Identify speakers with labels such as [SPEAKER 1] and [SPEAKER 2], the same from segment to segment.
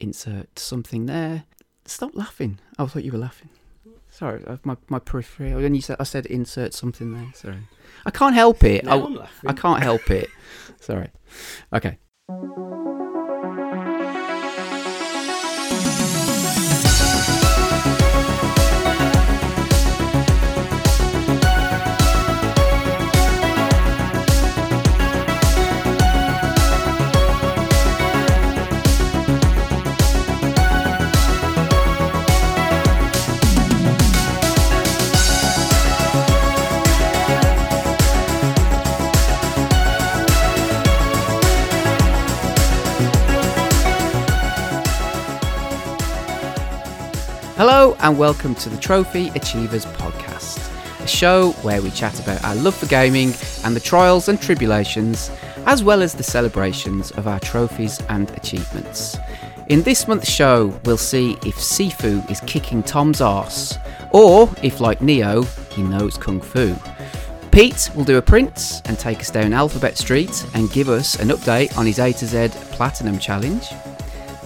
[SPEAKER 1] insert something there. Stop laughing. I thought you were laughing. Sorry, uh, my my periphery. When you said I said insert something there. Sorry, I can't help it. I. I can't help it. Sorry. Okay. And welcome to the Trophy Achievers podcast, a show where we chat about our love for gaming and the trials and tribulations, as well as the celebrations of our trophies and achievements. In this month's show, we'll see if Sifu is kicking Tom's arse, or if, like Neo, he knows Kung Fu. Pete will do a Prince and take us down Alphabet Street and give us an update on his A to Z Platinum Challenge.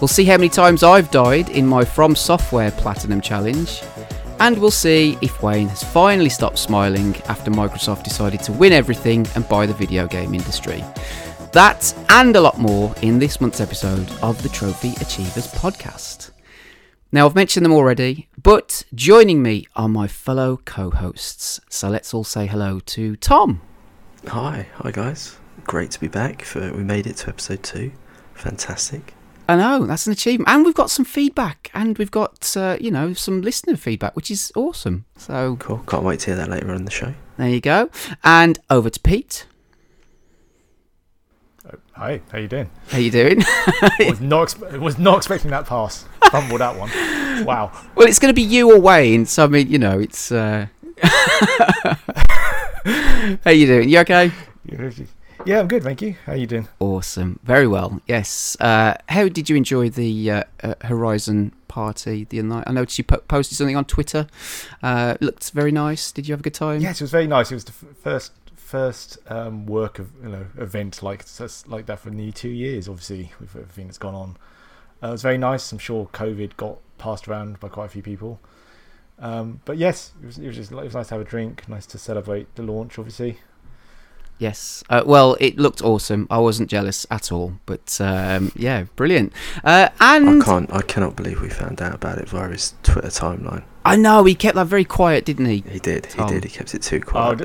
[SPEAKER 1] We'll see how many times I've died in my From Software Platinum Challenge. And we'll see if Wayne has finally stopped smiling after Microsoft decided to win everything and buy the video game industry. That and a lot more in this month's episode of the Trophy Achievers podcast. Now, I've mentioned them already, but joining me are my fellow co hosts. So let's all say hello to Tom.
[SPEAKER 2] Hi, hi guys. Great to be back. For we made it to episode two. Fantastic.
[SPEAKER 1] I know that's an achievement, and we've got some feedback, and we've got uh, you know some listener feedback, which is awesome. So
[SPEAKER 2] Cool. Can't wait to hear that later on in the show.
[SPEAKER 1] there you go, and over to Pete.
[SPEAKER 3] Hi, how you doing?
[SPEAKER 1] How you doing?
[SPEAKER 3] was not expe- was not expecting that pass. Fumbled that one. Wow.
[SPEAKER 1] well, it's going to be you or Wayne, so I mean, you know, it's. Uh... How you doing? You okay?
[SPEAKER 3] Yeah, I'm good, thank you. How are you doing?
[SPEAKER 1] Awesome, very well. Yes. Uh, how did you enjoy the uh, uh, Horizon party the other night? I noticed you po- posted something on Twitter. Uh, it looked very nice. Did you have a good time?
[SPEAKER 3] Yes, it was very nice. It was the f- first first um, work of you know event like like that for nearly two years. Obviously, with everything that's gone on, uh, it was very nice. I'm sure COVID got passed around by quite a few people. Um, but yes, it was, it was just it was nice to have a drink, nice to celebrate the launch. Obviously,
[SPEAKER 1] Yes. Uh, well, it looked awesome. I wasn't jealous at all. But um, yeah, brilliant. Uh, and
[SPEAKER 2] I can't. I cannot believe we found out about it via his Twitter timeline.
[SPEAKER 1] I know he kept that very quiet, didn't he?
[SPEAKER 2] He did. He did. He kept it too
[SPEAKER 3] Oh,
[SPEAKER 2] quiet.
[SPEAKER 3] d-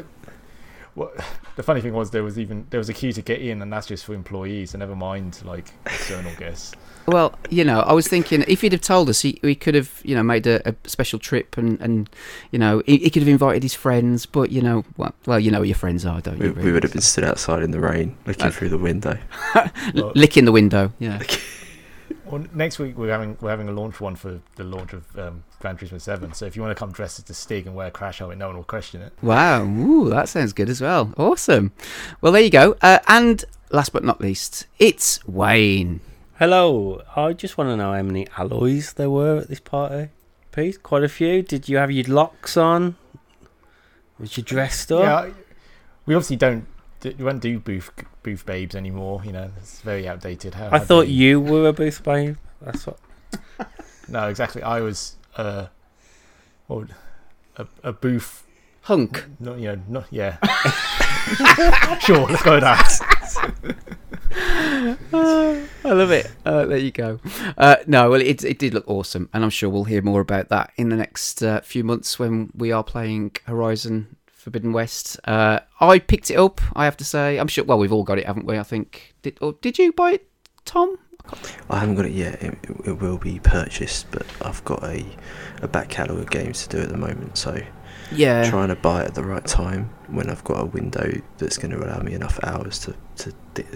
[SPEAKER 3] well, the funny thing was there was even there was a queue to get in, and that's just for employees. So never mind like external guests.
[SPEAKER 1] Well, you know, I was thinking if he'd have told us, he, he could have, you know, made a, a special trip and, and you know, he, he could have invited his friends. But you know, well, well, you know, who your friends are, don't
[SPEAKER 2] we,
[SPEAKER 1] you?
[SPEAKER 2] we would have been stood outside in the rain, looking
[SPEAKER 1] Uh,
[SPEAKER 2] through the window.
[SPEAKER 3] Well,
[SPEAKER 1] licking the window. Yeah.
[SPEAKER 3] well, next week we're having we're having a launch one for the launch of um, Gran Turismo Seven. So if you want to come dressed as the Stig and wear a crash helmet, no one will question it.
[SPEAKER 1] Wow. Ooh, that sounds good as well. Awesome. Well, there you go. Uh, and last but not least, it's Wayne.
[SPEAKER 4] Hello, I just want to know how many Aloys there were at this party. Pete, quite a few. Did you have your locks on? Was you dressed up?
[SPEAKER 3] Yeah, we obviously don't d- we won't do booth booth babes anymore. You know, it's very outdated. How,
[SPEAKER 4] I thought
[SPEAKER 3] do
[SPEAKER 4] you were a booth babe. That's what.
[SPEAKER 3] No, exactly. I was uh, what a a booth.
[SPEAKER 1] Hunk.
[SPEAKER 3] No, you know, not yeah. sure, let's go with that.
[SPEAKER 1] I love it. Uh, there you go. Uh, no, well, it, it did look awesome, and I'm sure we'll hear more about that in the next uh, few months when we are playing Horizon Forbidden West. Uh, I picked it up. I have to say, I'm sure. Well, we've all got it, haven't we? I think. Did or did you buy it, Tom?
[SPEAKER 2] I haven't got it yet. It, it will be purchased, but I've got a a back catalogue of games to do at the moment. So
[SPEAKER 1] Yeah.
[SPEAKER 2] trying to buy it at the right time when I've got a window that's going to allow me enough hours to to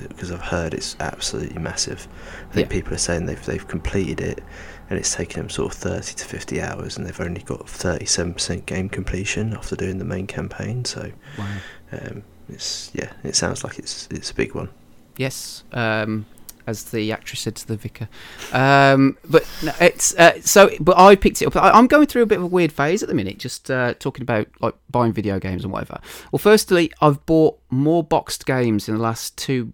[SPEAKER 2] because I've heard it's absolutely massive. I think
[SPEAKER 1] Yeah.
[SPEAKER 2] people are saying they've they've completed it and it's taken them sort of 30 to 50 hours and they've only got 37% game completion after doing the main campaign. So
[SPEAKER 1] Wow.
[SPEAKER 2] um, it's yeah, it sounds like it's it's a big one.
[SPEAKER 1] Yes, um, as the actress said to the vicar. Um, but no, it's uh, so. But I picked it up. I, I'm going through a bit of a weird phase at the minute, just uh, talking about like buying video games and whatever. Well, firstly, I've bought more boxed games in the last two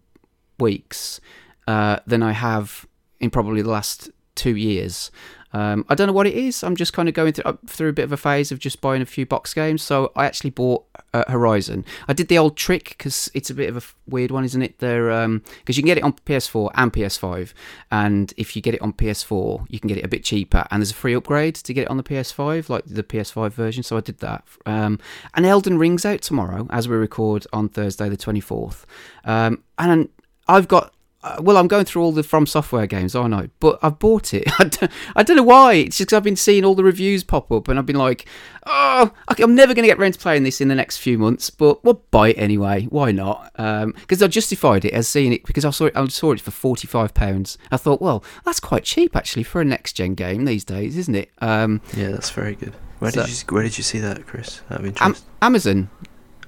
[SPEAKER 1] weeks uh, than I have in probably the last two years. Um, I don't know what it is. I'm just kind of going through, through a bit of a phase of just buying a few box games. So I actually bought uh, Horizon. I did the old trick because it's a bit of a weird one, isn't it? There, because you can get it on PS4 and PS5, and if you get it on PS4, you can get it a bit cheaper, and there's a free upgrade to get it on the PS5, like the PS5 version. So I did that. Um, and Elden Ring's out tomorrow, as we record on Thursday the 24th. Um, and I've got uh, well, I'm going through all the From Software games, I know, but I've bought it. I don't, I don't know why. It's just I've been seeing all the reviews pop up, and I've been like, oh, okay, I'm never going to get around to playing this in the next few months, but we'll buy it anyway. Why not? Because I justified it as seeing it because I saw it. I saw it for forty five pounds. I thought, well, that's quite cheap actually for a next gen game these days, isn't it? Um,
[SPEAKER 2] Yeah, that's very good. Where
[SPEAKER 1] So-
[SPEAKER 2] did you Where did you see that, Chris? Out of
[SPEAKER 1] Am-
[SPEAKER 2] interest.
[SPEAKER 1] Amazon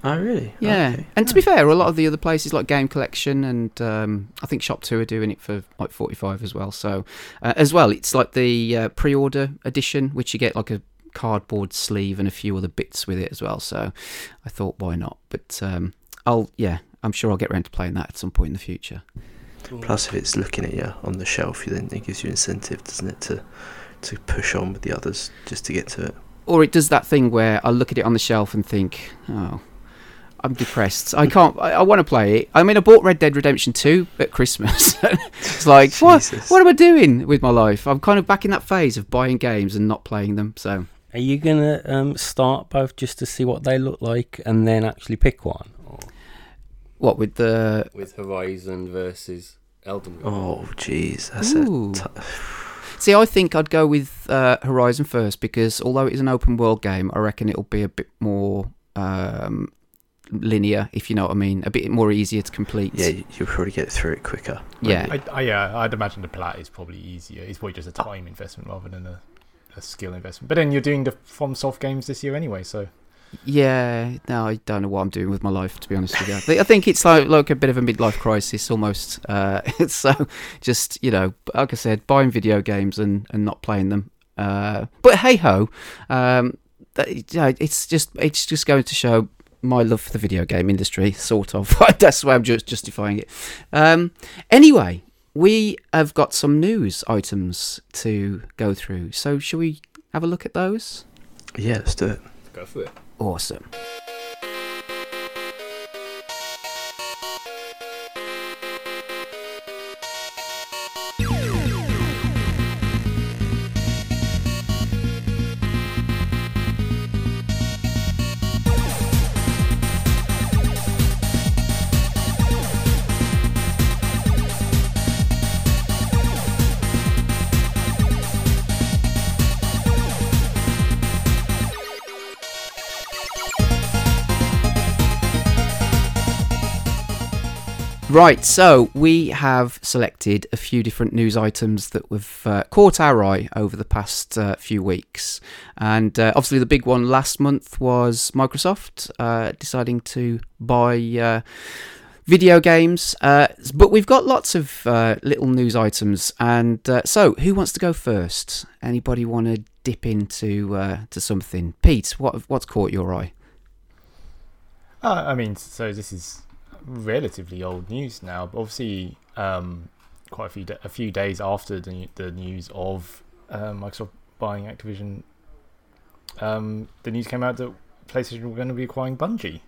[SPEAKER 2] oh, really?
[SPEAKER 1] Yeah,
[SPEAKER 2] Okay.
[SPEAKER 1] and to be fair, a lot of the other places like Game Collection and um, I think ShopTo are doing it for like forty five as well. So uh, as well, it's like the uh, pre order edition, which you get like a cardboard sleeve and a few other bits with it as well. So I thought, why not? But um, I'll yeah, I'm sure I'll get around to playing that at some point in the future.
[SPEAKER 2] Plus, if it's looking at you on the shelf, then it gives you incentive, doesn't it, to to push on with the others just to get to it.
[SPEAKER 1] Or it does that thing where I look at it on the shelf and think, oh. I'm depressed. I can't. I, I want to play it. I mean, I bought Red Dead Redemption 2 at Christmas. it's like, what?
[SPEAKER 2] Jesus.
[SPEAKER 1] What am I doing with my life? I'm kind of back in that phase of buying games and not playing them. So
[SPEAKER 4] Are you gonna um, start both just to see what they look like and then actually pick one? Or
[SPEAKER 1] what with the?
[SPEAKER 4] with Horizon versus Elden Ring?
[SPEAKER 2] Oh, jeez, that's
[SPEAKER 1] Ooh.
[SPEAKER 2] a t-
[SPEAKER 1] See, I think I'd go with uh, Horizon first because although it is an open world game, I reckon it'll be a bit more um, linear, if you know what I mean, a bit more easier to complete.
[SPEAKER 2] yeah. you- You'll probably get through it quicker.
[SPEAKER 1] Yeah.
[SPEAKER 3] I, I, yeah, I'd imagine the plat is probably easier. It's probably just a time investment rather than a, a skill investment. But then you're doing the From Soft games this year anyway, so
[SPEAKER 1] Yeah, no, I don't know what I'm doing with my life, to be honest with you. I think it's like like a bit of a midlife crisis almost. Uh, so just you know, like I said, buying video games and, and not playing them. Uh, but hey ho, um, that, you know, it's just it's just going to show my love for the video game industry, sort of. That's why I'm just justifying it. Um, anyway, we have got some news items to go through. So shall we have a look at those?
[SPEAKER 2] Yeah, let's do it.
[SPEAKER 4] Go for it.
[SPEAKER 1] Awesome. Right, so we have selected a few different news items that have uh, caught our eye over the past uh, few weeks. And uh, obviously, the big one last month was Microsoft uh, deciding to buy uh, video games. Uh, but we've got lots of uh, little news items. And uh, so, who wants to go first? Anybody want to dip into uh, to something? Pete, what what's caught your eye?
[SPEAKER 3] I mean, so this is relatively old news now, but obviously, um, quite a few a few days after the the news of uh, Microsoft buying Activision, um, the news came out that PlayStation were going to be acquiring Bungie.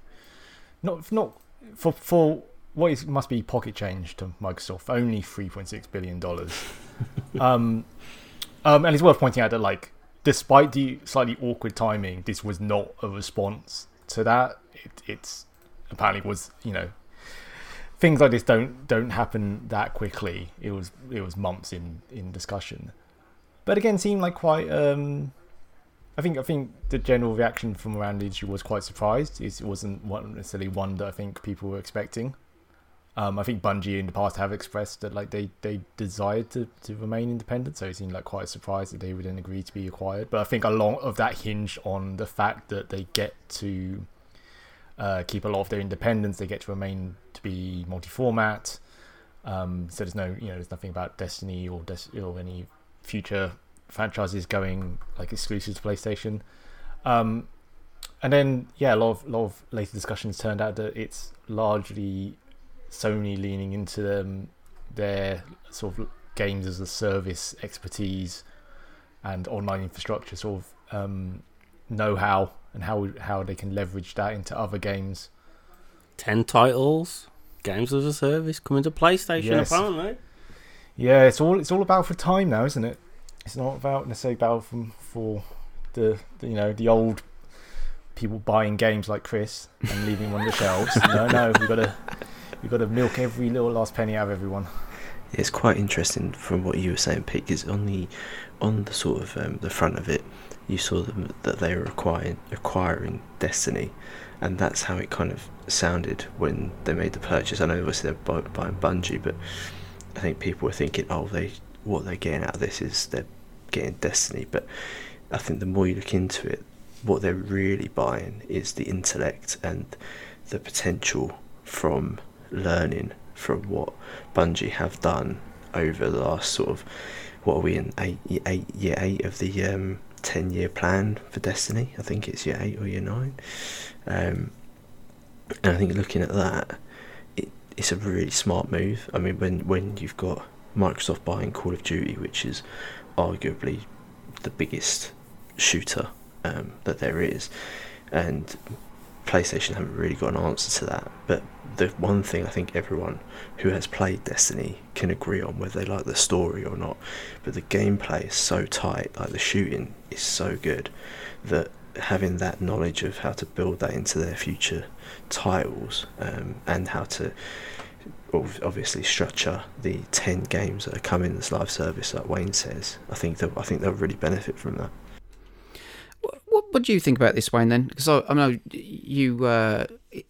[SPEAKER 3] Not not for for what is, must be pocket change to Microsoft, only three point six billion dollars. um, um, and it's worth pointing out that like, despite the slightly awkward timing, this was not a response to that. It, it's apparently was you know things like this don't don't happen that quickly. It was it was months in in discussion, but again seemed like quite. Um, I think I think the general reaction from around the industry was quite surprised. It wasn't one, necessarily one that I think people were expecting. Um, I think Bungie in the past have expressed that like they, they desired to, to remain independent, so it seemed like quite a surprise that they would then agree to be acquired. But I think a lot of that hinged on the fact that they get to uh, keep a lot of their independence. They get to remain to be multi-format. Um, so there's no, you know, there's nothing about Destiny or Des- or any future franchises going like exclusive to PlayStation. Um, and then yeah, a lot of lot of later discussions turned out that it's largely Sony leaning into um, their sort of games as a service expertise and online infrastructure sort of um, know-how and how how they can leverage that into other games.
[SPEAKER 4] Ten titles, games as a service coming to PlayStation
[SPEAKER 3] Yes.
[SPEAKER 4] apparently.
[SPEAKER 3] Yeah, it's all it's all about for time now, isn't it? It's not about necessarily about from for the, the you know the old people buying games like Chris and leaving them on the shelves. No, no, we've got to we've got to milk every little last penny out of everyone.
[SPEAKER 2] It's quite interesting from what you were saying, Pete. Because on the on the sort of um, the front of it, you saw them that they were acquiring acquiring Destiny, and that's how it kind of sounded when they made the purchase. I know obviously they're buy, buying Bungie, but I think people were thinking, oh, they what they're getting out of this is they're getting Destiny. But I think the more you look into it, what they're really buying is the intellect and the potential from learning from what Bungie have done over the last sort of what are we in eight eight year eight of the um, ten year plan for Destiny? I think it's year eight or year nine. Um, and I think looking at that, it, it's a really smart move. I mean, when when you've got Microsoft buying Call of Duty, which is arguably the biggest shooter um, that there is, and PlayStation haven't really got an answer to that. But the one thing I think everyone who has played Destiny can agree on, whether they like the story or not, but the gameplay is so tight, like the shooting is so good, that having that knowledge of how to build that into their future titles um, and how to obviously structure the 10 games that are coming this live service like Wayne says I think that I think they'll really benefit from that
[SPEAKER 1] What, what do you think about this, Wayne? Then, because I, I know you uh,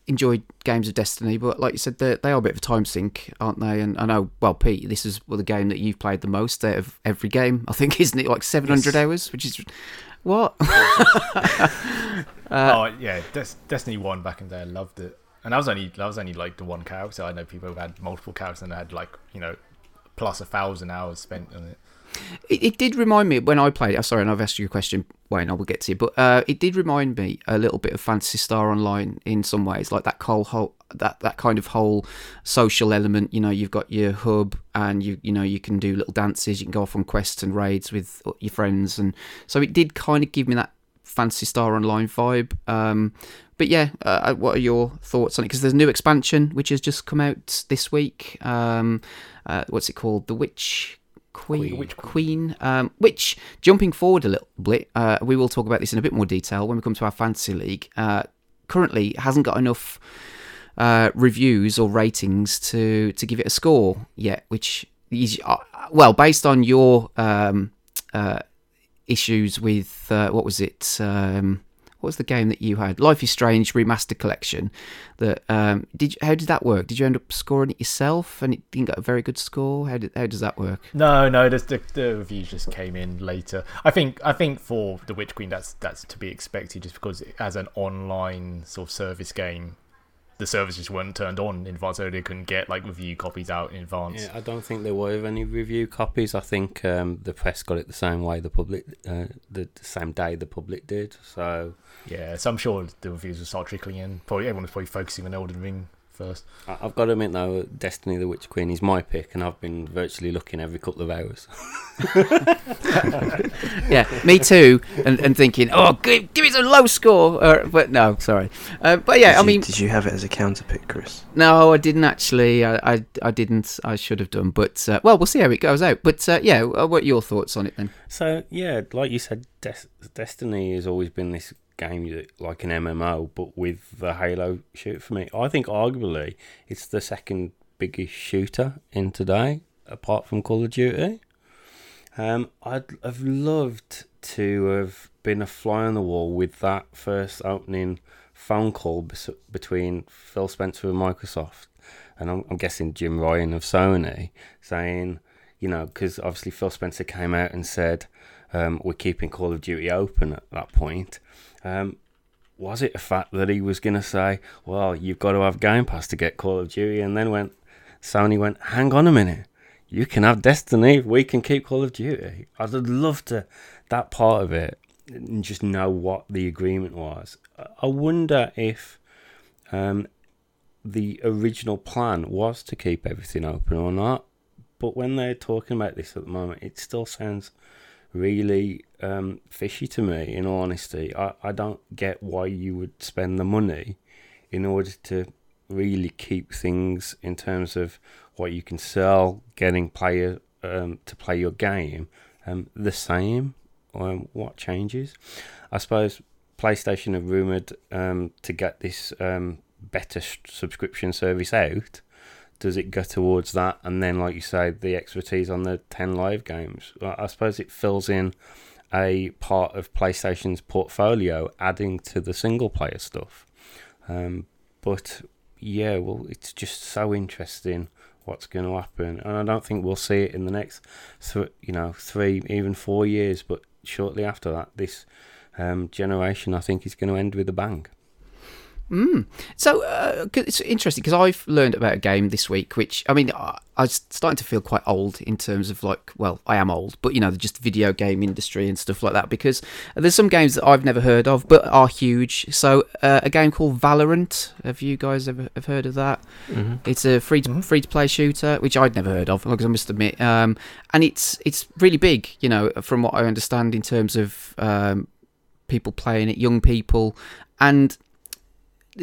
[SPEAKER 1] enjoyed games of Destiny, but like you said, they they are a bit of a time sink, aren't they? And I know, well, Pete, this is well, the game that you've played the most out of every game. I think, isn't it? Like seven hundred
[SPEAKER 3] Yes.
[SPEAKER 1] hours, which is what?
[SPEAKER 3] Uh, oh yeah, Des- Destiny One back in the day, I loved it, and I was only I was only like the one character. I know people who had multiple characters and had like you know plus a thousand hours spent on it.
[SPEAKER 1] It, it did remind me when I played. I'm Sorry, and I've asked you a question, Wayne. I will get to you, but uh, it did remind me a little bit of Phantasy Star Online in some ways, like that whole, that that kind of whole social element. You know, you've got your hub, and you you know you can do little dances, you can go off on quests and raids with your friends, and so it did kind of give me that Phantasy Star Online vibe. Um, but yeah, uh, what are your thoughts on it? Because there's a new expansion which has just come out this week. Um, uh, what's it called? The Witch Queen.
[SPEAKER 3] Queen. Witch
[SPEAKER 1] Queen. Um, which, jumping forward a little bit, uh, we will talk about this in a bit more detail when we come to our fantasy league. Uh, currently hasn't got enough uh, reviews or ratings to to give it a score yet, which is uh, well based on your um, uh, issues with uh, what was it? Um, was the game that you had? Life is Strange remastered collection. That um, did you, how did that work? Did you end up scoring it yourself, and it didn't get a very good score? How did how does that work?
[SPEAKER 3] No, no, the, the, the reviews just came in later. I think I think for the Witch Queen, that's that's to be expected, just because as an online sort of service game, the servers just weren't turned on in advance, so they couldn't get like review copies out in advance.
[SPEAKER 4] Yeah, I don't think there were any review copies. I think um, the press got it the same way the public, uh, the, the same day the public did. So
[SPEAKER 3] Yeah, so I'm sure the reviews will start trickling in. Probably everyone was probably focusing on Elden Ring first.
[SPEAKER 4] I- I've got to admit though, Destiny: The Witch Queen is my pick, and I've been virtually looking every couple of hours.
[SPEAKER 1] yeah, me too. And, and thinking, oh, give, give it a low score. Uh, but no, sorry. Uh, but yeah,
[SPEAKER 2] did
[SPEAKER 1] I
[SPEAKER 2] you,
[SPEAKER 1] mean,
[SPEAKER 2] did you have it as a counter pick Chris
[SPEAKER 1] no, I didn't actually. I, I, I didn't. I should have done. But uh, well, we'll see how it goes out. But uh, yeah, uh, what are your thoughts on it then?
[SPEAKER 4] So yeah, like you said, Des- Destiny has always been this game like an MMO, but with the Halo shoot for me. I think arguably it's the second biggest shooter in today, apart from Call of Duty. Um, I'd have loved to have been a fly on the wall with that first opening phone call bes- between Phil Spencer and Microsoft, and I'm, I'm guessing Jim Ryan of Sony, saying, you know, because obviously Phil Spencer came out and said, um, we're keeping Call of Duty open at that point. Um, was it a fact that he was going to say, well, you've got to have Game Pass to get Call of Duty? And then went, Sony went, hang on a minute. You can have Destiny. We can keep Call of Duty. I'd love to, that part of it, and just know what the agreement was. I- wonder if um, the original plan was to keep everything open or not but when they're talking about this at the moment, it still sounds really um, fishy to me. In all honesty, I, I don't get why you would spend the money in order to really keep things in terms of what you can sell, getting player um, to play your game, um, the same. Um, what changes? I suppose PlayStation are rumored um, to get this um, better subscription service out. Does it go towards that, and then, like you say, the expertise on the ten live games? I suppose it fills in a part of PlayStation's portfolio, adding to the single player stuff. Um, but yeah, well, it's just so interesting what's going to happen, and I don't think we'll see it in the next, th- you know, three even four years. But shortly after that, this um, generation, I think, is going to end with a bang.
[SPEAKER 1] Mm. So uh, it's interesting because I've learned about a game this week, which I mean, I, I was starting to feel quite old in terms of like, well, I am old, but you know, just video game industry and stuff like that. Because there's some games that I've never heard of, but are huge. So uh, a game called Valorant. Have you guys ever have heard of that?
[SPEAKER 2] Mm-hmm.
[SPEAKER 1] It's a free to,
[SPEAKER 3] Mhm.
[SPEAKER 1] free to play shooter, which I'd never heard of, because I must admit. Um, and it's it's really big, you know, from what I understand in terms of um, people playing it, young people, and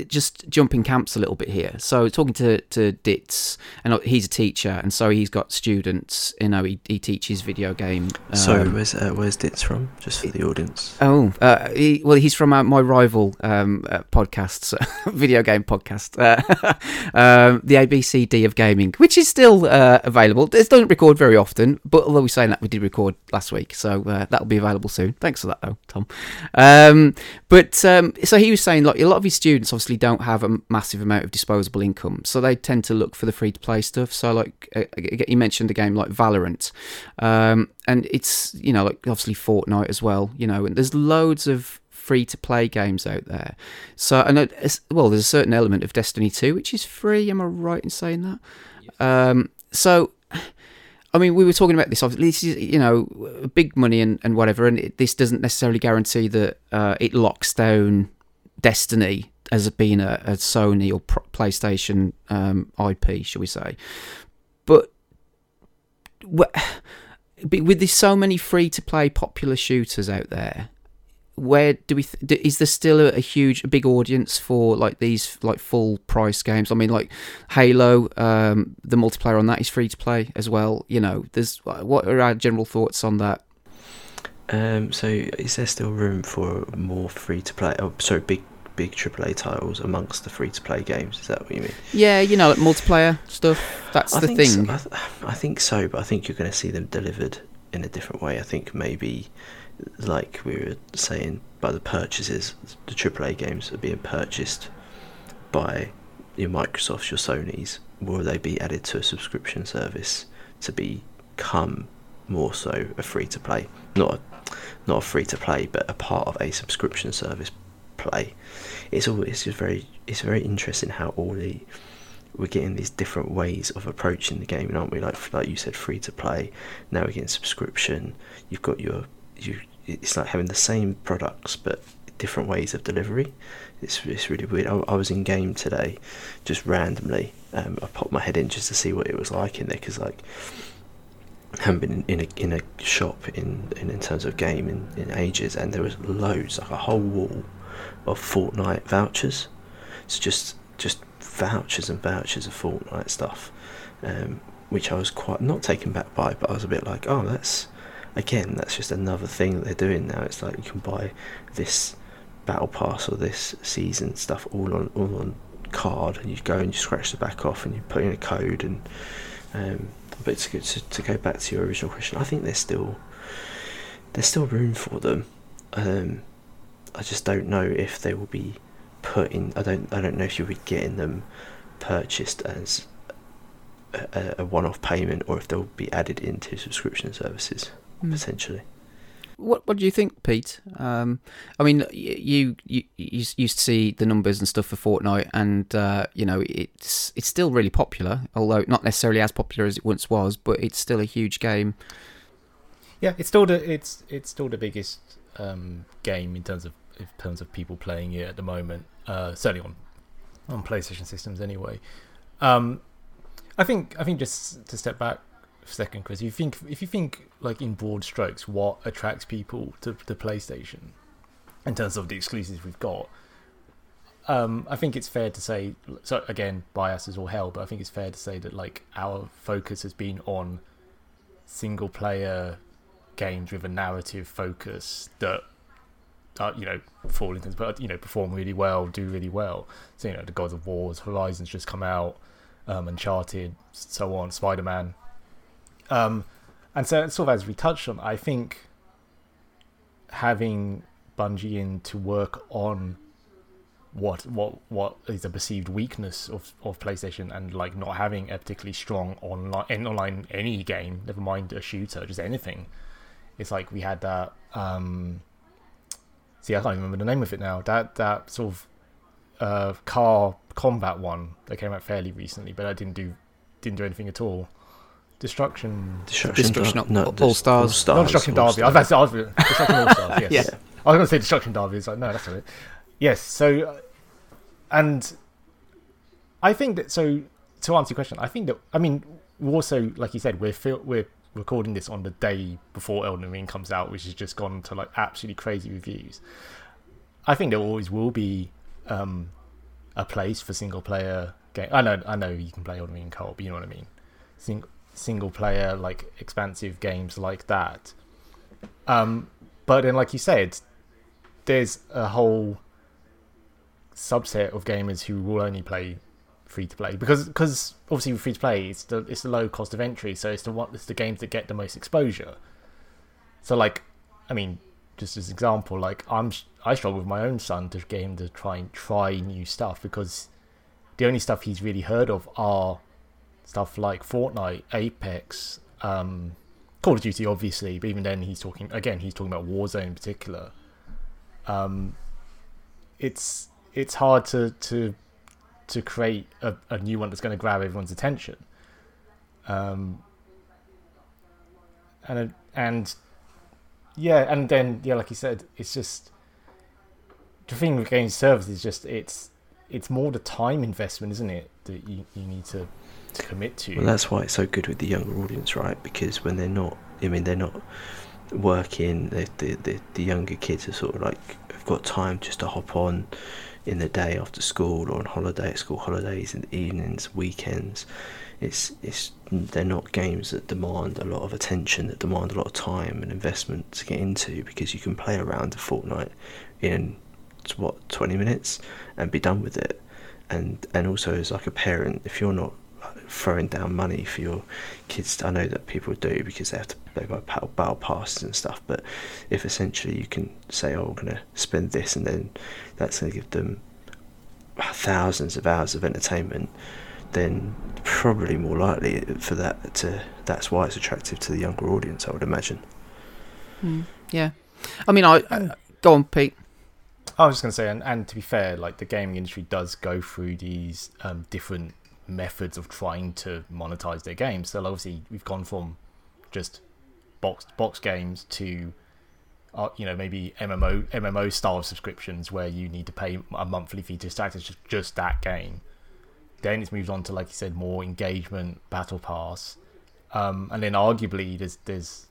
[SPEAKER 1] just jumping camps a little bit here. So talking to to Ditz, and uh, he's a teacher, and so he's got students. You know, he, he teaches video game.
[SPEAKER 2] so
[SPEAKER 1] um,
[SPEAKER 2] where's uh, where's Ditz from? Just for the audience.
[SPEAKER 1] Oh, uh, he, well, he's from uh, my rival um, uh, podcast, video game podcast, uh, um, the ABCD of gaming, which is still uh, available. It doesn't record very often, but although we're saying that, we did record last week, so uh, that'll be available soon. Thanks for that, though, Tom. Um, but um, so he was saying, like, a lot of his students obviously don't have a massive amount of disposable income, so they tend to look for the free to play stuff. So, like, uh, he mentioned a game like Valorant, um, and it's you know like obviously Fortnite as well. You know, and there's loads of free to play games out there. So, and well, there's a certain element of Destiny 2 which is free. Am I right in saying that? Um, so. I mean, we were talking about this. Obviously, this is you know big money and, and whatever, and it, this doesn't necessarily guarantee that uh, it locks down Destiny as being a, a Sony or PlayStation um, IP, shall we say? But with there's so many free to play popular shooters out there, where do we? Th- is there still a, a huge, a big audience for like these like full price games? I mean, like Halo, um, the multiplayer on that is free to play as well. You know, there's what are our general thoughts on that?
[SPEAKER 2] Um, so is there still room for more free to play? Oh, sorry, big big AAA titles amongst the free to play games. Is that what you mean?
[SPEAKER 1] Yeah, you know, like multiplayer stuff. That's
[SPEAKER 2] I
[SPEAKER 1] the thing.
[SPEAKER 2] So. I, th- I think so, but I think you're going to see them delivered in a different way. I think maybe, like we were saying, by the purchases, the AAA games are being purchased by your Microsofts, your Sony's. Will they be added to a subscription service to become more so a free to play? Not a, not a free to play, but a part of a subscription service play. It's all it's just very it's very interesting how all the we're getting these different ways of approaching the game, aren't we? Like like you said, free to play. Now we're getting subscription. You've got your you. It's like having the same products but different ways of delivery. It's it's really weird. I, I was in game today, just randomly. Um, I popped my head in just to see what it was like in there because like. I haven't been in, in a in a shop in, in, in terms of game in, in ages, and there was loads, like a whole wall of Fortnite vouchers. It's just just vouchers and vouchers of Fortnite stuff, um, which I was quite not taken back by, but I was a bit like, oh, that's again, that's just another thing that they're doing now. It's like you can buy this battle pass or this season stuff all on all on card, and you go and you scratch the back off, and you put in a code, and um, but to, to, to go back to your original question, I think there's still there's still room for them. Um, I just don't know if they will be put in. I don't. I don't know if you'll be getting them purchased as a, a one-off payment, or if they'll be added into subscription services
[SPEAKER 1] Hmm.
[SPEAKER 2] potentially.
[SPEAKER 1] What What do you think, Pete? Um, I mean, you you you used to see the numbers and stuff for Fortnite, and uh, you know it's it's still really popular, although not necessarily as popular as it once was, but it's still a huge game.
[SPEAKER 3] Yeah, it's still the it's it's still the biggest um, game in terms of in terms of people playing it at the moment. Uh, certainly on on PlayStation systems, anyway. Um, I think I think just to step back for a second, Chris. If you think if you think like in broad strokes, what attracts people to the PlayStation in terms of the exclusives we've got, um, I think it's fair to say. So again, bias is all hell, but I think it's fair to say that like our focus has been on single player games with a narrative focus that uh, you know fall into but you know perform really well, do really well. So you know the God of Wars, Horizons just come out, um, Uncharted, so on, Spider Man. Um, and so sort of as we touched on, I think having Bungie in to work on what what what is a perceived weakness of, of PlayStation and like not having a particularly strong online online any game, never mind a shooter, just anything. It's like we had that um see I can't even remember the name of it now. That that sort of uh car combat one that came out fairly recently, but I didn't do didn't do anything at all. Destruction
[SPEAKER 2] Destruction,
[SPEAKER 1] Destruction
[SPEAKER 2] Dar- no,
[SPEAKER 1] All
[SPEAKER 2] Des-
[SPEAKER 1] Stars.
[SPEAKER 2] Stars.
[SPEAKER 3] not Destruction
[SPEAKER 2] All
[SPEAKER 3] Derby. I was
[SPEAKER 2] Stars.
[SPEAKER 3] about to say- I was- Destruction All Stars. Yes.
[SPEAKER 1] Yeah.
[SPEAKER 3] I was going to say Destruction Derby. It's like no, that's not it. Yes. So, uh, and I think that. So to answer your question, I think that. I mean, we're also like you said, we're fil- we're recording this on the day before Elden Ring comes out, which has just gone to like absolutely crazy reviews. I think there always will be um, a place for single player game. I know, I know you can play Elden Ring in co-op, but you know what I mean. Sing- single player like expansive games like that. Um, but then, like you said, there's a whole subset of gamers who will only play free to play because because obviously free to play it's the it's the low cost of entry, so it's the what it's the games that get the most exposure. So like, I mean, just as an example, like I'm I struggle with my own son to get him to try and try new stuff because the only stuff he's really heard of are stuff like Fortnite, Apex, um, Call of Duty, obviously, but even then he's talking again. He's talking about Warzone in particular. Um, it's it's hard to to to create a, a new one that's going to grab everyone's attention. Um, and and yeah, and then yeah, like you said, it's just the thing with game service is just it's it's more the time investment, isn't it, that you, you need to, to commit to.
[SPEAKER 2] Well, that's why it's so good with the younger audience, right? Because when they're not, I mean, they're not working. The the the, younger kids are sort of like have got time just to hop on in the day after school or on holiday school holidays in the evenings, weekends. It's it's they're not games that demand a lot of attention, that demand a lot of time and investment to get into because you can play around a Fortnite in what twenty minutes and be done with it. And and also as like a parent, if you're not throwing down money for your kids. I know that people do because they have to they buy battle, battle passes and stuff. But if essentially you can say, "Oh, we're going to spend this," and then that's going to give them thousands of hours of entertainment, then probably more likely for that to that's why it's attractive to the younger audience. I would imagine.
[SPEAKER 1] Mm, yeah. I mean, I, I go on, Pete.
[SPEAKER 3] I was just going to say, and, and to be fair, like the gaming industry does go through these um, different methods of trying to monetize their games. So obviously, we've gone from just box box games to, uh, you know, maybe MMO MMO style subscriptions where you need to pay a monthly fee to access just, just that game. Then it's moved on to, like you said, more engagement, battle pass, um, and then arguably there's there's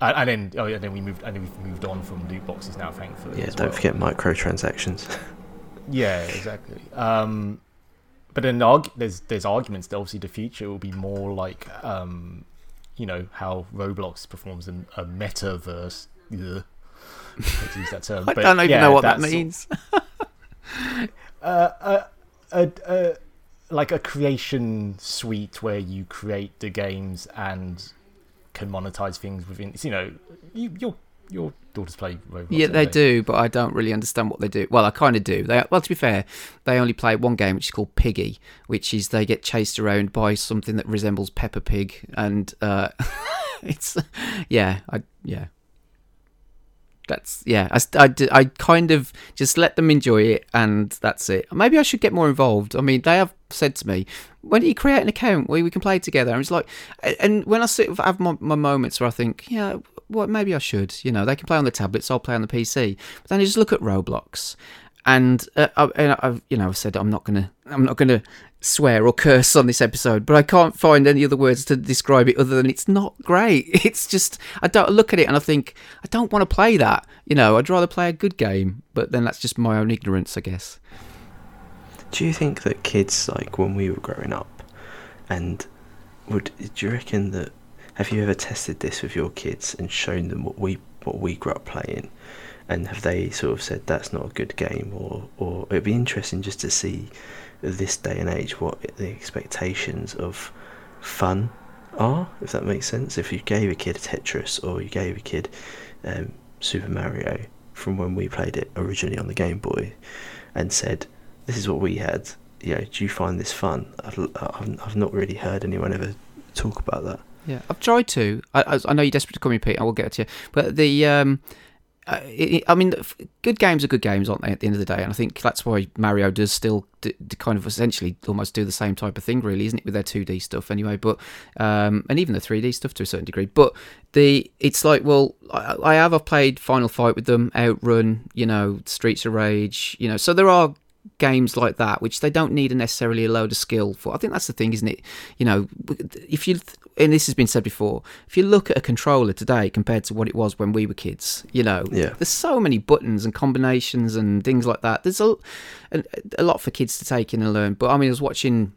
[SPEAKER 3] and, and then oh yeah, then we moved and then we've moved on from loot boxes now, thankfully.
[SPEAKER 2] Yeah, don't
[SPEAKER 3] well.
[SPEAKER 2] forget microtransactions.
[SPEAKER 3] Yeah, exactly. Um, but then arg- there's there's arguments that obviously the future will be more like um, you know how Roblox performs in a metaverse. Ugh. Use that term.
[SPEAKER 1] I
[SPEAKER 3] but
[SPEAKER 1] don't even
[SPEAKER 3] yeah,
[SPEAKER 1] know what that means.
[SPEAKER 3] Uh, a, a, a, like a creation suite where you create the games and can monetize things within. You know, you, your your daughters play Roblox.
[SPEAKER 1] Yeah,
[SPEAKER 3] don't
[SPEAKER 1] they do, but I don't really understand what they do. Well, I kind of do. They, well, to be fair, they only play one game, which is called Piggy, which is they get chased around by something that resembles Peppa Pig, and uh, it's yeah, I yeah. That's yeah. I, I, I, kind of just let them enjoy it, and that's it. Maybe I should get more involved. I mean, they have said to me, "When do you create an account where we can play together?" And it's like, and when I sort of have my, my moments where I think, yeah, well, maybe I should. You know, they can play on the tablets, I'll play on the PC. But then I just look at Roblox, and uh, I, I've you know I've said I'm not gonna I'm not gonna swear or curse on this episode, but I can't find any other words to describe it other than it's not great. It's just I don't look at it and I think I don't want to play that. You know, I'd rather play a good game, but then that's just my own ignorance, I guess.
[SPEAKER 2] Do you think that kids like when we were growing up, and would do you reckon that have you ever tested this with your kids and shown them what we what we grew up playing, and have they sort of said that's not a good game, or or it'd be interesting just to see this day and age what the expectations of fun are, if that makes sense. If you gave a kid Tetris or you gave a kid um, Super Mario from when we played it originally on the Game Boy, and said, "This is what we had," you know, do you find this fun? I've, I've not really heard anyone ever talk about that.
[SPEAKER 1] Yeah, I've tried to. I, I, I know you're desperate to call me Pete. I will get to you. But the, um, uh, it, I mean, good games are good games, aren't they? At the end of the day, and I think that's why Mario does still d- d- kind of essentially almost do the same type of thing, really, isn't it? With their 2D stuff, anyway. But um, and even the 3D stuff to a certain degree. But the it's like, well, I, I have I've played Final Fight with them, Outrun, you know, Streets of Rage, you know. So there are games like that which they don't need necessarily a load of skill for. I think that's the thing, isn't it? You know, if you and this has been said before, if you look at a controller today compared to what it was when we were kids, you know,
[SPEAKER 2] Yeah.
[SPEAKER 1] there's so many buttons and combinations and things like that. There's a, a, a lot for kids to take in and learn. But I mean, I was watching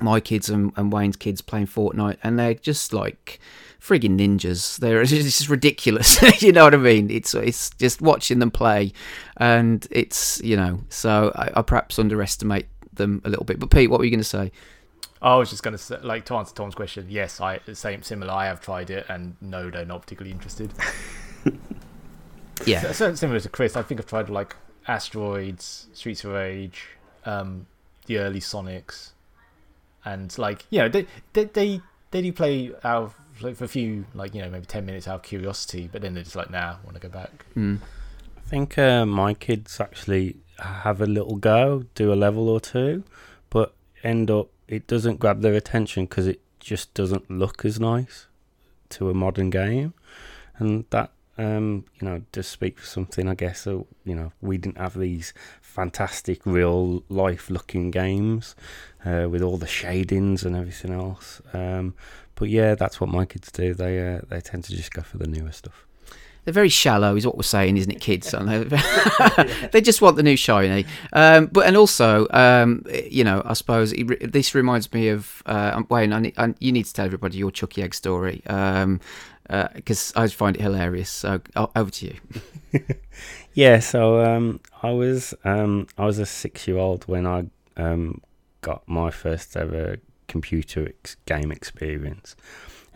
[SPEAKER 1] my kids and, and Wayne's kids playing Fortnite, and they're just like frigging ninjas. They're it's just ridiculous. you know what I mean? It's it's just watching them play, and it's you know. So I, I perhaps underestimate them a little bit. But Pete, what were you going to say?
[SPEAKER 3] I was just going to say, like, to answer Tom's question, yes, I same similar. I have tried it, and no, they're not particularly interested.
[SPEAKER 1] Yeah,
[SPEAKER 3] So, so similar to Chris, I think I've tried like Asteroids, Streets of Rage, um, the early Sonics, and like you know they they they, they do play out of, like for a few like you know maybe ten minutes out of curiosity, but then they're just like nah, I want to go back.
[SPEAKER 1] mm.
[SPEAKER 4] I think uh, my kids actually have a little go, do a level or two, but end up it doesn't grab their attention because it just doesn't look as nice to a modern game, and that um, you know does speak for something. I guess so. You know, we didn't have these fantastic real life looking games uh, with all the shadings and everything else. Um, but yeah, that's what my kids do. They uh, they tend to just go for the newer stuff.
[SPEAKER 1] They're very shallow, is what we're saying, isn't it, kids? They? just want the new shiny. Um, but and also, um, you know, I suppose it, this reminds me of uh, Wayne. I need, I, you need to tell everybody your Chuckie Egg story because I just find it hilarious. So over to you.
[SPEAKER 4] Yeah, so um, I was um, I was a six year old when I um, got my first ever computer ex- game experience,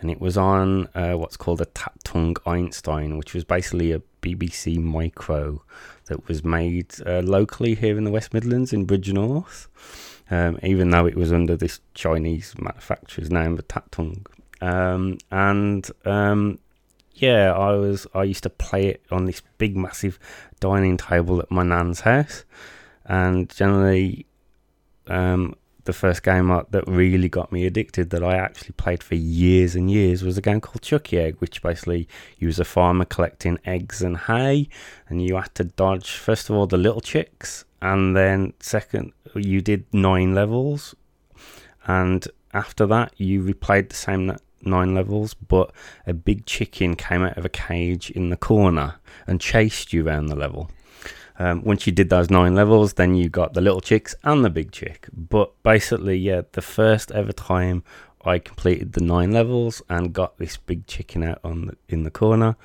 [SPEAKER 4] and it was on uh, what's called a Tatung Einstein, which was basically a BBC micro that was made uh, locally here in the West Midlands in Bridgnorth, um, even though it was under this Chinese manufacturer's name, the Tatung. Um, and um, yeah, I was I used to play it on this big, massive dining table at my nan's house, and generally, um, the first game that really got me addicted that I actually played for years and years was a game called Chuckie Egg, which basically you was a farmer collecting eggs and hay, and you had to dodge first of all the little chicks, and then second you did nine levels, and after that you replayed the same nine levels, but a big chicken came out of a cage in the corner and chased you around the level. Um, once you did those nine levels, then you got the little chicks and the big chick. But basically, yeah, the first ever time I completed the nine levels and got this big chicken out on the, in the corner,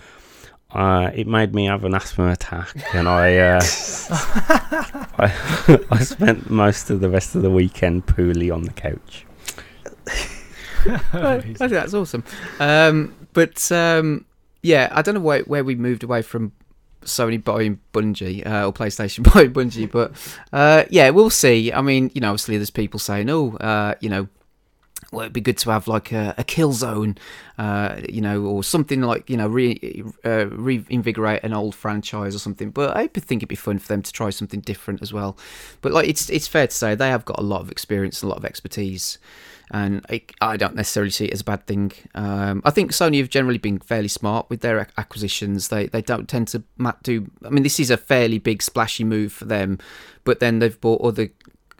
[SPEAKER 4] uh, it made me have an asthma attack, and I, uh, I I spent most of the rest of the weekend poorly on the couch.
[SPEAKER 1] I think that's awesome. Um, but um, yeah, I don't know where, where we moved away from Sony buying Bungie uh, or PlayStation buying Bungie, but uh, yeah, we'll see. I mean, you know, obviously there's people saying, oh, uh, you know, well, it'd be good to have like a, a Killzone, uh, you know, or something like you know, re, uh, reinvigorate an old franchise or something. But I think it'd be fun for them to try something different as well. But like, it's it's fair to say they have got a lot of experience and a lot of expertise, and I, I don't necessarily see it as a bad thing. Um, I think Sony have generally been fairly smart with their acquisitions. They they don't tend to do. I mean, this is a fairly big splashy move for them, but then they've bought other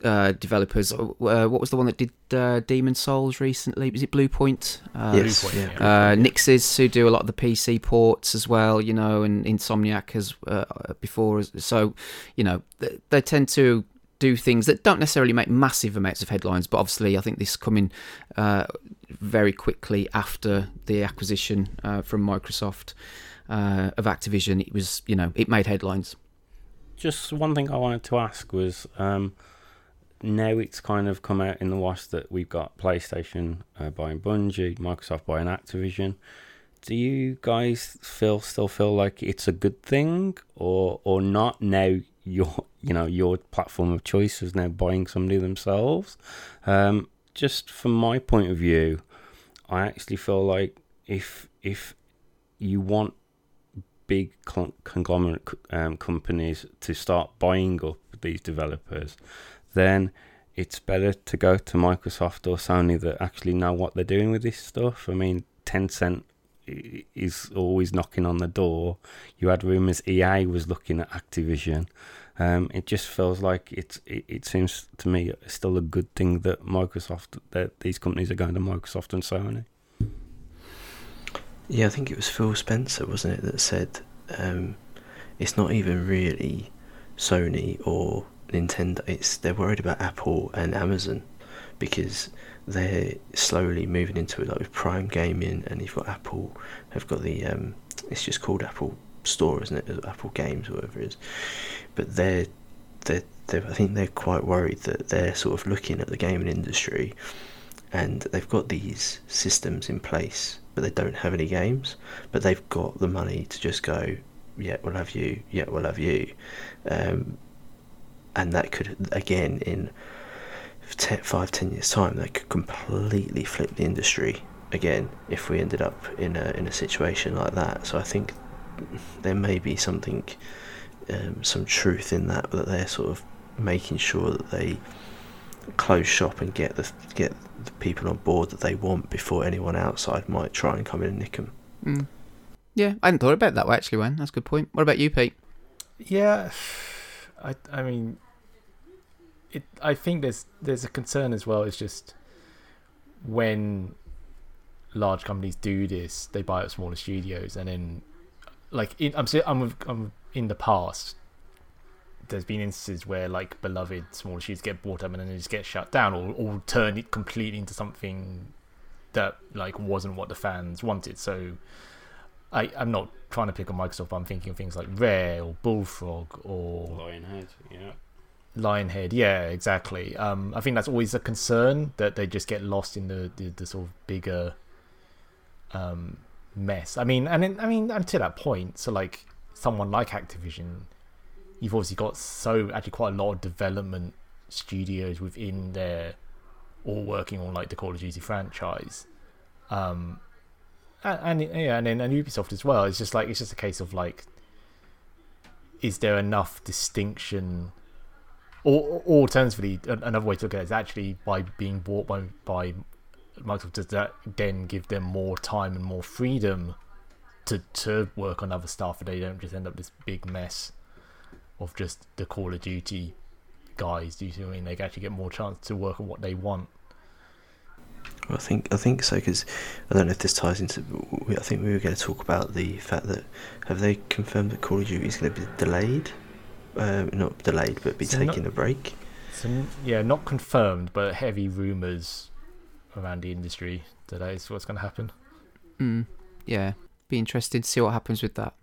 [SPEAKER 1] uh, developers. Uh, what was the one that did uh, Demon Souls recently? Was it Bluepoint? Uh,
[SPEAKER 2] yes,
[SPEAKER 1] Bluepoint, yeah. Uh, Nixxes, who do a lot of the PC ports as well, you know, and Insomniac has uh, before. So, you know, they, they, tend to do things that don't necessarily make massive amounts of headlines, but obviously, I think this coming uh, very quickly after the acquisition from Microsoft of Activision, it was, you know, it made headlines.
[SPEAKER 4] Just one thing I wanted to ask was. Um, now it's kind of come out in the wash that we've got PlayStation uh, buying Bungie, Microsoft buying Activision. Do you guys feel still feel like it's a good thing or or not? Now your you know your platform of choice is now buying somebody themselves. Um, just from my point of view, I actually feel like if if you want big conglomerate um, companies to start buying up these developers, then it's better to go to Microsoft or Sony that actually know what they're doing with this stuff. I mean, Tencent is always knocking on the door. You had rumors EA was looking at Activision. Um, it just feels like it's. It, it, seems to me still a good thing that Microsoft that these companies are going to Microsoft and Sony.
[SPEAKER 2] Yeah, I think it was Phil Spencer, wasn't it, that said um, it's not even really Sony or Nintendo, it's they're worried about Apple and Amazon because they're slowly moving into it, like with Prime Gaming, and you've got Apple have got the um, it's just called Apple Store, isn't it? Apple Games, whatever it is. But they're they're, they're I think they're quite worried that they're sort of looking at the gaming industry, and they've got these systems in place, but they don't have any games. But they've got the money to just go, yeah, we'll have you, yeah, we'll have you. Um, and that could again in ten, five ten years time that could completely flip the industry again if we ended up in a in a situation like that so I think there may be something um, some truth in that that they're sort of making sure that they close shop and get the get the people on board that they want before anyone outside might try and come in and nick them.
[SPEAKER 1] Mm. Yeah, I hadn't thought about that way actually, Wayne. That's a good point. What about you, Pete?
[SPEAKER 3] Yeah, I I mean, it. I think there's there's a concern as well. It's just when large companies do this, they buy up smaller studios, and then like in, I'm I'm I'm in the past. There's been instances where like beloved smaller studios get bought up and then they just get shut down, or or turn it completely into something that like wasn't what the fans wanted. So I, I'm not trying to pick on Microsoft, but I'm thinking of things like Rare or Bullfrog or
[SPEAKER 4] Lionhead, yeah.
[SPEAKER 3] Lionhead, yeah, exactly. Um, I think that's always a concern that they just get lost in the, the, the sort of bigger um, mess. I mean, and I mean, to that point, so like someone like Activision, you've obviously got so actually quite a lot of development studios within there, all working on like the Call of Duty franchise. Um, and, and yeah, and then and Ubisoft as well. It's just like it's just a case of like, is there enough distinction? Or, or alternatively, another way to look at it is actually by being bought by by Microsoft. Does that then give them more time and more freedom to to work on other stuff, and they don't just end up this big mess of just the Call of Duty guys? Do you see what I mean? They actually get more chance to work on what they want.
[SPEAKER 2] I think I think so because I don't know if this ties into. I think we were going to talk about the fact that have they confirmed that Call of Duty is going to be delayed, uh, not delayed, but be so taking not, a break.
[SPEAKER 3] So yeah, not confirmed, but heavy rumours around the industry that is what's going to happen.
[SPEAKER 1] Mm, yeah, be interesting to see what happens with that.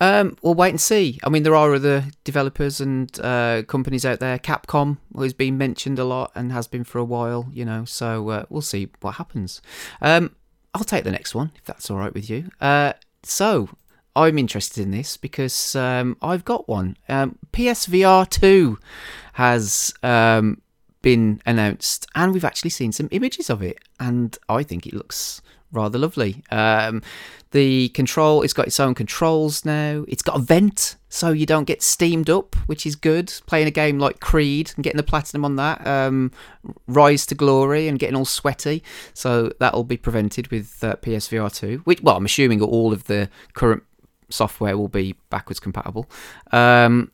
[SPEAKER 1] Um, we'll wait and see. I mean, there are other developers and uh, companies out there. Capcom has been mentioned a lot and has been for a while, you know. So uh, we'll see what happens. Um, I'll take the next one if that's all right with you. Uh, so I'm interested in this because um, I've got one. Um, PSVR 2 has um, been announced, and we've actually seen some images of it, and I think it looks rather lovely. Um, the control, it's got its own controls now. It's got a vent, so you don't get steamed up, which is good. Playing a game like Creed and getting the platinum on that, um, Rise to Glory, and getting all sweaty. So that'll be prevented with uh, PSVR 2. Which, well, I'm assuming all of the current software will be backwards compatible. Um,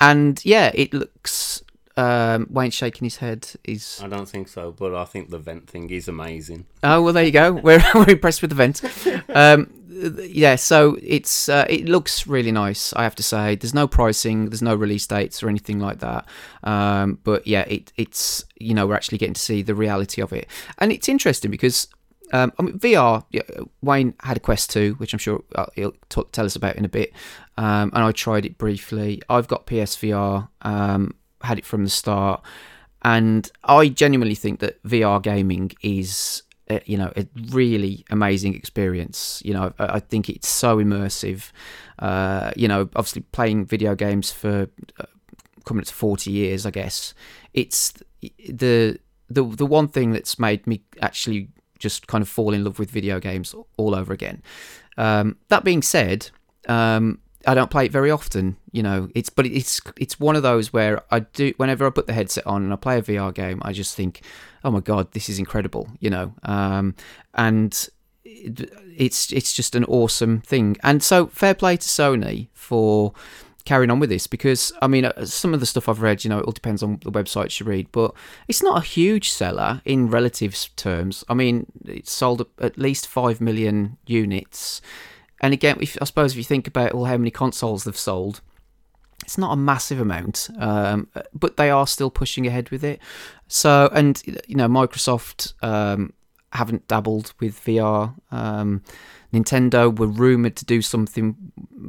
[SPEAKER 1] and yeah, it looks. Um, Wayne's shaking his head. He's
[SPEAKER 4] I don't think so, but I think the vent thing is amazing.
[SPEAKER 1] Oh well, there you go. We're we're impressed with the vent. Um, yeah, so it's uh, it looks really nice. I have to say, there's no pricing, there's no release dates or anything like that. Um, but yeah, it it's you know we're actually getting to see the reality of it, and it's interesting because. Um, I mean, VR. Yeah, Wayne had a Quest 2, which I'm sure uh, he'll t- tell us about in a bit. Um, and I tried it briefly. I've got PSVR. Um, had it from the start, and I genuinely think that VR gaming is uh, you know a really amazing experience you know i, I think it's so immersive uh, you know obviously playing video games for uh, coming up to 40 years i guess it's the the the one thing that's made me actually just kind of fall in love with video games all over again um, that being said um, I don't play it very often, you know. It's but it's it's one of those where I do whenever I put the headset on and I play a VR game, I just think, oh my god, this is incredible, you know. Um, and it's it's just an awesome thing. And so fair play to Sony for carrying on with this because I mean uh, some of the stuff I've read, you know, it all depends on the websites you read, but it's not a huge seller in relative terms. I mean, it's sold at least five million units. And again, if, I suppose if you think about well, how many consoles they've sold, it's not a massive amount, um, but they are still pushing ahead with it. So, and you know, Microsoft um, haven't dabbled with VR. Um, Nintendo were rumored to do something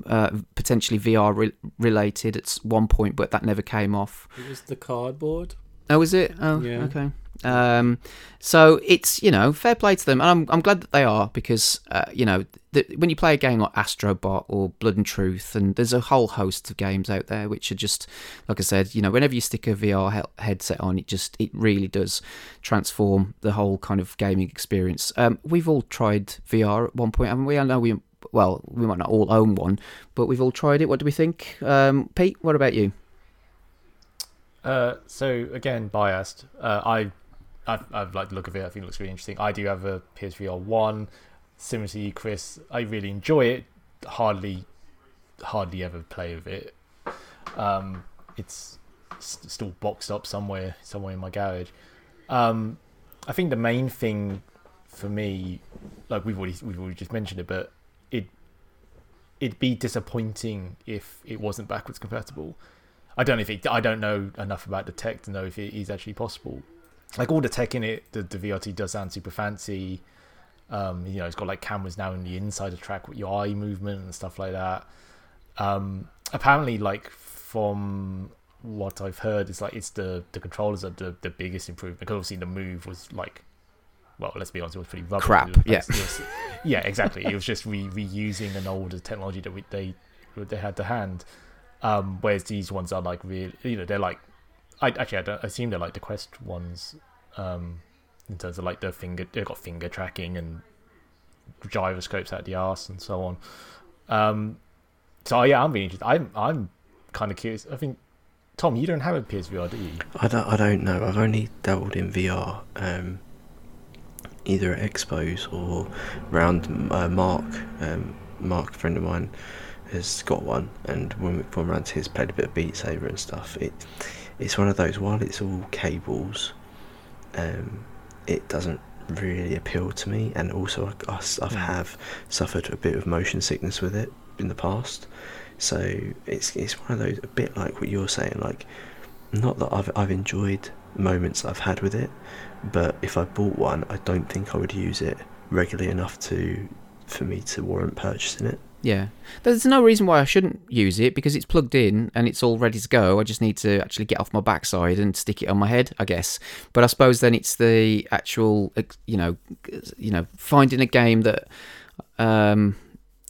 [SPEAKER 1] uh, potentially VR re- related at one point, but that never came off.
[SPEAKER 4] It was the cardboard.
[SPEAKER 1] Oh, is it? Oh,
[SPEAKER 4] Yeah.
[SPEAKER 1] okay. Um, so it's you know fair play to them, and I'm I'm glad that they are because uh, you know the, when you play a game like Astrobot or Blood and Truth, and there's a whole host of games out there which are just like I said, you know, whenever you stick a VR he- headset on, it just it really does transform the whole kind of gaming experience. Um, we've all tried VR at one point, haven't we? I know we well we might not all own one, but we've all tried it. What do we think, um, Pete? What about you?
[SPEAKER 3] Uh, so again, biased. Uh, I, I've, liked the look of it. I think it looks really interesting. I do have a PSVR one. Similar to you, Chris, I really enjoy it. Hardly, hardly ever play with it. Um, it's still boxed up somewhere, somewhere in my garage. Um, I think the main thing for me, like we've already we've already just mentioned it, but it it'd be disappointing if it wasn't backwards compatible. I don't know if it, I don't know enough about the tech to know if it is actually possible. Like all the tech in it, the, the VRT does sound super fancy. Um, you know, it's got like cameras now in the inside to track with your eye movement and stuff like that. Um, apparently, like from what I've heard, it's like it's the the controllers are the, the biggest improvement because obviously the move was like, well, let's be honest, it was pretty rubbish.
[SPEAKER 1] Crap,
[SPEAKER 3] was-
[SPEAKER 1] yeah.
[SPEAKER 3] was- yeah, exactly. It was just re- reusing an older technology that we, they they had to hand. Um, whereas these ones are like really, you know, they're like, I actually I, I assume they're like the Quest ones, um, in terms of like the finger, they've got finger tracking and gyroscopes out the arse and so on. Um, so yeah, I'm really interested. I'm I'm kind of curious. I think Tom, you don't have a PSVR, do you?
[SPEAKER 2] I don't, I don't know. I've only dabbled in VR, um, either at expos or round. Uh, Mark, um, Mark, a friend of mine, has got one, and when we've gone round to his, played a bit of Beat Saber and stuff. It, it's one of those. While it's all cables, um, it doesn't really appeal to me, and also I've
[SPEAKER 3] Mm.
[SPEAKER 2] have suffered a bit of motion sickness with it in the past. So it's it's one of those a bit like what you're saying, like not that I've I've enjoyed moments I've had with it, but if I bought one, I don't think I would use it regularly enough to for me to warrant purchasing it.
[SPEAKER 1] Yeah. There's no reason why I shouldn't use it because it's plugged in and it's all ready to go. I just need to actually get off my backside and stick it on my head, I guess. But I suppose then it's the actual, you know, you know, finding a game that, um,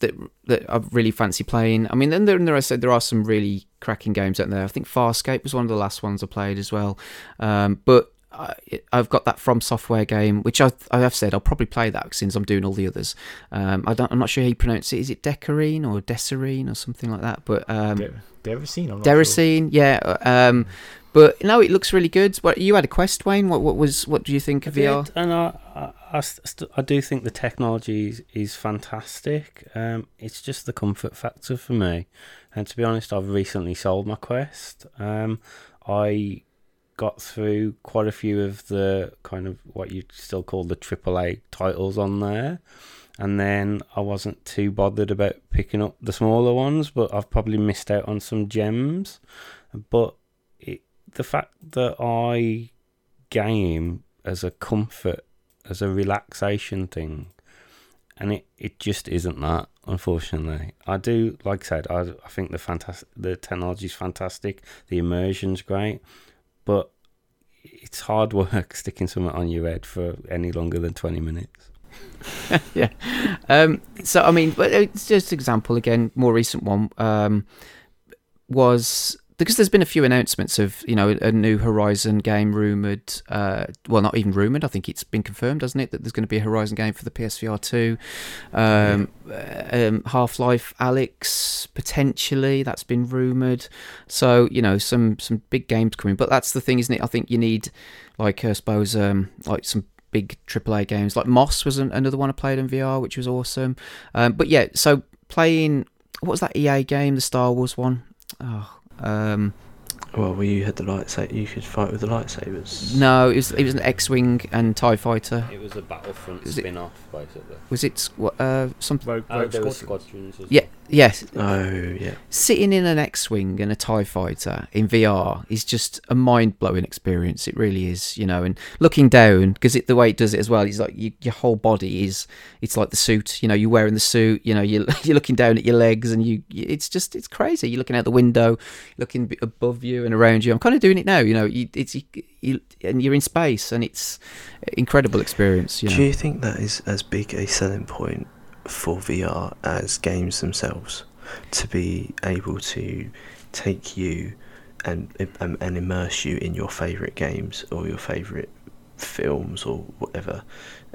[SPEAKER 1] that that I really fancy playing. I mean, then there, there I said there are some really cracking games out there. I think Farscape was one of the last ones I played as well. Um, but I, I've got that From Software game, which I, I have said I'll probably play that since I'm doing all the others. Um, I don't, I'm not sure how you pronounce it. Is it Decarine or Decerine or something like that? But um,
[SPEAKER 3] De- Deracine, I'm not
[SPEAKER 1] Deracine, yeah. Um, but no, it looks really good. What you had a quest, Wayne? What what was what do you think of
[SPEAKER 4] I
[SPEAKER 1] VR?
[SPEAKER 4] did, and I, I, I, st- I do think the technology is, is fantastic. Um, it's just the comfort factor for me. And to be honest, I've recently sold my Quest. Um, I got through quite a few of the kind of what you still call the AAA titles on there. And then I wasn't too bothered about picking up the smaller ones, but I've probably missed out on some gems. But it, the fact that I game as a comfort, as a relaxation thing, and it, it just isn't that. Unfortunately, I do like I said. I, I think the fantastic the technology's fantastic. The immersion's great, but it's hard work sticking something on your head for any longer than twenty minutes.
[SPEAKER 1] yeah. Um, so I mean, but it's just an example again. More recent one um, was because there's been a few announcements of you know a new Horizon game rumored. Uh, well, not even rumored. I think it's been confirmed, hasn't it, that there's going to be a Horizon game for the PSVR two. Um, um, Half Life Alyx potentially that's been rumored. So you know some some big games coming. But that's the thing, isn't it? I think you need like I suppose um, like some big AAA games. Like Moss was an, another one I played in VR, which was awesome. Um, but yeah, so playing what was that EA game, the Star Wars one? Oh, um,
[SPEAKER 2] Well, where you had the lightsaber, you could fight with the lightsabers.
[SPEAKER 1] no, it was it was an X-wing and Tie Fighter.
[SPEAKER 4] It was a Battlefront
[SPEAKER 1] Is it-
[SPEAKER 4] spin-off, basically.
[SPEAKER 1] Was it what uh something?
[SPEAKER 3] Rogue,
[SPEAKER 4] Oh, there were
[SPEAKER 3] Squadron.
[SPEAKER 4] squadrons. As
[SPEAKER 1] Yeah, yes.
[SPEAKER 2] Oh yeah.
[SPEAKER 1] Sitting in an X-wing and a Tie Fighter in VR is just a mind-blowing experience. It really is, you know. And looking down because it the way it does it as well, is like you, your whole body is it's like the suit. You know, you're wearing the suit. You know, you you're looking down at your legs and you it's just it's crazy. You're looking out the window, looking above you and around you. I'm kind of doing it now. You know, you, it's you, you, and you're in space and it's incredible experience. You know.
[SPEAKER 2] Do you think that is as big a selling point for VR as games themselves? To be able to take you and um, and immerse you in your favourite games or your favourite films or whatever.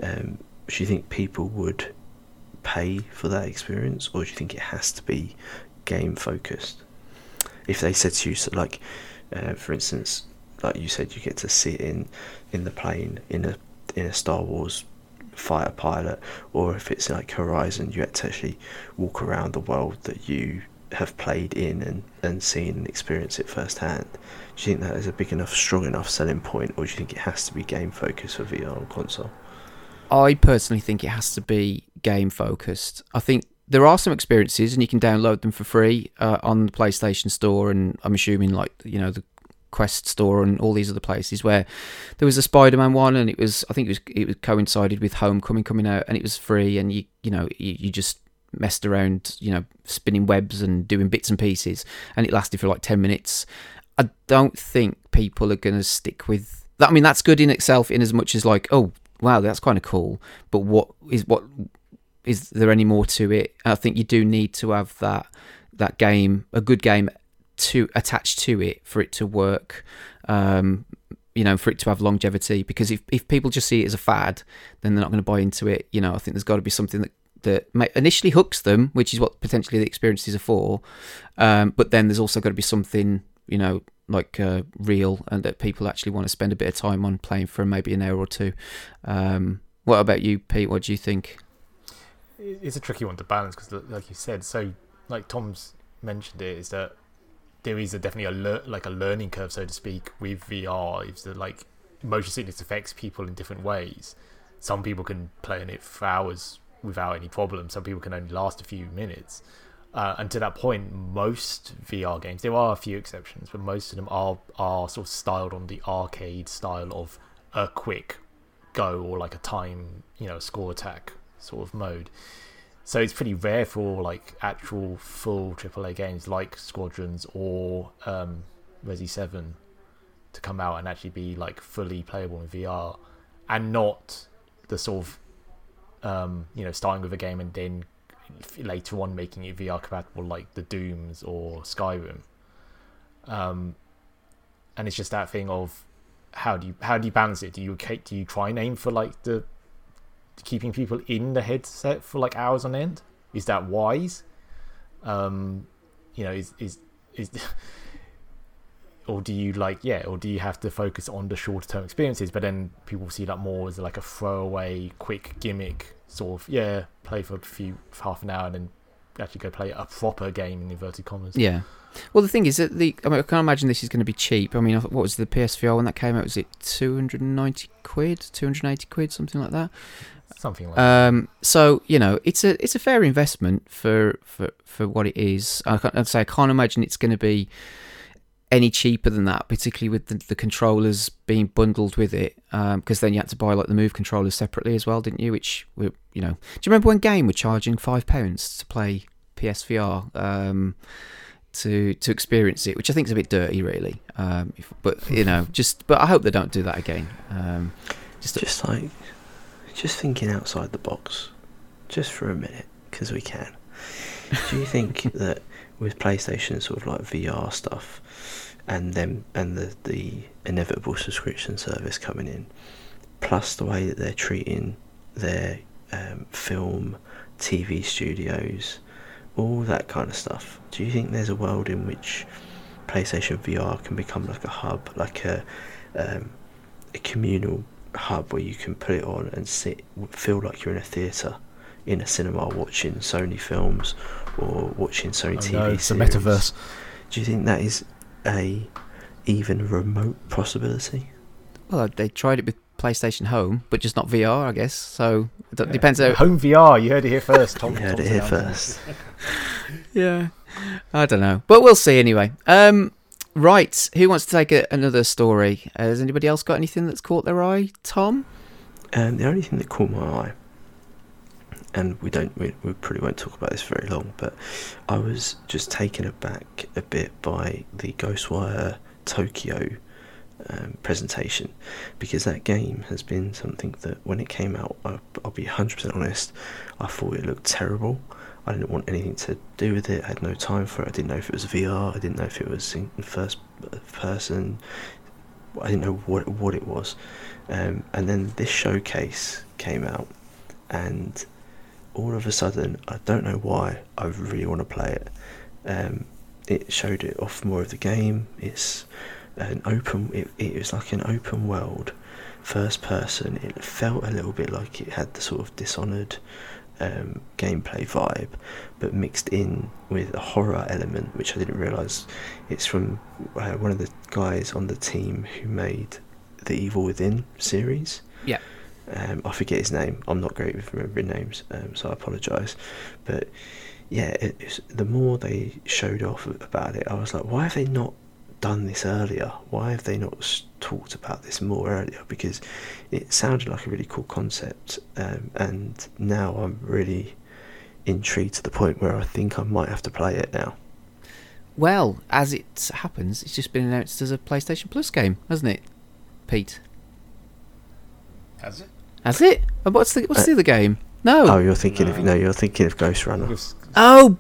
[SPEAKER 2] Um, do you think people would pay for that experience, or do you think it has to be game focused? If they said to you, so like, uh, for instance, like you said, you get to sit in in the plane in a in a Star Wars fighter pilot, or if it's like Horizon, you get to actually walk around the world that you have played in and, and seen and experience it firsthand. Do you think that is a big enough, strong enough selling point, or do you think it has to be game focused for VR or console?
[SPEAKER 1] I personally think it has to be game focused. I think there are some experiences, and you can download them for free uh, on the PlayStation Store, and I'm assuming like you know the Quest Store and all these other places where there was a Spider-Man one, and it was I think it was it was coincided with Homecoming coming out, and it was free, and you you know you, you just messed around, you know, spinning webs and doing bits and pieces, and it lasted for like ten minutes. I don't think people are going to stick with that. I mean, that's good in itself, in as much as like, oh wow, that's kind of cool. But what is what is there any more to it? I think you do need to have that that game, a good game, to attach to it for it to work. Um, you know, for it to have longevity. Because if if people just see it as a fad, then they're not going to buy into it. You know, I think there's got to be something that that may, initially hooks them, which is what potentially the experiences are for. Um, but then there's also got to be something, you know, like uh, real and that people actually want to spend a bit of time on playing for maybe an hour or two. Um, what about you, Pete? What do you think?
[SPEAKER 3] It's a tricky one to balance because, like you said, so like Tom's mentioned it, is that there is a definitely a lear- like a learning curve, so to speak, with VR. Is that like motion sickness affects people in different ways. Some people can play in it for hours without any problem. Some people can only last a few minutes. Uh, and to that point, most VR games, there are a few exceptions, but most of them are are sort of styled on the arcade style of a quick go or like a time, you know, score attack sort of mode. So it's pretty rare for like actual full AAA games like Squadrons or um, Resi Seven to come out and actually be like fully playable in VR, and not the sort of um, you know starting with a game and then later on making it VR compatible, like the Dooms or Skyrim. Um, and it's just that thing of how do you how do you balance it? Do you do you try and aim for like the keeping people in the headset for like hours on end? Is that wise? Um, you know, is is is or do you like yeah or do you have to focus on the shorter term experiences but then people see that more as like a throwaway quick gimmick sort of yeah play for a few for half an hour and then actually go play a proper game in inverted commas
[SPEAKER 1] Yeah. Well, the thing is that the I, mean, I can't imagine this is going to be cheap. I mean, what was the PSVR when that came out? Was it two hundred and ninety quid, two hundred eighty quid, something like that?
[SPEAKER 3] Something like that.
[SPEAKER 1] Um, so you know, it's a it's a fair investment for for, for what it is. I can't, I'd say I can't imagine it's going to be any cheaper than that, particularly with the, the controllers being bundled with it. Because then you had to buy like the Move controllers separately as well, didn't you? Which were you know, do you remember when Game were charging five pounds to play PSVR? Um, to to experience it, which I think is a bit dirty, really. Um, if, but you know, just but I hope they don't do that again. Um, just,
[SPEAKER 2] Just like, just thinking outside the box, just for a minute, because we can. Do you think that with PlayStation sort of like VR stuff, and them and the the inevitable subscription service coming in, plus the way that they're treating their um, film, TV studios, all that kind of stuff. Do you think there's a world in which PlayStation VR can become like a hub, like a um, a communal hub where you can put it on and sit, feel like you're in a theatre, in a cinema watching Sony films or watching Sony
[SPEAKER 3] Oh
[SPEAKER 2] TV
[SPEAKER 3] no, it's a
[SPEAKER 2] series?
[SPEAKER 3] metaverse
[SPEAKER 2] Do you think that is a even remote possibility?
[SPEAKER 1] well, they tried it with PlayStation Home, but just not VR, I guess. So it d- depends how.
[SPEAKER 3] home VR you heard it here first Tom
[SPEAKER 2] You heard
[SPEAKER 3] Tom's
[SPEAKER 2] it here first.
[SPEAKER 1] Yeah, I don't know, but we'll see anyway. Um, right, who wants to take a, another story? Uh, has anybody else got anything that's caught their eye? Tom?
[SPEAKER 2] And the only thing that caught my eye, and we don't, we, we probably won't talk about this very long, but I was just taken aback a bit by the Ghostwire Tokyo um, presentation because that game has been something that when it came out, I, I'll be 100% honest, I thought it looked terrible. I didn't want anything to do with it. I had no time for it. I didn't know if it was VR. I didn't know if it was in first person. I didn't know what what it was. Um, and then this showcase came out, and all of a sudden, I don't know why, I really want to play it. Um, it showed it off more of the game. It's an open. It, it was like an open world, first person. It felt a little bit like it had the sort of Dishonored um, gameplay vibe, but mixed in with a horror element, which I didn't realise. It's from uh, one of the guys on the team who made the Evil Within series.
[SPEAKER 1] Yeah.
[SPEAKER 2] Um, I forget his name. I'm not great with remembering names, um, so I apologise. But yeah, it, it's, the more they showed off about it, I was like, why have they not done this earlier? Why have they not talked about this more earlier? Because it sounded like a really cool concept, um, and now I'm really intrigued to the point where I think I might have to play it now.
[SPEAKER 1] Well, as it happens, it's just been announced as a PlayStation Plus game, hasn't it, Pete?
[SPEAKER 3] has it
[SPEAKER 1] Has it? Uh, What's the What's the other game? No.
[SPEAKER 2] Oh, you're thinking of
[SPEAKER 3] No.
[SPEAKER 2] no, you're thinking of Ghost Runner.
[SPEAKER 1] Oh,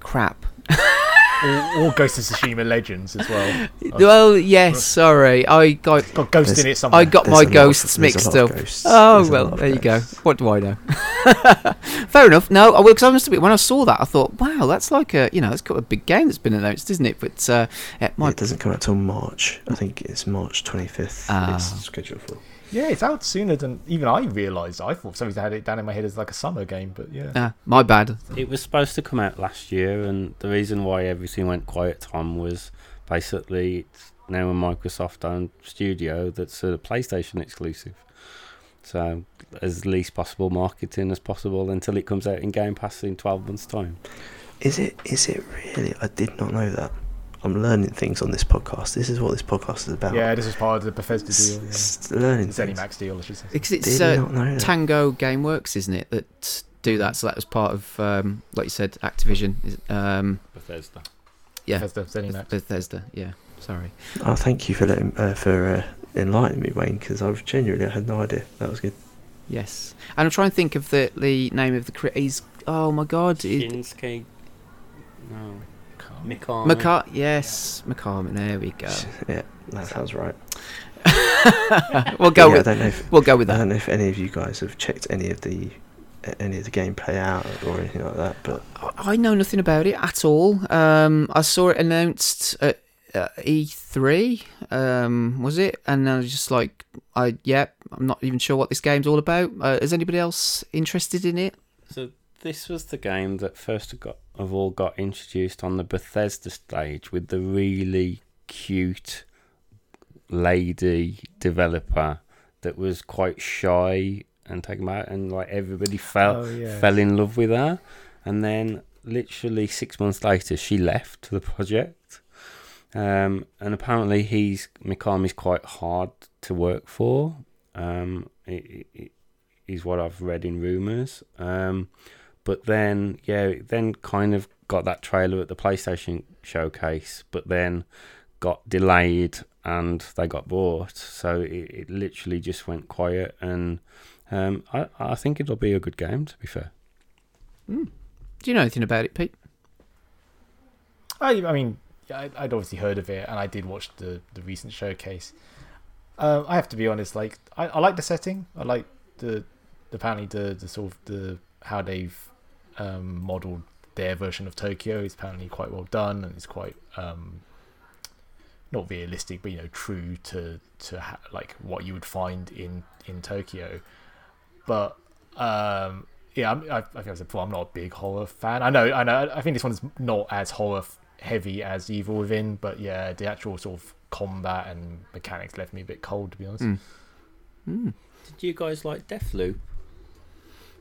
[SPEAKER 1] crap.
[SPEAKER 3] or, or Ghost of Tsushima Legends as well
[SPEAKER 1] Well, yes. Sorry, I got
[SPEAKER 3] got Ghost
[SPEAKER 2] There's-
[SPEAKER 3] in it somewhere
[SPEAKER 1] I got
[SPEAKER 2] There's
[SPEAKER 1] my
[SPEAKER 2] a lot of-
[SPEAKER 1] ghosts
[SPEAKER 2] there's a
[SPEAKER 1] mixed
[SPEAKER 2] lot of
[SPEAKER 1] up.
[SPEAKER 2] ghosts.
[SPEAKER 1] Oh
[SPEAKER 2] There's a
[SPEAKER 1] well,
[SPEAKER 2] lot of
[SPEAKER 1] there you go.
[SPEAKER 2] ghosts.
[SPEAKER 1] What do I know? Fair enough. No, I because I must admit when I saw that, I thought, wow, that's like a you know, it's got a big game that's been announced, isn't it? But uh, yeah, my
[SPEAKER 2] It doesn't come out till March. I think it's March 25th.
[SPEAKER 1] Ah.
[SPEAKER 2] It's scheduled for.
[SPEAKER 3] Yeah it's out sooner than even I realised I thought somebody had it down in my head as like a summer game but yeah
[SPEAKER 1] uh, my bad.
[SPEAKER 4] It was supposed to come out last year, and the reason why everything went quiet, Tom, was basically it's now a Microsoft owned studio that's a PlayStation exclusive. So, as least possible marketing as possible until it comes out in Game Pass in 12 months' time.
[SPEAKER 2] Is it? Is it really? I did not know that. I'm learning things on this podcast. This is what this podcast is about.
[SPEAKER 3] yeah this is part of the Bethesda
[SPEAKER 2] S-
[SPEAKER 3] deal yeah.
[SPEAKER 2] s- learning
[SPEAKER 3] the
[SPEAKER 2] things.
[SPEAKER 3] ZeniMax deal I should say
[SPEAKER 1] Because it's uh,
[SPEAKER 2] not know that.
[SPEAKER 1] Tango GameWorks, isn't it, that do that? So that was part of, um, like you said, Activision. Um,
[SPEAKER 4] Bethesda.
[SPEAKER 1] yeah,
[SPEAKER 3] Bethesda ZeniMax
[SPEAKER 1] Bethesda. Yeah, sorry.
[SPEAKER 2] Oh, thank you for letting uh, for uh, enlightening me, Wayne. Because I was genuinely I had no idea. That was good.
[SPEAKER 1] Yes, and I'm trying to think of the the name of the cre- he's Oh my God! It,
[SPEAKER 4] Shinsuke. No.
[SPEAKER 3] Can't-
[SPEAKER 4] Mikami.
[SPEAKER 1] McCart. Yes, McCartman. There we go.
[SPEAKER 2] Yeah, that sounds right.
[SPEAKER 1] we'll go
[SPEAKER 2] Yeah, I
[SPEAKER 1] with.
[SPEAKER 2] don't know if
[SPEAKER 1] We'll go with that.
[SPEAKER 2] I don't know if any of you guys have checked any of the any of the gameplay out or anything like that, but
[SPEAKER 1] I I know nothing about it at all. Um, I saw it announced at uh, E3, um, was it? And I was just like, I yeah, I'm not even sure what this game's all about. Uh, is anybody else interested in it?
[SPEAKER 4] So this was the game that first got of all got introduced on the Bethesda stage with the really cute lady developer that was quite shy and taken out and like everybody fell
[SPEAKER 3] Oh, yeah.
[SPEAKER 4] fell in love with her. And then literally six months later she left the project. Um, and apparently he's Mikami's quite hard to work for. Um, it, it, is what I've read in rumours. Um, but then yeah it then kind of got that trailer at the PlayStation showcase but then got delayed and they got bought so it, it literally just went quiet and um, I, I think it'll be a good game to be fair
[SPEAKER 1] Do you know anything about it, Pete?
[SPEAKER 3] I, I mean, I, I'd obviously heard of it, and I did watch the the recent showcase. Um, I have to be honest, like I, I like the setting. I like the apparently the the sort of the how they've um, modeled their version of Tokyo is apparently quite well done, and it's quite um, not realistic, but you know, true to to ha- like what you would find in in Tokyo. But um, yeah, I'm, I, I think I said before, I'm not a big horror fan. I know, I know. I think this one's not as horror f- heavy as Evil Within, but yeah, the actual sort of combat and mechanics left me a bit cold, to be honest.
[SPEAKER 1] Mm. Mm.
[SPEAKER 4] Did you guys like Deathloop?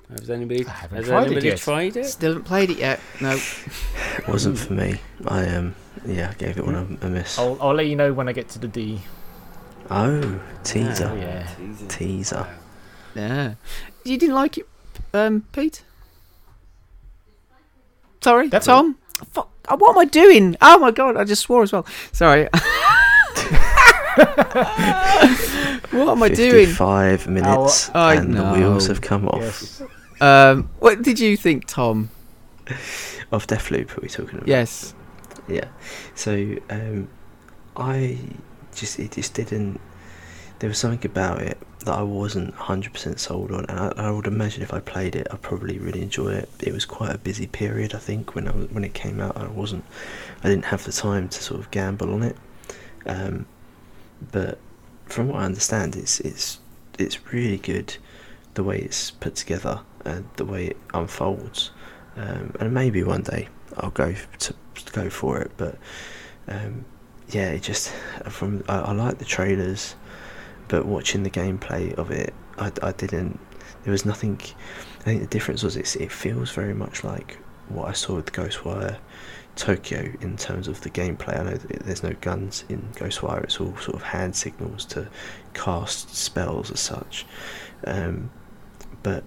[SPEAKER 4] Has anybody
[SPEAKER 3] I haven't
[SPEAKER 4] has
[SPEAKER 3] tried it
[SPEAKER 4] anybody
[SPEAKER 3] yet.
[SPEAKER 4] tried it?
[SPEAKER 1] Still haven't played it yet. No.
[SPEAKER 2] it wasn't for me. I um yeah, I gave it one a, a miss.
[SPEAKER 3] I'll, I'll let you know when I get to the D.
[SPEAKER 2] Oh, teaser,
[SPEAKER 3] Oh, yeah.
[SPEAKER 2] teaser.
[SPEAKER 1] Yeah. You didn't like it, um, Pete? Sorry,
[SPEAKER 3] Definitely.
[SPEAKER 1] Tom. Fuck. uh, What am I doing? Oh my god! I just swore as well. Sorry. what am I doing?
[SPEAKER 2] Fifty-five minutes,
[SPEAKER 1] I
[SPEAKER 2] and the wheels have come off.
[SPEAKER 3] Yes.
[SPEAKER 1] Um, what did you think, Tom?
[SPEAKER 2] Of Deathloop, are we talking about?
[SPEAKER 1] Yes.
[SPEAKER 2] Yeah. So um, I just it just didn't. There was something about it that I wasn't hundred percent sold on, and I, I would imagine if I played it, I'd probably really enjoy it. It was quite a busy period, I think, when I was, when it came out. I wasn't. I didn't have the time to sort of gamble on it. Um, but from what I understand, it's it's it's really good the way it's put together and the way it unfolds. Um, and maybe one day I'll go to, go for it. But um, yeah, it just from I, I like the trailers, but watching the gameplay of it, I, I didn't. There was nothing. I think the difference was it's, it feels very much like what I saw with Ghostwire Tokyo in terms of the gameplay. I know there's no guns in Ghostwire; it's all sort of hand signals to cast spells as such. Um, but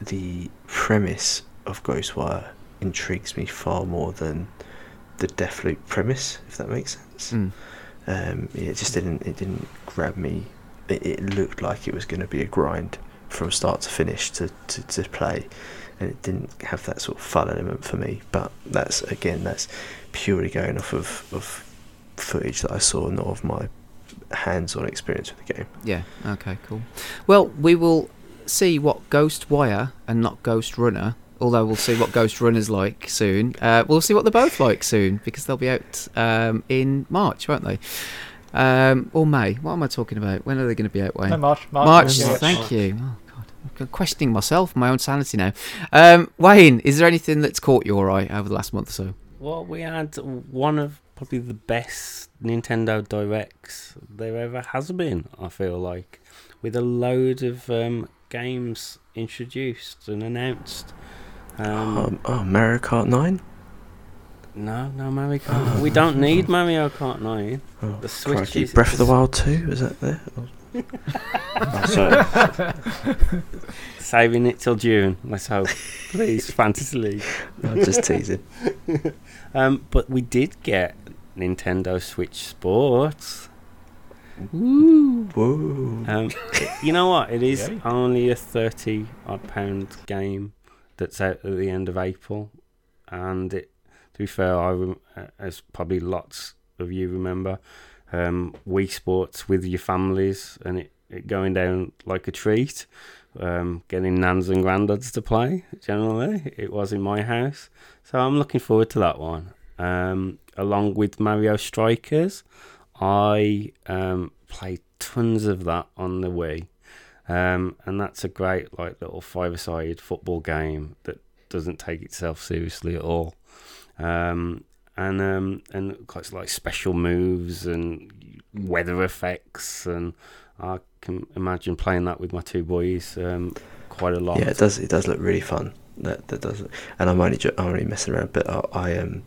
[SPEAKER 2] the premise of Ghostwire intrigues me far more than the Deathloop premise, if that makes sense.
[SPEAKER 1] Mm.
[SPEAKER 2] Um, it just didn't. It didn't grab me. It, it looked like it was going to be a grind from start to finish to, to, to play, and it didn't have that sort of fun element for me. But that's again, that's purely going off of, of footage that I saw, not of my hands-on experience with the game.
[SPEAKER 1] Yeah. Okay. Cool. Well, we will see what Ghost Wire and not Ghost Runner. Although we'll see what Ghost Runner's like soon. Uh, we'll see what they're both like soon because they'll be out um, in March, won't they? Um, or May. What am I talking about? When are they going to be out, Wayne?
[SPEAKER 3] No, March. March.
[SPEAKER 1] March.
[SPEAKER 3] yeah.
[SPEAKER 1] Thank you. Oh God, I'm questioning myself, my own sanity now. Um, Wayne, is there anything that's caught your eye over the last month or so?
[SPEAKER 4] Well, we had one of probably the best Nintendo Directs there ever has been. I feel like, with a load of um, games introduced and announced. Um,
[SPEAKER 2] Um, oh, Mario Kart Nine.
[SPEAKER 4] no, no Mario Kart. we don't need Mario Kart Nine.
[SPEAKER 2] Oh,
[SPEAKER 4] The Switch
[SPEAKER 2] crikey.
[SPEAKER 4] is-
[SPEAKER 2] Breath of the Wild Two. Is that there? Oh, sorry.
[SPEAKER 4] Saving it till June. Let's hope. Please, Fantasy League.
[SPEAKER 2] I'm just teasing.
[SPEAKER 4] Um, but we did get Nintendo Switch Sports.
[SPEAKER 1] Woo!
[SPEAKER 2] Whoa.
[SPEAKER 4] Um, you know what? It is
[SPEAKER 3] Yay.
[SPEAKER 4] only a thirty odd pound game that's out at the end of April, and it. To be fair, I rem- uh, as probably lots of you remember, um, Wii Sports with your families, and it, it going down like a treat. Um, getting nans and granddads to play. Generally, it was in my house, so I'm looking forward to that one. Um, along with Mario Strikers, I um, played tons of that on the Wii, um, and that's a great like little five-a-side football game that doesn't take itself seriously at all. Um, and um, and quite like special moves and weather effects, and I can imagine playing that with my two boys um, quite a lot.
[SPEAKER 2] Yeah, it does. It does look really fun. That that does. And I'm only I'm only messing around, but I, I um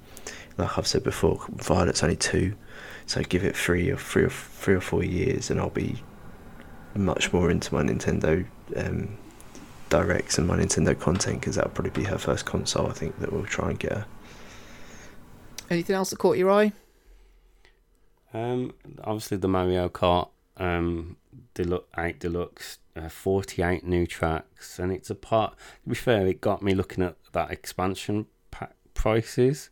[SPEAKER 2] like I've said before, Violet's only two, so give it three or three or three or four years, and I'll be much more into my Nintendo um, directs and my Nintendo content because that'll probably be her first console. I think that we'll try and get her.
[SPEAKER 1] Anything else that caught your eye?
[SPEAKER 4] Um, obviously the Mario Kart um, Deluxe, 8 Deluxe, uh, 48 new tracks, and it's a part. To be fair, it got me looking at that expansion pack prices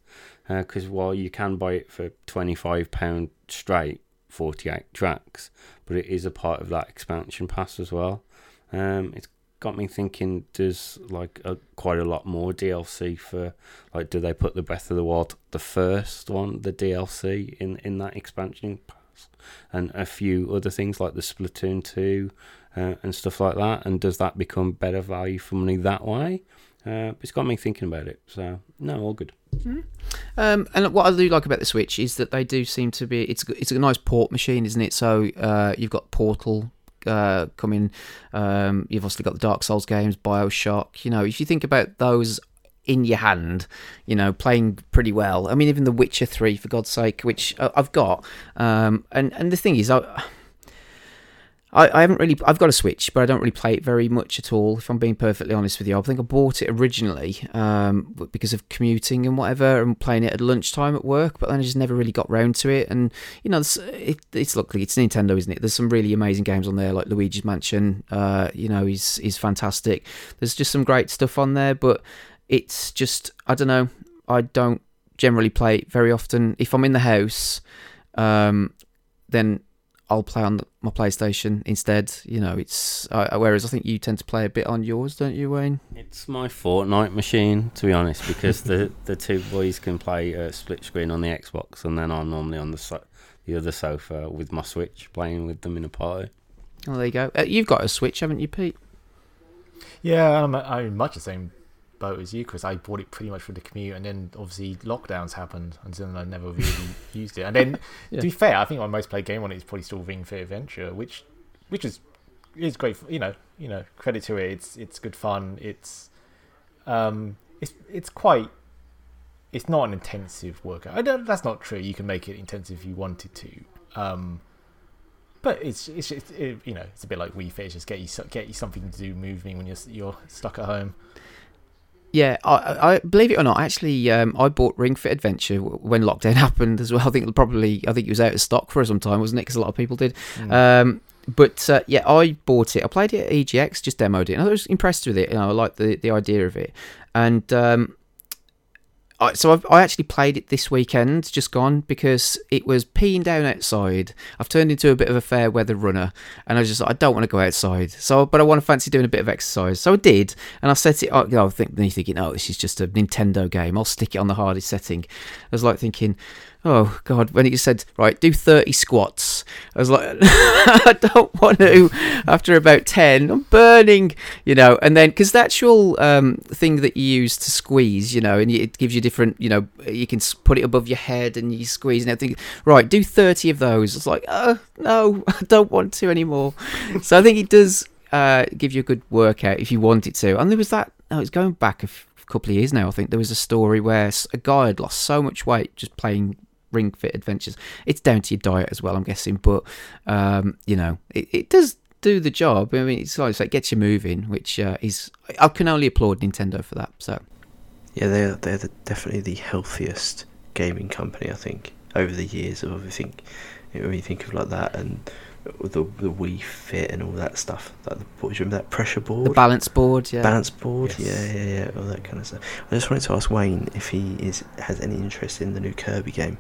[SPEAKER 4] because while you can buy it for £25 straight, 48 tracks, but it is a part of that expansion pass as well. Um, it's got me thinking does like a, quite a lot more DLC for like do they put the Breath of the Wild the first one the DLC in in that expansion pass and a few other things like the Splatoon 2 uh, and stuff like that and does that become better value for money that way uh, it's got me thinking about it so no all good
[SPEAKER 1] Um, and what I do like about the Switch is that they do seem to be it's it's a nice port machine, isn't it? So uh, you've got Portal uh, coming, um, you've obviously got the Dark Souls games, Bioshock. You know, if you think about those in your hand, you know, playing pretty well. I mean, even The Witcher Three, for God's sake, which uh, I've got. Um, and and the thing is, I. I, I haven't really. I've got a Switch, but I don't really play it very much at all. If I'm being perfectly honest with you, I think I bought it originally um, because of commuting and whatever, and playing it at lunchtime at work. But then I just never really got round to it. And you know, it's, it, it's luckily it's Nintendo, isn't it? There's some really amazing games on there, like Luigi's Mansion. Uh, you know, is is fantastic. There's just some great stuff on there, but it's just I don't know. I don't generally play it very often. If I'm in the house, um, then I'll play on my PlayStation instead. You know, it's uh, whereas I think you tend to play a bit on yours, don't you, Wayne?
[SPEAKER 4] It's my Fortnite machine, to be honest, because the, the two boys can play uh, split screen on the Xbox, and then I'm normally on the so- the other sofa with my Switch, playing with them in a party.
[SPEAKER 1] Oh, there you go. Uh, you've got a Switch, haven't you, Pete?
[SPEAKER 3] Yeah, I'm, I'm much the same boat as you, Chris. I bought it pretty much for the commute, and then obviously lockdowns happened, and then I never really used it. And then,
[SPEAKER 1] Yeah.
[SPEAKER 3] to be fair, I think my most played game on it is probably still Ring Fit Adventure, which, which is, is great. For, you know, you know, credit to it. It's it's good fun. It's, um, it's it's quite. It's not an intensive workout. I don't. That's not true. You can make it intensive if you wanted to. Um, but it's it's just, it, you know it's a bit like Wii Fit. It's Just get you get you something to do moving when you're you're stuck at home.
[SPEAKER 1] Yeah, I, I believe it or not, actually, um, I bought Ring Fit Adventure when lockdown happened as well. I think probably, I think it was out of stock for some time, wasn't it? Because a lot of people did. Um, but uh, yeah, I bought it. I played it at EGX, just demoed it, and I was impressed with it. You know, I liked the the idea of it, and um, so I've, I actually played it this weekend, just gone, because it was peeing down outside. I've turned into a bit of a fair weather runner, and I was just I don't want to go outside. So, but I want to fancy doing a bit of exercise. So I did, and I set it. up, You know, I think then you're thinking, oh, this is just a Nintendo game. I'll stick it on the hardest setting. I was like thinking, oh god, when it said, right, do 30 squats, I was like, I don't want to. After about 10, I'm burning, you know. And then because the actual um, thing that you use to squeeze, you know, and it gives you different, you know, you can put it above your head and you squeeze and everything. Right, do 30 of those. It's like, oh no, I don't want to anymore. so I think it does uh, give you a good workout if you want it to. And there was that. No, it's going back a f- couple of years now. I think there was a story where a guy had lost so much weight just playing Ring Fit Adventures. It's down to your diet as well, I'm guessing, but um, you know, it, it does do the job. I mean, it's like, it's like gets you moving, which uh, is I can only applaud Nintendo for that. So
[SPEAKER 2] Yeah, they're they're the, definitely the healthiest gaming company I think over the years of everything. When you think of like that and the the Wii Fit and all that stuff. Like the, what do you remember that pressure board?
[SPEAKER 1] The balance board, yeah.
[SPEAKER 2] balance board,
[SPEAKER 3] Yes.
[SPEAKER 2] yeah, yeah, yeah, all that kind of stuff. I just wanted to ask Wayne if he is has any interest in the new Kirby game.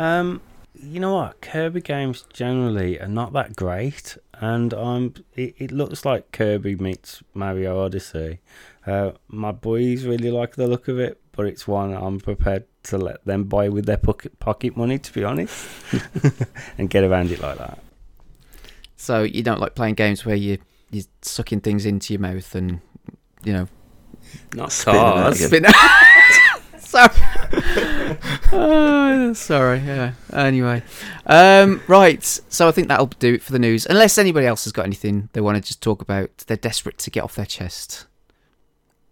[SPEAKER 4] Um, you know what? Kirby games generally are not that great, and um, it, it looks like Kirby meets Mario Odyssey. Uh, my boys really like the look of it, but it's one I'm prepared to let them buy with their pocket pocket money, to be honest, and get around it like that.
[SPEAKER 1] So you don't like playing games where you you're sucking things into your mouth and you know
[SPEAKER 4] Not cars.
[SPEAKER 1] sorry. Oh, sorry. Yeah. Anyway, um, right. So I think that'll do it for the news. Unless anybody else has got anything they want to just talk about, they're desperate to get off their chest.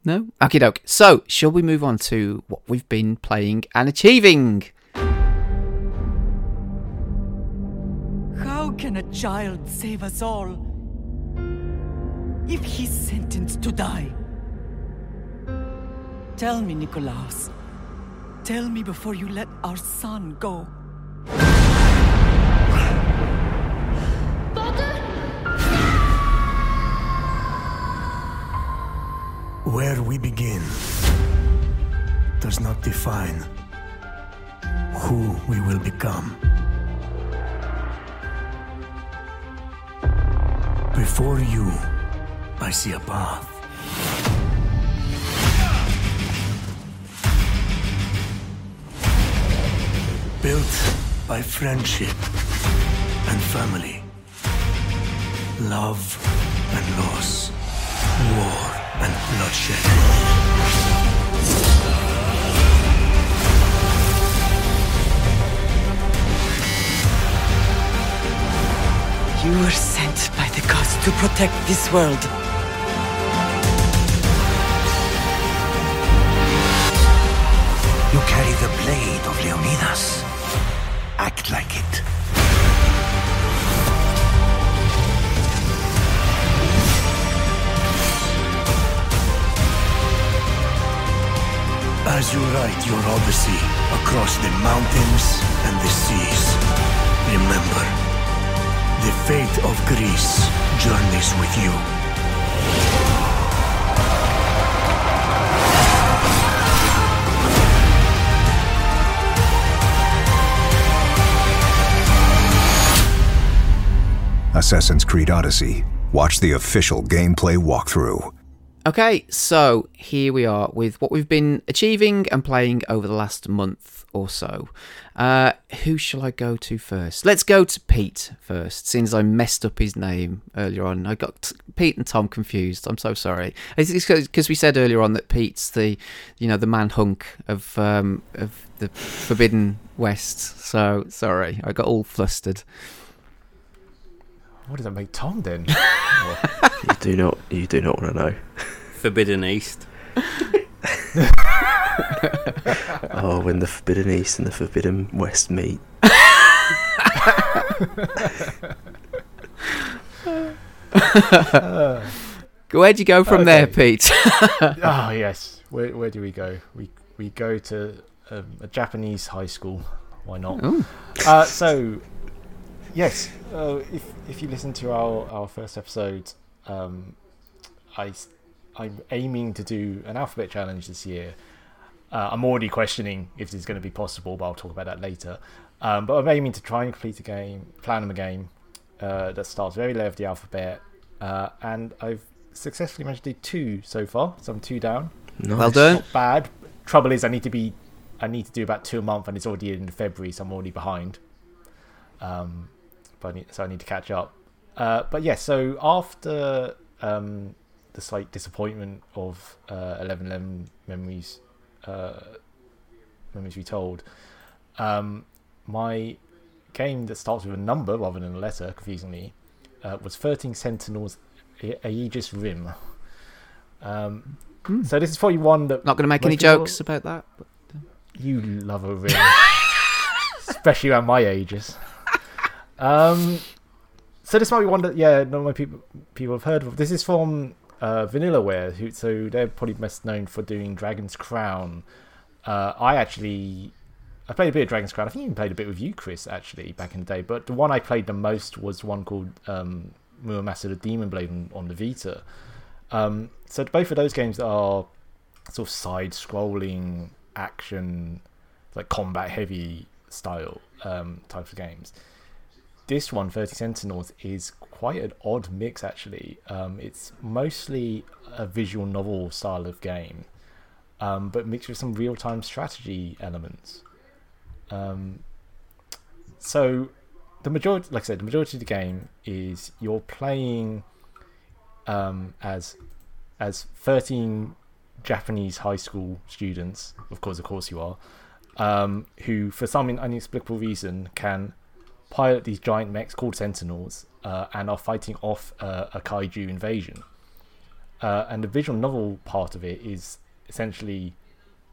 [SPEAKER 1] No. Okay, doke. So shall we move on to what we've been playing and achieving?
[SPEAKER 5] How can a child save us all if he's sentenced to die? Tell me, Nikolaus. Tell me before you let our son go.
[SPEAKER 6] Where we begin does not define who we will become. Before you, I see a path. Built by friendship and family, love and loss, war and bloodshed.
[SPEAKER 5] You were sent by the gods to protect this world.
[SPEAKER 6] You carry the blade of Leonidas. Act like it. As you write your odyssey across the mountains and the seas, remember, the fate of Greece journeys with you.
[SPEAKER 7] Assassin's Creed Odyssey. Watch the official gameplay walkthrough.
[SPEAKER 1] Okay, so here we are with what we've been achieving and playing over the last month or so. Uh, who shall I go to first? Let's go to Pete first, since I messed up his name earlier on. I got Pete and Tom confused. I'm so sorry. It's because we said earlier on that Pete's the, you know, the man hunk of um, of the Forbidden West. So sorry, I got all flustered.
[SPEAKER 3] What does that make Tom then?
[SPEAKER 2] You do not, you do not want to know.
[SPEAKER 4] Forbidden East.
[SPEAKER 2] Oh, when the Forbidden East and the Forbidden West meet.
[SPEAKER 1] Where'd you go from there, Pete?
[SPEAKER 3] oh yes. Where where do we go? We we go to um, a Japanese high school. Why not? Uh, so yes, uh, if if you listen to our our first episode, um, I s- I'm aiming to do an alphabet challenge this year. Uh, I'm already questioning if this is going to be possible, but I'll talk about that later. Um, but I'm aiming to try and complete a game, plan them a game uh, that starts very low of the alphabet, uh, and I've successfully managed to do two so far. So I'm two down.
[SPEAKER 2] Nice.
[SPEAKER 1] Well done.
[SPEAKER 3] Not bad. Trouble is, I need to be, I need to do about two a month, and it's already in February, so I'm already behind. Um, but I need, so I need to catch up. Uh, but yeah, so after um, the slight disappointment of uh, Eleven Eleven memories, uh, memories retold, um, my game that starts with a number rather than a letter, confusingly, uh, was Thirteen Sentinels A- Aegis Rim. Um, So this is probably one that
[SPEAKER 1] Not going to make
[SPEAKER 3] Most
[SPEAKER 1] any
[SPEAKER 3] people-
[SPEAKER 1] jokes about that. But...
[SPEAKER 3] you love a rim, especially around my ages. Um, so this might be one that yeah, not many people people have heard of. This is from uh, Vanillaware, who so they're probably best known for doing Dragon's Crown. Uh, I actually I played a bit of Dragon's Crown. I think even played a bit with you, Chris, actually, back in the day. But the one I played the most was one called um, the Demon Blade on, on the Vita. Um, so both of those games are sort of side-scrolling action, like combat-heavy style um, types of games. This one, 13 Sentinels, is quite an odd mix actually. Um, it's mostly a visual novel style of game, um, but mixed with some real-time strategy elements. Um, so the majority, like I said, the majority of the game is you're playing um, as as 13 Japanese high school students, of course, of course you are, um, who for some inexplicable reason can pilot these giant mechs called Sentinels uh, and are fighting off uh, a kaiju invasion. Uh, and the visual novel part of it is essentially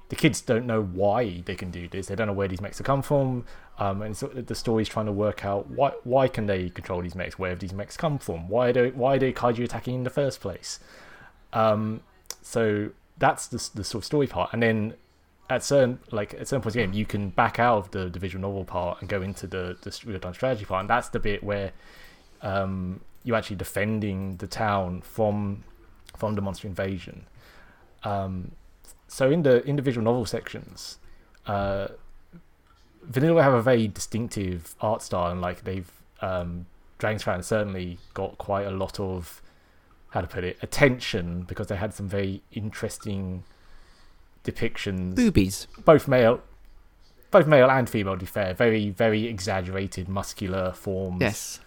[SPEAKER 3] the kids don't know why they can do this. They don't know where these mechs have come from, um, and so the story's trying to work out why why can they control these mechs? Where have these mechs come from? Why do why are they kaiju attacking in the first place? Um, so that's the the sort of story part, and then at certain like at certain points in the game, you can back out of the, visual novel part and go into the the real time strategy part, and that's the bit where um, you're actually defending the town from from the monster invasion. Um, so in the individual novel sections, uh, Vanilla have a very distinctive art style, and like they've um, Dragon's Crown certainly got quite a lot of how to put it attention because they had some very interesting depictions,
[SPEAKER 1] Boobies.
[SPEAKER 3] both male, both male and female. To be fair, very very exaggerated muscular forms.
[SPEAKER 1] Yes.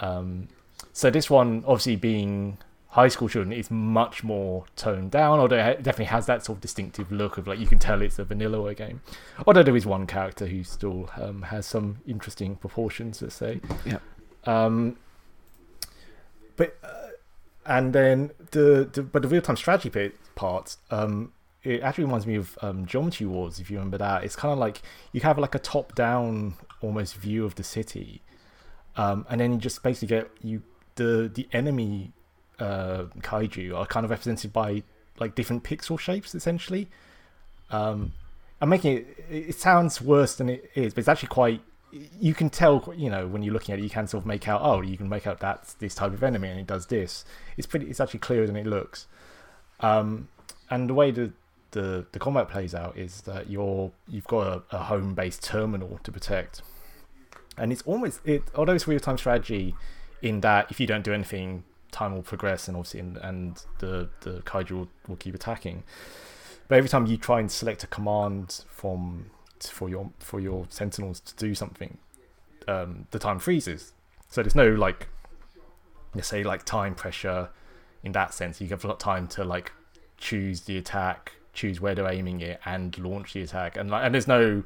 [SPEAKER 3] Um, so this one, obviously being high school children, is much more toned down. Although it definitely has that sort of distinctive look of like you can tell it's a vanilla game. Although there is one character who still um, has some interesting proportions, let's say.
[SPEAKER 1] Yeah.
[SPEAKER 3] Um, but uh, and then the, the but the real time strategy bit part, um, it actually reminds me of um, Geometry Wars. If you remember that, it's kind of like you have like a top down almost view of the city, um, and then you just basically get you the the enemy uh, kaiju are kind of represented by like different pixel shapes essentially. Um, I'm making it. It sounds worse than it is, but it's actually quite. You can tell, you know, when you're looking at it, you can sort of make out. Oh, you can make out that's this type of enemy, and it does this. It's pretty. It's actually clearer than it looks. Um, and the way the, the the combat plays out is that you're you've got a, a home based terminal to protect, and it's almost it. Although it's real time strategy, in that if you don't do anything, time will progress, and obviously, and, and the the kaiju will, will keep attacking. But every time you try and select a command from for your for your sentinels to do something, um, the time freezes. So there's no like, let's say like time pressure in that sense. You have a lot of time to like choose the attack, choose where they're aiming it, and launch the attack. And like, and there's no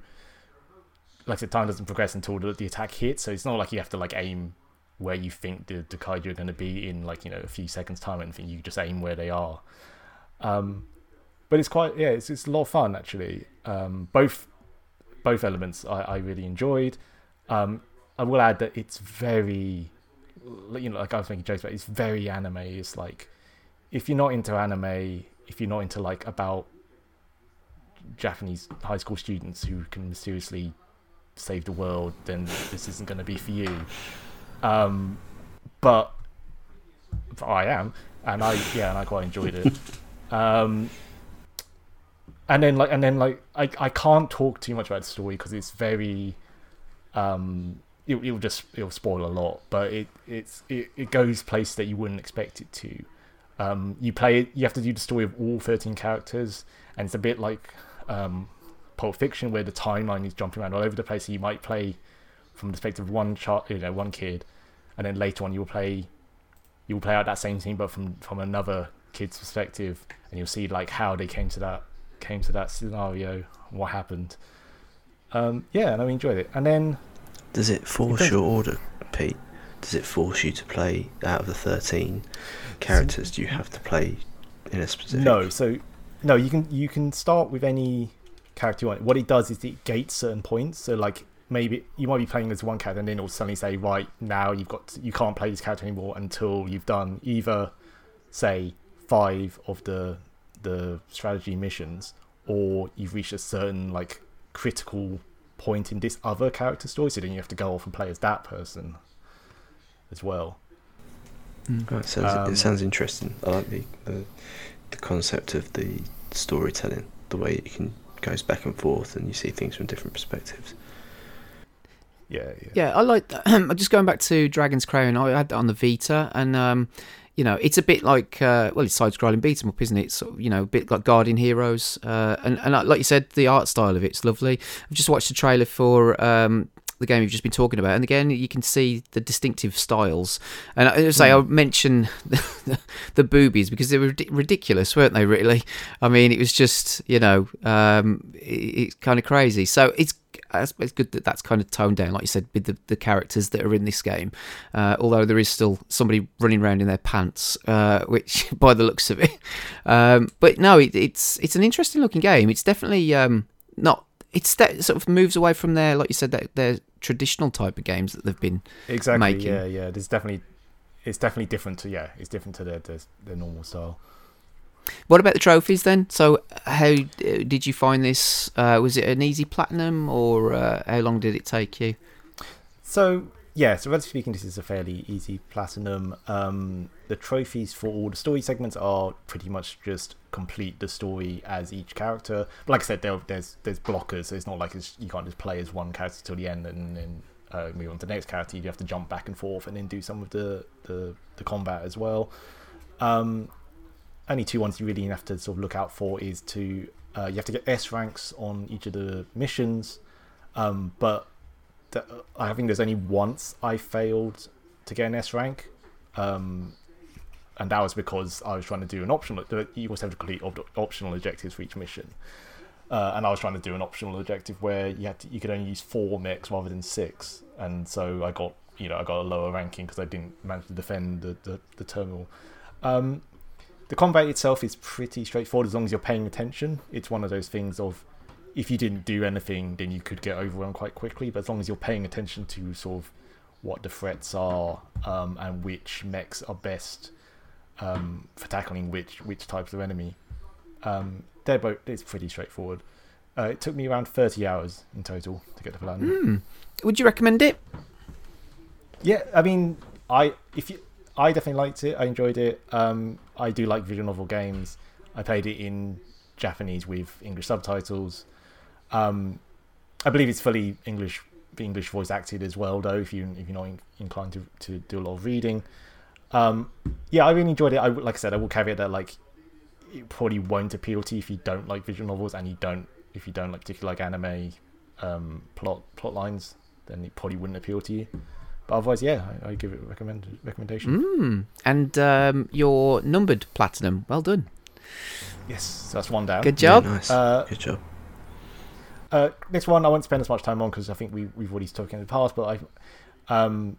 [SPEAKER 3] like said, time doesn't progress until the, the attack hits. So it's not like you have to like aim where you think the, the kaiju are going to be in like you know a few seconds time or anything. You just aim where they are. Um, but it's quite yeah, it's it's a lot of fun actually. Um, both both elements I, I really enjoyed. Um, I will add that it's very you know like I was making jokes about. It's very anime. It's like if you're not into anime, if you're not into like about Japanese high school students who can mysteriously save the world, then this isn't going to be for you. Um, but I am, and I yeah, and I quite enjoyed it. um, and then like and then like I I can't talk too much about the story because it's very um it, it'll just it'll spoil a lot but it it's it, it goes places that you wouldn't expect it to um you play it you have to do the story of all 13 characters and it's a bit like um pulp fiction where the timeline is jumping around all over the place so you might play from the perspective of one child you know one kid and then later on you'll play you'll play out that same scene but from from another kid's perspective and you'll see like how they came to that came to that scenario what happened um yeah and i enjoyed it and then
[SPEAKER 2] Does it force your order, Pete? Does it force you to play out of the thirteen characters? Do you have to play in a specific?
[SPEAKER 3] no so no you can you can start with any character you want what it does is it gates certain points so like maybe you might be playing as one character and then it'll suddenly say right now you've got to, you can't play this character anymore until you've done either say five of the the strategy missions or you've reached a certain like critical point in this other character story. So then you have to go off and play as that person as well.
[SPEAKER 2] Oh, it sounds
[SPEAKER 3] Um,
[SPEAKER 2] it sounds interesting. I like the, the the concept of the storytelling, the way it can goes back and forth, and you see things from different perspectives.
[SPEAKER 3] Yeah, yeah.
[SPEAKER 1] Yeah, I like that. I'm just going back to Dragon's Crown. I had that on the Vita, and um, you know, it's a bit like uh, well, it's side-scrolling beat 'em up, isn't it? It's sort of, you know, a bit like Guardian Heroes, uh, and and like you said, the art style of it's lovely. I've just watched the trailer for. Um, the game you've just been talking about, and again, you can see the distinctive styles. And I say, I'll mention the, the boobies because they were ridiculous, weren't they? Really, I mean, it was just you know, um, it, it's kind of crazy. So it's it's it's good that that's kind of toned down, like you said, with the, the characters that are in this game. Uh, although there is still somebody running around in their pants, uh, which by the looks of it. Um, but no, it, it's it's an interesting looking game. It's definitely um, not. It's that sort of moves away from their, like you said, their, their traditional type of games that they've been.
[SPEAKER 3] Exactly.
[SPEAKER 1] making.
[SPEAKER 3] Yeah, yeah. There's definitely it's definitely different to yeah, it's different to their their, their normal style.
[SPEAKER 1] What about the trophies then? So, how uh, did you find this? Uh, was it an easy platinum, or uh, how long did it take you?
[SPEAKER 3] So yeah, so relatively speaking, this is a fairly easy platinum. Um, the trophies for all the story segments are pretty much just complete the story as each character. But like I said, there, there's there's blockers, so it's not like it's, you can't just play as one character till the end and then uh, move on to the next character. You have to jump back and forth and then do some of the the, the combat as well. Um, only two ones you really have to sort of look out for is to uh, you have to get S ranks on each of the missions, um, but th- I think there's only once I failed to get an S rank, um, and that was because I was trying to do an optional. You also have to complete op- optional objectives for each mission, uh, and I was trying to do an optional objective where you had to, you could only use four mechs rather than six, and so I got you know I got a lower ranking because I didn't manage to defend the the, the terminal. Um, the combat itself is pretty straightforward as long as you're paying attention. It's one of those things of if you didn't do anything, then you could get overwhelmed quite quickly. But as long as you're paying attention to sort of what the threats are um, and which mechs are best um, for tackling which which types of enemy, um, they're both. It's pretty straightforward. Uh, it took me around thirty hours in total to get the platinum.
[SPEAKER 1] Hmm. Would you recommend it?
[SPEAKER 3] Yeah, I mean, I if you, I definitely liked it. I enjoyed it. Um, I do like visual novel games. I played it in Japanese with English subtitles. Um, I believe it's fully English, English voice acted as well. Though, if you if you're not in, inclined to, to do a lot of reading, um, yeah, I really enjoyed it. I like I said, I will caveat that like it probably won't appeal to you if you don't like visual novels and you don't if you don't like particularly like anime um, plot plot lines, then it probably wouldn't appeal to you. But otherwise, yeah, I, I give it a recommend recommendation.
[SPEAKER 1] Mm. And um, your numbered platinum. Well done.
[SPEAKER 3] Yes, so that's one down.
[SPEAKER 1] Good
[SPEAKER 2] Yeah,
[SPEAKER 1] job.
[SPEAKER 2] nice.
[SPEAKER 3] Uh,
[SPEAKER 2] Good job.
[SPEAKER 3] Uh, next one, I won't spend as much time on because I think we we've already talked in the past. But I, um,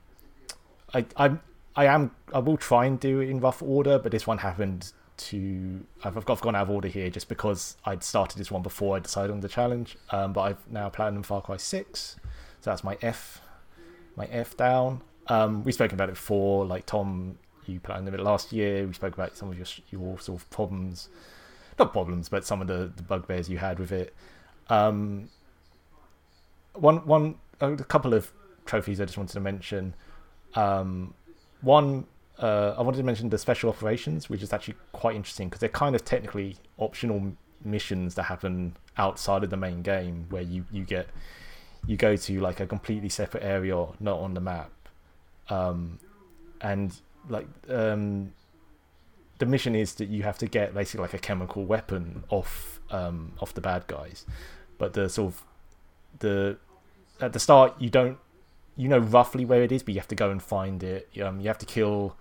[SPEAKER 3] I I I am I will try and do it in rough order, but this one happened to I've, I've gone out of order here just because I'd started this one before I decided on the challenge. Um, but I've now platinum Far Cry Six, so that's my F, my F down. Um, we've spoken about it before. Like Tom, you platinumed it last year. We spoke about some of your your sort of problems, not problems, but some of the, the bugbears you had with it. Um, one, one, a couple of trophies I just wanted to mention. Um, one, uh, I wanted to mention the special operations, which is actually quite interesting because they're kind of technically optional missions that happen outside of the main game, where you you get you go to like a completely separate area, not on the map, um, and like um, the mission is that you have to get basically like a chemical weapon off um, off the bad guys, but the sort of the at the start you don't you know roughly where it is, but you have to go and find it. Um, you have to kill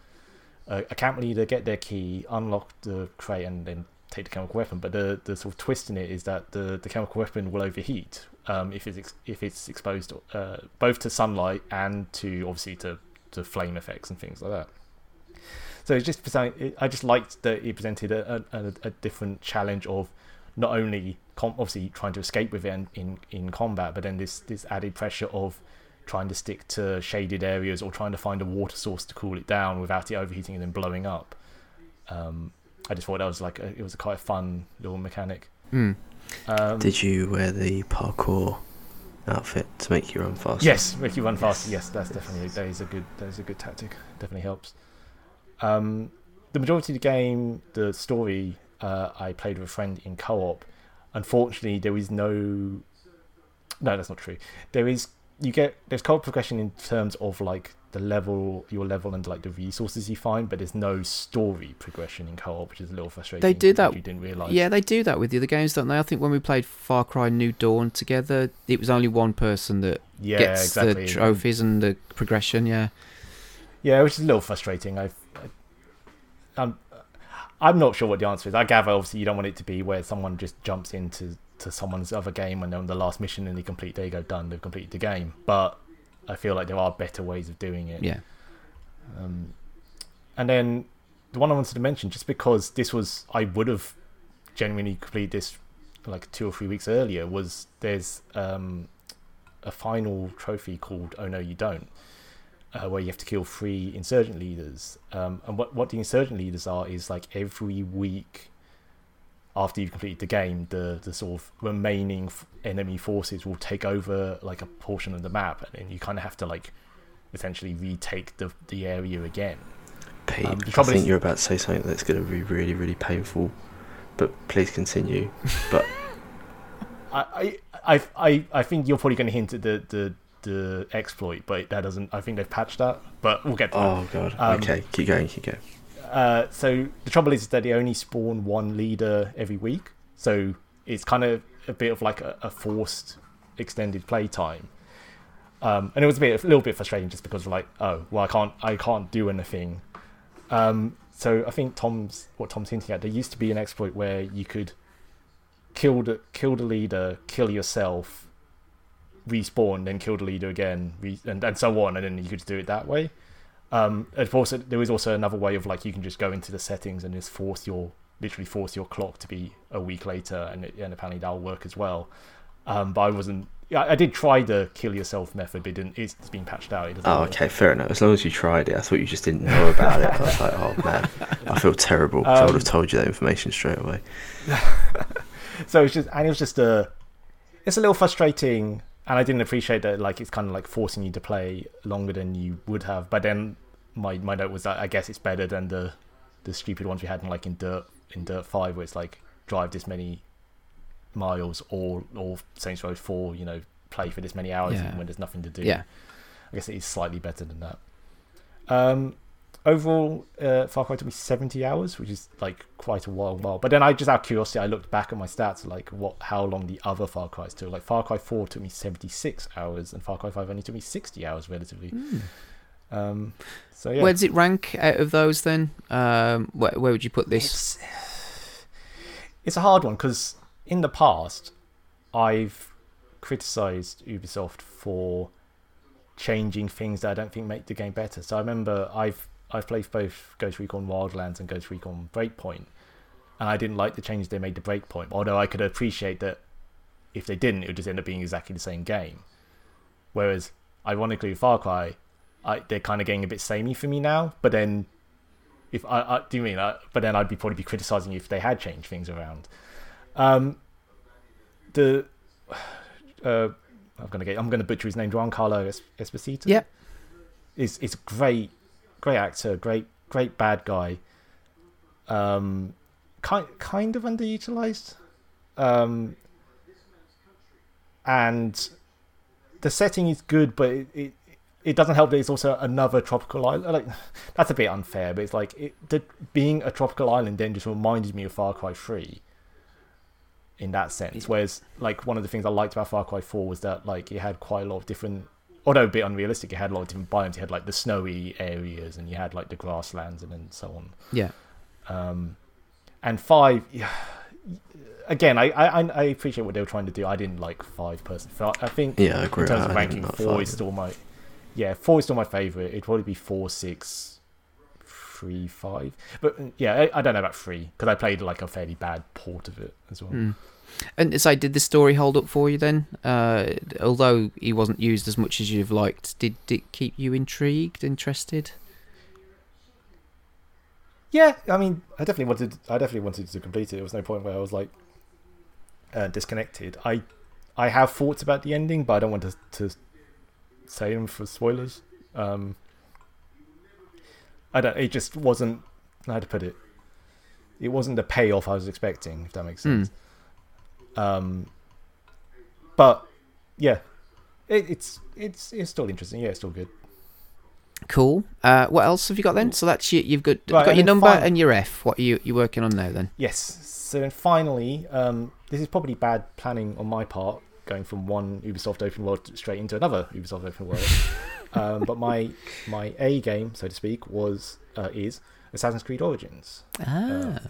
[SPEAKER 3] a, a camp leader, get their key, unlock the crate, and then take the chemical weapon. But the the sort of twist in it is that the the chemical weapon will overheat um, if it's if it's exposed uh, both to sunlight and to obviously to to flame effects and things like that. So it's just it, I just liked that it presented a, a, a different challenge of not only obviously trying to escape with it in, in in combat, but then this this added pressure of trying to stick to shaded areas or trying to find a water source to cool it down without it overheating and then blowing up. Um, I just thought that was like a, it was a quite a fun little mechanic.
[SPEAKER 1] Mm.
[SPEAKER 3] Um,
[SPEAKER 2] Did you wear the parkour outfit to make you run faster.
[SPEAKER 3] Yes, make you run faster. Yes, that's definitely that is a good that is a good tactic. Definitely helps. Um, the majority of the game, the story, uh, I played with a friend in co-op. Unfortunately, there is no. No, that's not true. There is you get there's co-op progression in terms of like the level, your level, and like the resources you find, but there's no story progression in co-op, which is a little frustrating.
[SPEAKER 1] They do that-
[SPEAKER 3] You didn't realize.
[SPEAKER 1] Yeah, they do that with the other games, don't they? I think when we played Far Cry New Dawn together, it was only one person that
[SPEAKER 3] yeah,
[SPEAKER 1] gets
[SPEAKER 3] exactly.
[SPEAKER 1] the trophies and the progression. Yeah,
[SPEAKER 3] Yeah, which is a little frustrating. I've, I, I'm, I'm not sure what the answer is. I gather obviously you don't want it to be where someone just jumps into to someone's other game when they're on the last mission and they complete. they go, done. They've completed the game. But I feel like there are better ways of doing it.
[SPEAKER 1] yeah.
[SPEAKER 3] Um, and then the one I wanted to mention, just because this was, I would have genuinely completed this like two or three weeks earlier, was there's um, a final trophy called Oh No You Don't, uh, where you have to kill three insurgent leaders. Um, and what, what the insurgent leaders are is like every week after you've completed the game, the, the sort of remaining enemy forces will take over like a portion of the map, and then you kind of have to like essentially retake the the area again.
[SPEAKER 2] Pete,
[SPEAKER 3] Um,
[SPEAKER 2] I think
[SPEAKER 3] is-
[SPEAKER 2] you're about to say something that's going to be really, really painful, but please continue. But
[SPEAKER 3] I I I I, think you're probably going to hint at the, the the exploit, but that doesn't. I think they've patched that, but we'll get to that.
[SPEAKER 2] oh god,
[SPEAKER 3] Um,
[SPEAKER 2] okay, keep going, keep going.
[SPEAKER 3] Uh, so the trouble is that they only spawn one leader every week, so it's kind of a bit of like a, a forced extended play time. Um, and it was a bit a little bit frustrating just because like, oh, well, I can't I can't do anything. Um, so I think Tom's what Tom's hinting at. There used to be an exploit where you could kill the kill the leader, kill yourself, respawn, then kill the leader again, and and so on, and then you could do it that way. Um, of course, there is also another way of like you can just go into the settings and just force your literally force your clock to be a week later, and, it, and apparently that'll work as well. Um, but I wasn't. Yeah, I did try the kill yourself method, but it didn't. It's, been patched out. It
[SPEAKER 2] Oh,
[SPEAKER 3] work.
[SPEAKER 2] okay, fair enough. As long as you tried it, I thought you just didn't know about it. I was like, oh man, I feel terrible. 'cause I would
[SPEAKER 3] Um,
[SPEAKER 2] have told you that information straight away.
[SPEAKER 3] so it's just and it was just a it's a little frustrating and i didn't appreciate that like it's kind of like forcing you to play longer than you would have but then my my note was that i guess it's better than the the stupid ones we had in like in dirt in dirt 5 where it's like drive this many miles or or saints row 4 you know play for this many hours
[SPEAKER 1] Yeah.
[SPEAKER 3] when there's nothing to do
[SPEAKER 1] Yeah.
[SPEAKER 3] i guess it is slightly better than that um overall uh, far cry took me 70 hours which is like quite a while while. But then i just out of curiosity i looked back at my stats like what how long the other far cry's took. Like far cry 4 took me 76 hours and far cry 5 only took me 60 hours relatively. Um so yeah.
[SPEAKER 1] Where does it rank out of those then? Um, where, where would you put this?
[SPEAKER 3] it's, it's a hard one because in the past i've criticized ubisoft for changing things that i don't think make the game better. So i remember i've i've played both ghost recon wildlands and ghost recon breakpoint and i didn't like the changes they made to breakpoint although i could appreciate that if they didn't it would just end up being exactly the same game whereas ironically with far cry I, they're kind of getting a bit samey for me now but then if I, I do you mean I, but then I'd be probably be criticizing if they had changed things around. Um, the uh, I'm gonna get I'm gonna butcher his name. Giancarlo Es- Esposito.
[SPEAKER 1] Yeah.
[SPEAKER 3] is is great, great actor, great great bad guy. Um, kind kind of underutilized. Um, and the setting is good, but it, it it doesn't help that it's also another tropical island. Like that's a bit unfair, but it's like it, the, being a tropical island then just reminded me of Far Cry Three. In that sense, whereas like one of the things I liked about Far Cry Four was that like it had quite a lot of different, although a bit unrealistic, it had a lot of different biomes. You had like the snowy areas, and you had like the grasslands, and then so on.
[SPEAKER 1] Yeah.
[SPEAKER 3] Um, and five, again, I, I I appreciate what they were trying to do. I didn't like five person. I think
[SPEAKER 2] Yeah, I agree.
[SPEAKER 3] in terms
[SPEAKER 2] I
[SPEAKER 3] of
[SPEAKER 2] didn't
[SPEAKER 3] ranking, four
[SPEAKER 2] five.
[SPEAKER 3] is still my yeah, four is still my favorite. It'd probably be four, six, three, five. But uh, yeah, I, I don't know about three because I played like a fairly bad port of it as well.
[SPEAKER 1] Mm. And so, did the story hold up for you then? Uh, although he wasn't used as much as you've liked, did it keep you intrigued, interested?
[SPEAKER 3] Yeah, I mean, I definitely wanted. I definitely wanted to complete it. There was no point where I was like uh, disconnected. I, I have thoughts about the ending, but I don't want to to say them for spoilers. Um, I don't. It just wasn't. How to put it? It wasn't the payoff I was expecting. If that makes
[SPEAKER 1] Hmm.
[SPEAKER 3] sense. Um, but yeah, it, it's it's it's still interesting. Yeah, it's still good.
[SPEAKER 1] Cool. Uh, what else have you got then? So that's you, you've got,
[SPEAKER 3] Right,
[SPEAKER 1] got your number
[SPEAKER 3] fin-
[SPEAKER 1] and your F. What are you you working on now then?
[SPEAKER 3] Yes. So then finally, um, this is probably bad planning on my part, going from one Ubisoft open world straight into another Ubisoft open world. um, but my my A game, so to speak, was uh, is Assassin's Creed Origins.
[SPEAKER 1] Ah,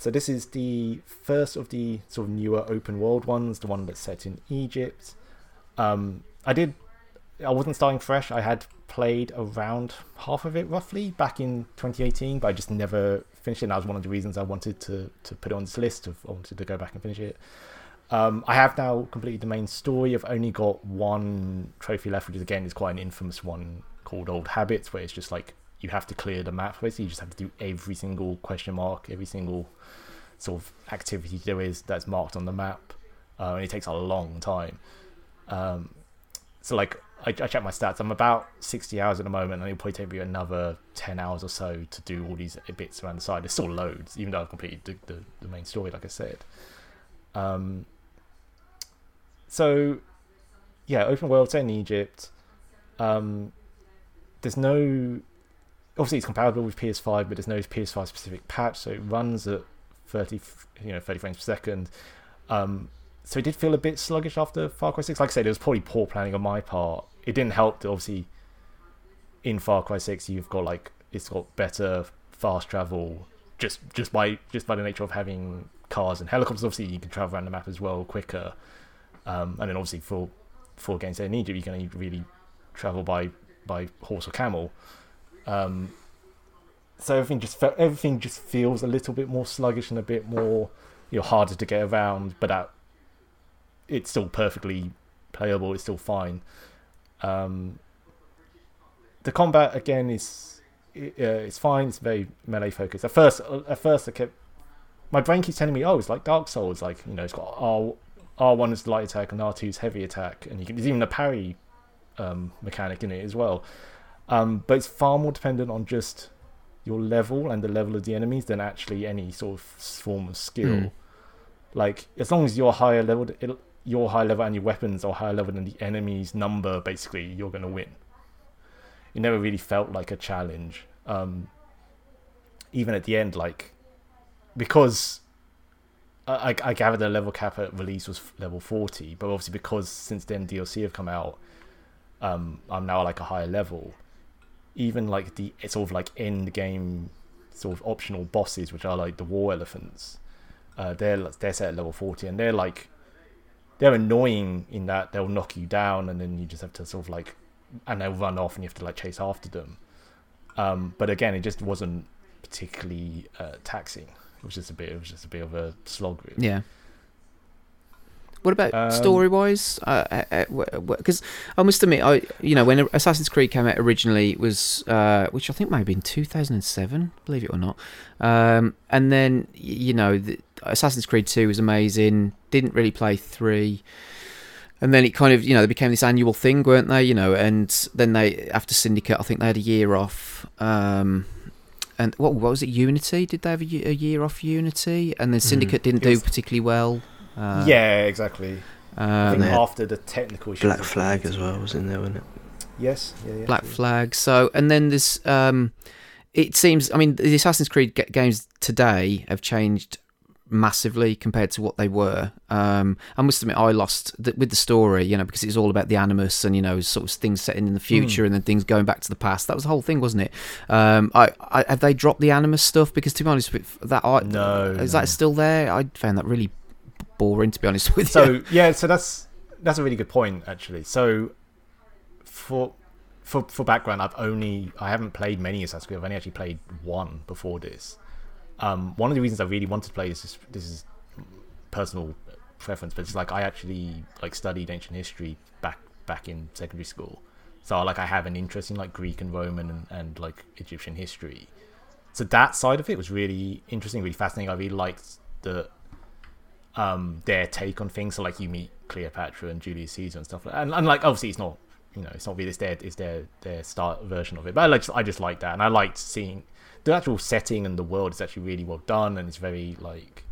[SPEAKER 3] So this is the first of the sort of newer open world ones, the one that's set in Egypt. Um, I did. I wasn't starting fresh. I had played around half of it roughly back in 2018, but I just never finished it. And that was one of the reasons I wanted to to put it on this list. Of I wanted to go back and finish it. Um, I have now completed the main story. I've only got one trophy left, which is again is quite an infamous one called Old Habits, where it's just like you have to clear the map. Basically, you just have to do every single question mark, every single sort of activity there is that's marked on the map, uh, and it takes a long time. Um, so like I, I check my stats, I'm about 60 hours at the moment, and it'll probably take me another 10 hours or so to do all these bits around the side. There's still loads, even though I've completed the, the, the main story, like I said. Um, so yeah, open world set in Egypt. Um, there's no obviously it's compatible with PS5, but there's no PS5 specific patch, so it runs at 30, you know, 30 frames per second. Um, so it did feel a bit sluggish after Far Cry 6. Like I said, it was probably poor planning on my part. It didn't help that obviously in Far Cry 6 you've got like it's got better fast travel just just by just by the nature of having cars and helicopters. Obviously, you can travel around the map as well quicker. Um, and then obviously for for games set need you can only really travel by by horse or camel. Um, so everything just fe- everything just feels a little bit more sluggish and a bit more you know harder to get around, but that it's still perfectly playable. It's still fine. Um, the combat again is uh, it's fine. It's very melee focused. At first, at first I kept my brain keeps telling me, oh, it's like Dark Souls. Like you know, it's got R R one is light attack and R two is heavy attack, and you can there's even a parry um, mechanic in it as well. Um, but it's far more dependent on just your level and the level of the enemies than actually any sort of form of skill.
[SPEAKER 1] Mm.
[SPEAKER 3] Like as long as you're higher level, it'll, level and your weapons are higher level than the enemy's number, basically you're gonna win. It never really felt like a challenge. Um, even at the end, like because I, I I gather the level cap at release was level 40, but obviously because since then DLC have come out, um, I'm now like a higher level. Even like the sort of like end game sort of optional bosses, which are like the war elephants, uh, they're they're set at level 40, and they're like they're annoying in that they'll knock you down, and then you just have to sort of like and they'll run off, and you have to like chase after them. Um, but again, it just wasn't particularly uh, taxing. It was just a bit. It was just a bit of a slog, really.
[SPEAKER 1] yeah. What about
[SPEAKER 3] Um,
[SPEAKER 1] story wise? Because I must admit, I you know when Assassin's Creed came out originally, it was uh, which I think may have been 2007, believe it or not. Um, and then you know the, Assassin's Creed 2 was amazing. Didn't really play three. And then it kind of, you know, they became this annual thing, weren't they? You know, and then they after Syndicate, I think they had a year off. Um, and what, what was it? Unity? Did they have a, a year off Unity? And then Syndicate didn't
[SPEAKER 3] Mm-hmm.
[SPEAKER 1] Do particularly well. Uh,
[SPEAKER 3] yeah, exactly. I
[SPEAKER 1] Um,
[SPEAKER 3] think after the technical issues,
[SPEAKER 2] Black Flag as well was in there, wasn't it?
[SPEAKER 3] Yes, yeah, yeah.
[SPEAKER 1] Black
[SPEAKER 3] yeah.
[SPEAKER 1] Flag. So, and then this. um, it seems, I mean, the Assassin's Creed ga- games today have changed massively compared to what they were. Um, I must admit, I lost the, with the story, you know, because it's all about the animus and you know, sort of things set in the future and then things going back to the past. That was the whole thing, wasn't it? Um, I, I have they dropped the animus stuff? Because to be honest, with that art,
[SPEAKER 3] No,
[SPEAKER 1] is
[SPEAKER 3] no.
[SPEAKER 1] that still there? I found that really boring, to be honest with you.
[SPEAKER 3] So yeah, so that's that's a really good point actually. So for for for background, I've only I haven't played many Assassin's Creed. I've only actually played one before this. Um, one of the reasons I really wanted to play this is this is personal preference, but it's like I actually like studied ancient history back back in secondary school, so like I have an interest in like Greek and Roman and, and like Egyptian history. So that side of it was really interesting, really fascinating. I really liked the um their take on things. So like you meet Cleopatra and Julius Caesar and stuff like that. And, and like obviously it's not you know it's not really their it's their their start version of it. But I like I just like that, and I liked seeing the actual setting and the world is actually really well done, and it's very like.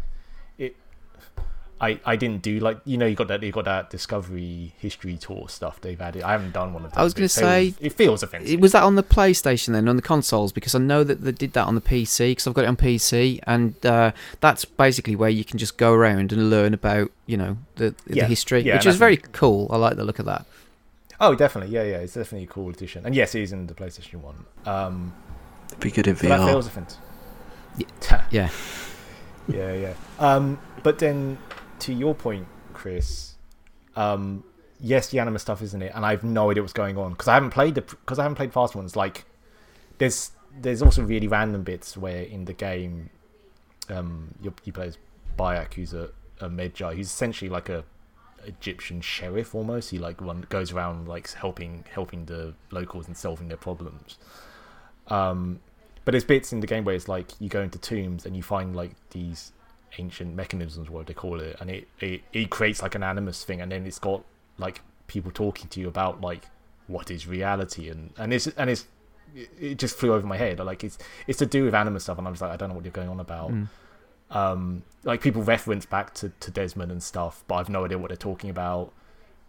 [SPEAKER 3] I, I didn't do like you know you got that you got that discovery history tour stuff they've added. I haven't done one of those.
[SPEAKER 1] I was gonna say-
[SPEAKER 3] it feels offensive.
[SPEAKER 1] Was that on the PlayStation then, on the consoles? Because I know that they did that on the PC, because I've got it on PC, and uh, that's basically where you can just go around and learn about, you know, the, the history,
[SPEAKER 3] yeah,
[SPEAKER 1] which is very cool. I like the look of that.
[SPEAKER 3] Oh, definitely, yeah, yeah. It's definitely a cool addition, and yes, it is in the PlayStation One. Um,
[SPEAKER 2] It'd be good in
[SPEAKER 3] so that
[SPEAKER 2] VR.
[SPEAKER 3] feels offensive.
[SPEAKER 1] Yeah. Yeah.
[SPEAKER 3] yeah, yeah. Um, but then to your point, Chris, um, yes, the animus stuff isn't it? And I have no idea what's going on because I haven't played the because I haven't played fast ones. Like, there's there's also really random bits where in the game, um, you, you play as Bayek, who's a, a Medjay, who's essentially like a Egyptian sheriff almost. He like one goes around like helping helping the locals and solving their problems. Um, but there's bits in the game where it's like you go into tombs and you find like these ancient mechanisms, what they call it, and it, it it creates like an animus thing, and then it's got like people talking to you about like what is reality, and and it's and it's it just flew over my head. Like it's it's to do with animus stuff, and I was like, I don't know what you're going on about.
[SPEAKER 1] Mm.
[SPEAKER 3] Um, like people reference back to, to Desmond and stuff, but I've no idea what they're talking about.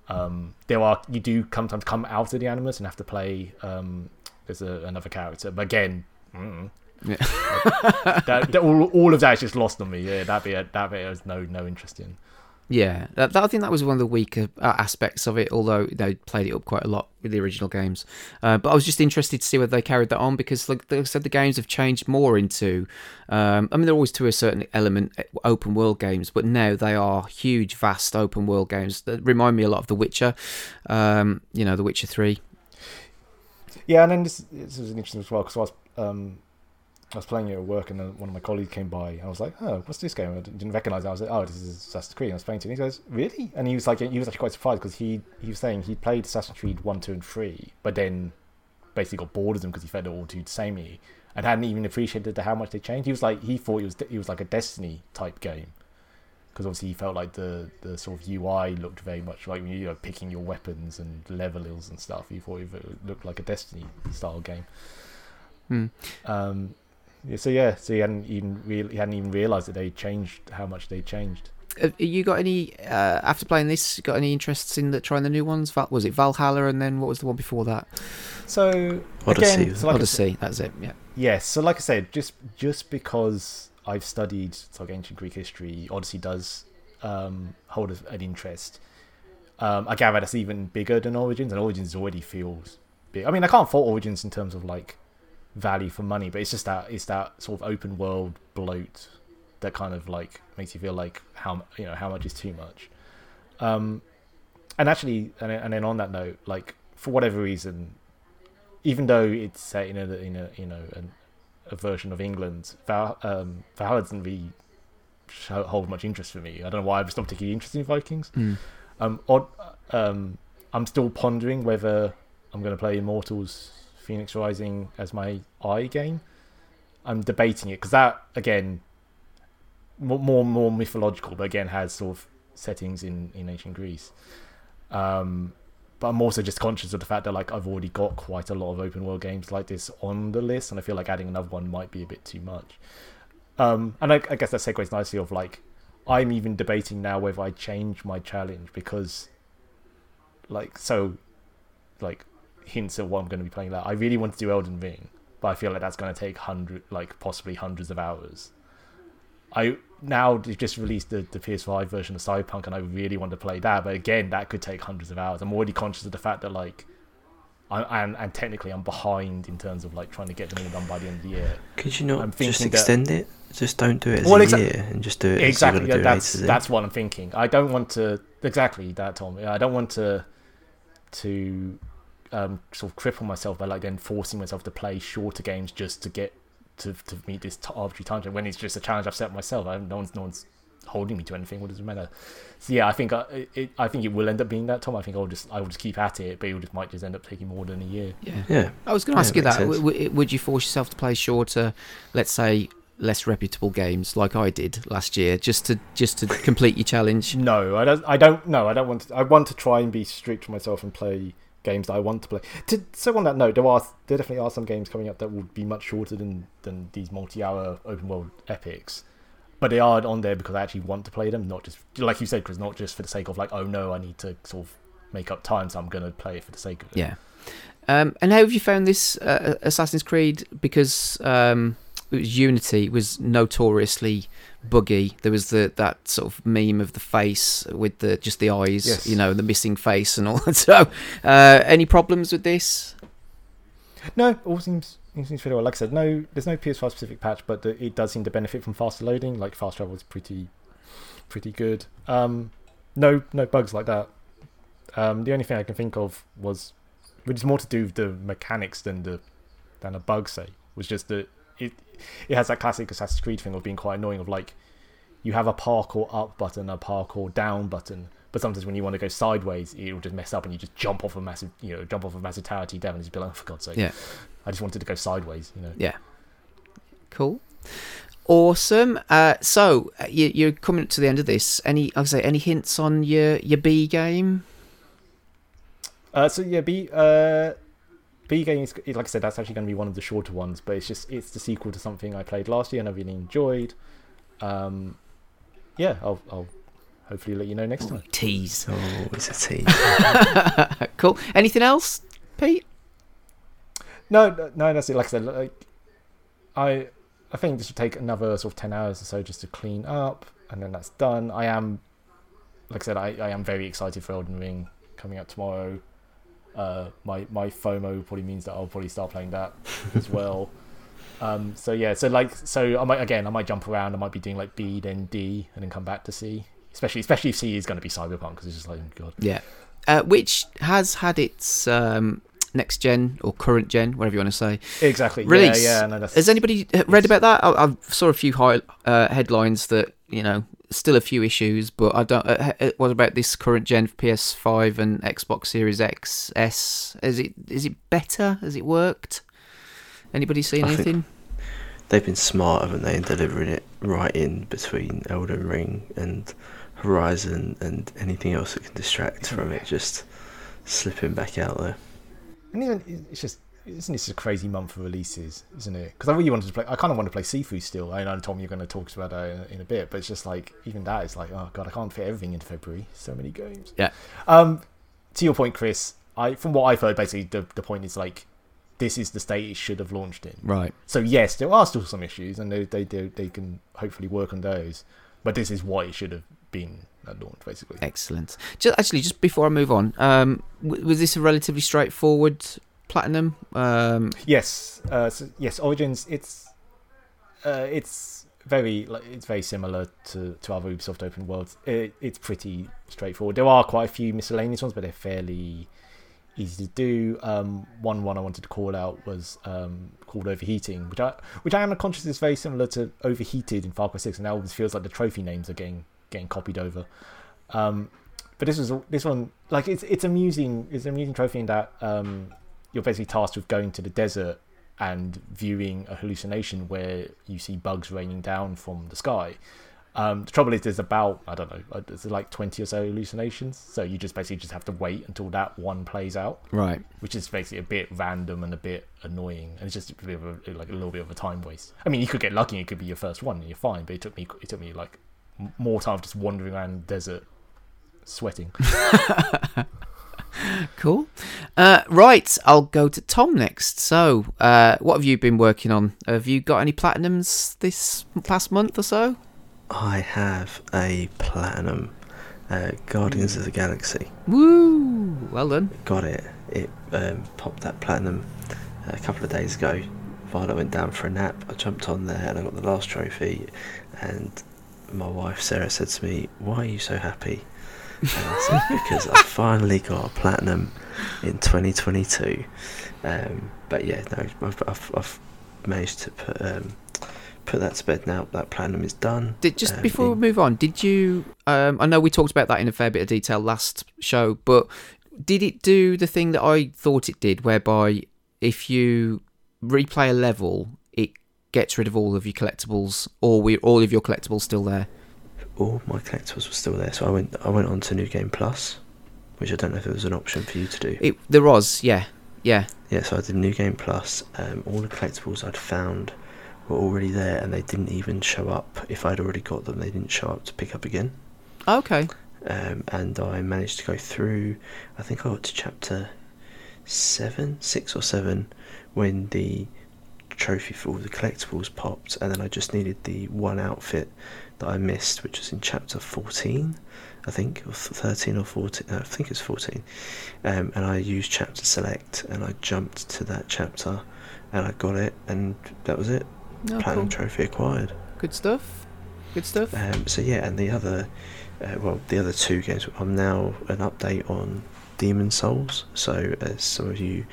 [SPEAKER 3] Um, there are you do sometimes come out of the animus and have to play um, as a, another character, but again, mm,
[SPEAKER 1] Yeah.
[SPEAKER 3] that, that- all, all of that is just lost on me. Yeah, that bit that bit has no no interest in.
[SPEAKER 1] Yeah, that, that, I think that was one of the weaker uh, aspects of it. Although they played it up quite a lot with the original games, uh, but I was just interested to see whether they carried that on because, like like I said, the games have changed more into. Um, I mean, they're always to a certain element uh, open world games, but now they are huge, vast open world games that remind me a lot of The Witcher. Um, you know, The Witcher Three.
[SPEAKER 3] Yeah, and then this, this was interesting as well because I was um, I was playing it at work and then one of my colleagues came by and I was like, oh, what's this game? I didn't recognize it. I was like, oh, this is Assassin's Creed. And I was playing it and he goes, really? And he was like, he was actually quite surprised because he he was saying he played Assassin's Creed one, two, and three, but then basically got bored of them because he felt it all too samey and hadn't even appreciated how much they changed. He was like, he thought it was it was like a Destiny type game because obviously he felt like the the sort of UI looked very much like when you know picking your weapons and levels and stuff. He thought it looked like a Destiny style game.
[SPEAKER 1] Hmm.
[SPEAKER 3] Um, so yeah, so he hadn't even real he hadn't even realized that they changed how much they changed.
[SPEAKER 1] Have you got any uh, after playing this? Got any interests in the, trying the new ones? Val, was it Valhalla, and then what was the one before that?
[SPEAKER 3] So
[SPEAKER 2] Odyssey.
[SPEAKER 3] again, so like I said-
[SPEAKER 1] Odyssey. That's it. Yeah.
[SPEAKER 3] Yes, so like I said, just just because I've studied like ancient Greek history, Odyssey does um, hold an interest. Um, I gather that's even bigger than Origins, and Origins already feels big. I mean, I can't fault Origins in terms of like value for money, but it's just that it's that sort of open world bloat that kind of like makes you feel like how you know how much is too much. Um, and actually, and, then- and then on that note, like for whatever reason, even though it's set in a in a you know an, a version of England, Val, um, Valhalla doesn't really hold much interest for me. I don't know why I'm just not particularly interested in Vikings.
[SPEAKER 1] Mm.
[SPEAKER 3] Um, odd, um, I'm still pondering whether I'm going to play Immortals Fenyx Rising as my I game. I'm debating it because that again, more, more more mythological, but again has sort of settings in in ancient Greece. Um, but I'm also just conscious of the fact that like I've already got quite a lot of open world games like this on the list, and I feel like adding another one might be a bit too much. Um, and I, I guess that segues nicely of like I'm even debating now whether I change my challenge because, like, so, like, hints at what I'm going to be playing. That I really want to do Elden Ring, but I feel like that's going to take hundred, like, possibly hundreds of hours. I now they've just released the, the PS5 version of Cyberpunk, and I really want to play that. But again, that could take hundreds of hours. I'm already conscious of the fact that like, I and and technically I'm behind in terms of like trying to get them all done by the end of the year.
[SPEAKER 2] Could you not
[SPEAKER 3] I'm
[SPEAKER 2] just
[SPEAKER 3] thinking that-
[SPEAKER 2] extend it? Just don't do it as
[SPEAKER 3] Well,
[SPEAKER 2] a
[SPEAKER 3] exa-
[SPEAKER 2] year and just do it
[SPEAKER 3] exactly yeah,
[SPEAKER 2] you've got to do
[SPEAKER 3] that's
[SPEAKER 2] it A to Z.
[SPEAKER 3] that's what i'm thinking i don't want to exactly that tom i don't want to to um sort of cripple myself by like then forcing myself to play shorter games just to get to, to meet this t- arbitrary time frame when it's just a challenge i've set myself I, no one's no one's holding me to anything what does it matter so yeah i think I, it, it, i think it will end up being that tom i think i'll just i will just keep at it but it just might just end up taking more than a year
[SPEAKER 1] Yeah.
[SPEAKER 2] Yeah.
[SPEAKER 1] I was going to
[SPEAKER 2] Yeah,
[SPEAKER 1] ask you that. W- w- would you force yourself to play shorter, let's say, less reputable games like I did last year, just to just to complete your challenge?
[SPEAKER 3] No, I don't. I don't. No, I don't want to. I want to try and be strict to myself and play games that I want to play. To, so on that note, there are there definitely are some games coming up that will be much shorter than than these multi-hour open world epics. But they are on there because I actually want to play them, not just like you said, Chris, not just for the sake of like, oh no, I need to sort of make up time, so I'm going to play it for the sake of it.
[SPEAKER 1] Yeah. Um, and how have you found this uh, Assassin's Creed? Because um, was Unity was notoriously buggy. There was the that sort of meme of the face with the just the eyes,
[SPEAKER 3] Yes.
[SPEAKER 1] you know, the missing face and all. that. So, uh, any problems with this?
[SPEAKER 3] No, all seems it seems pretty well. Like I said, no, there's no PS5 specific patch, but the, it does seem to benefit from faster loading. Like fast travel is pretty, pretty good. Um, no, no bugs like that. Um, the only thing I can think of was, which is more to do with the mechanics than the than a bug. Say was just that it it has that classic Assassin's Creed thing of being quite annoying. Of like, you have a parkour up button, a parkour down button. But sometimes when you want to go sideways, it'll just mess up, and you just jump off a massive, you know, jump off a massive tower to your and just be like, oh, for God's sake!
[SPEAKER 1] Yeah.
[SPEAKER 3] I just wanted to go sideways, you know.
[SPEAKER 1] Yeah. Cool. Awesome. Uh, so uh, you, you're coming to the end of this. Any, I say, any hints on your your B game?
[SPEAKER 3] Uh, so yeah, B uh, B game is like I said, that's actually going to be one of the shorter ones, but it's just it's the sequel to something I played last year and I really enjoyed. Um, yeah, I'll I'll hopefully let you know next time.
[SPEAKER 1] Tease.
[SPEAKER 2] Oh, it's a tease.
[SPEAKER 1] cool. Anything else, Pete?
[SPEAKER 3] No, no, no, that's it. Like I said, like I I think this will take another sort of ten hours or so just to clean up, and then that's done. I am, like I said, I, I am very excited for Elden Ring coming out tomorrow. Uh, my my FOMO probably means that I'll probably start playing that as well. Um, so yeah, so like so I might again I might jump around. I might be doing like B then D and then come back to C. Especially especially if C is going to be Cyberpunk because it's just like oh God.
[SPEAKER 1] Yeah. Uh, which has had its um, next gen or current gen, whatever you want to say,
[SPEAKER 3] Exactly.
[SPEAKER 1] release.
[SPEAKER 3] Yeah, yeah. No,
[SPEAKER 1] Has anybody uh, read about that? I, I saw a few high, uh, headlines that you know still a few issues, but I don't. Uh, uh, what about this current gen PS5 and Xbox Series X S? Is it is it better? Has it worked? Anybody seen
[SPEAKER 2] I
[SPEAKER 1] anything?
[SPEAKER 2] They've been smart, haven't they, in delivering it right in between Elden Ring and Horizon and anything else that can distract from it, just slipping back out there.
[SPEAKER 3] And even it's just isn't this a crazy month for releases, isn't it? Because I really wanted to play. I kind of want to play Sifu still. I know Tom, you're going to talk about that in, in a bit, but it's just like even that is like, oh god, I can't fit everything into February. So many games.
[SPEAKER 1] Yeah.
[SPEAKER 3] Um, to your point, Chris, I from what I've heard, basically the the point is like, this is the state it should have launched in.
[SPEAKER 1] Right.
[SPEAKER 3] So yes, there are still some issues, and they they do they can hopefully work on those. But this is what it should have been at launch, basically.
[SPEAKER 1] Excellent. Just actually, just before I move on, um, was this a relatively straightforward platinum? Um,
[SPEAKER 3] Yes, uh, so, yes. Origins. It's uh, it's very like it's very similar to, to other Ubisoft open worlds. It, it's pretty straightforward. There are quite a few miscellaneous ones, but they're fairly easy to do. Um, one one I wanted to call out was um, called Overheating, which I which I am conscious is very similar to Overheated in Far Cry Six, and now it feels like the trophy names are getting getting copied over. Um, but this was this one like it's it's amusing. It's an amusing trophy in that um, you're basically tasked with going to the desert and viewing a hallucination where you see bugs raining down from the sky. Um, the trouble is, there's about I don't know, uh, there's like twenty or so hallucinations. So you just basically just have to wait until that one plays out,
[SPEAKER 1] right.
[SPEAKER 3] which is basically a bit random and a bit annoying, and it's just a bit of a, like a little bit of a time waste. I mean, you could get lucky; it could be your first one, and you're fine. But it took me it took me like more time just wandering around the desert, sweating.
[SPEAKER 1] Cool. Uh, right, I'll go to Tom next. So, uh, what have you been working on? Have you got any platinums this past month or so?
[SPEAKER 2] I have a platinum uh, Guardians of the Galaxy.
[SPEAKER 1] Woo! Well done.
[SPEAKER 2] Got it. It um, popped that platinum a couple of days ago. Violet went down for a nap. I jumped on there and I got the last trophy. And my wife Sarah said to me, "Why are you so happy?" And I said, "Because I finally got a platinum in 2022." Um, but yeah, no, I've, I've, I've managed to put um, put that to bed now. That platinum is done.
[SPEAKER 1] Did just
[SPEAKER 2] Um,
[SPEAKER 1] before we move on, did you? Um, I know we talked about that in a fair bit of detail last show, but did it do the thing that I thought it did, whereby if you replay a level, it gets rid of all of your collectibles, or we all of your collectibles still there?
[SPEAKER 2] All my collectibles were still there, so I went I went on to New Game Plus, which I don't know if it was an option for you to do.
[SPEAKER 1] It there was, yeah, yeah.
[SPEAKER 2] Yeah, so I did New Game Plus. Um, all the collectibles I'd found were already there, and they didn't even show up. If I'd already got them, they didn't show up to pick up again.
[SPEAKER 1] Okay.
[SPEAKER 2] Um, and I managed to go through. I think I got to chapter seven, six or seven, when the trophy for all the collectibles popped, and then I just needed the one outfit that I missed, which was in chapter fourteen. I think, or 13 or 14, no, I think it's 14. Um, and I used chapter select and I jumped to that chapter and I got it, and that was it.
[SPEAKER 1] Oh,
[SPEAKER 2] Platinum
[SPEAKER 1] cool.
[SPEAKER 2] trophy acquired.
[SPEAKER 1] Good stuff. Good stuff.
[SPEAKER 2] Um, so yeah, and the other, uh, well, the other two games. I'm now an update on Demon's Souls. So as some of you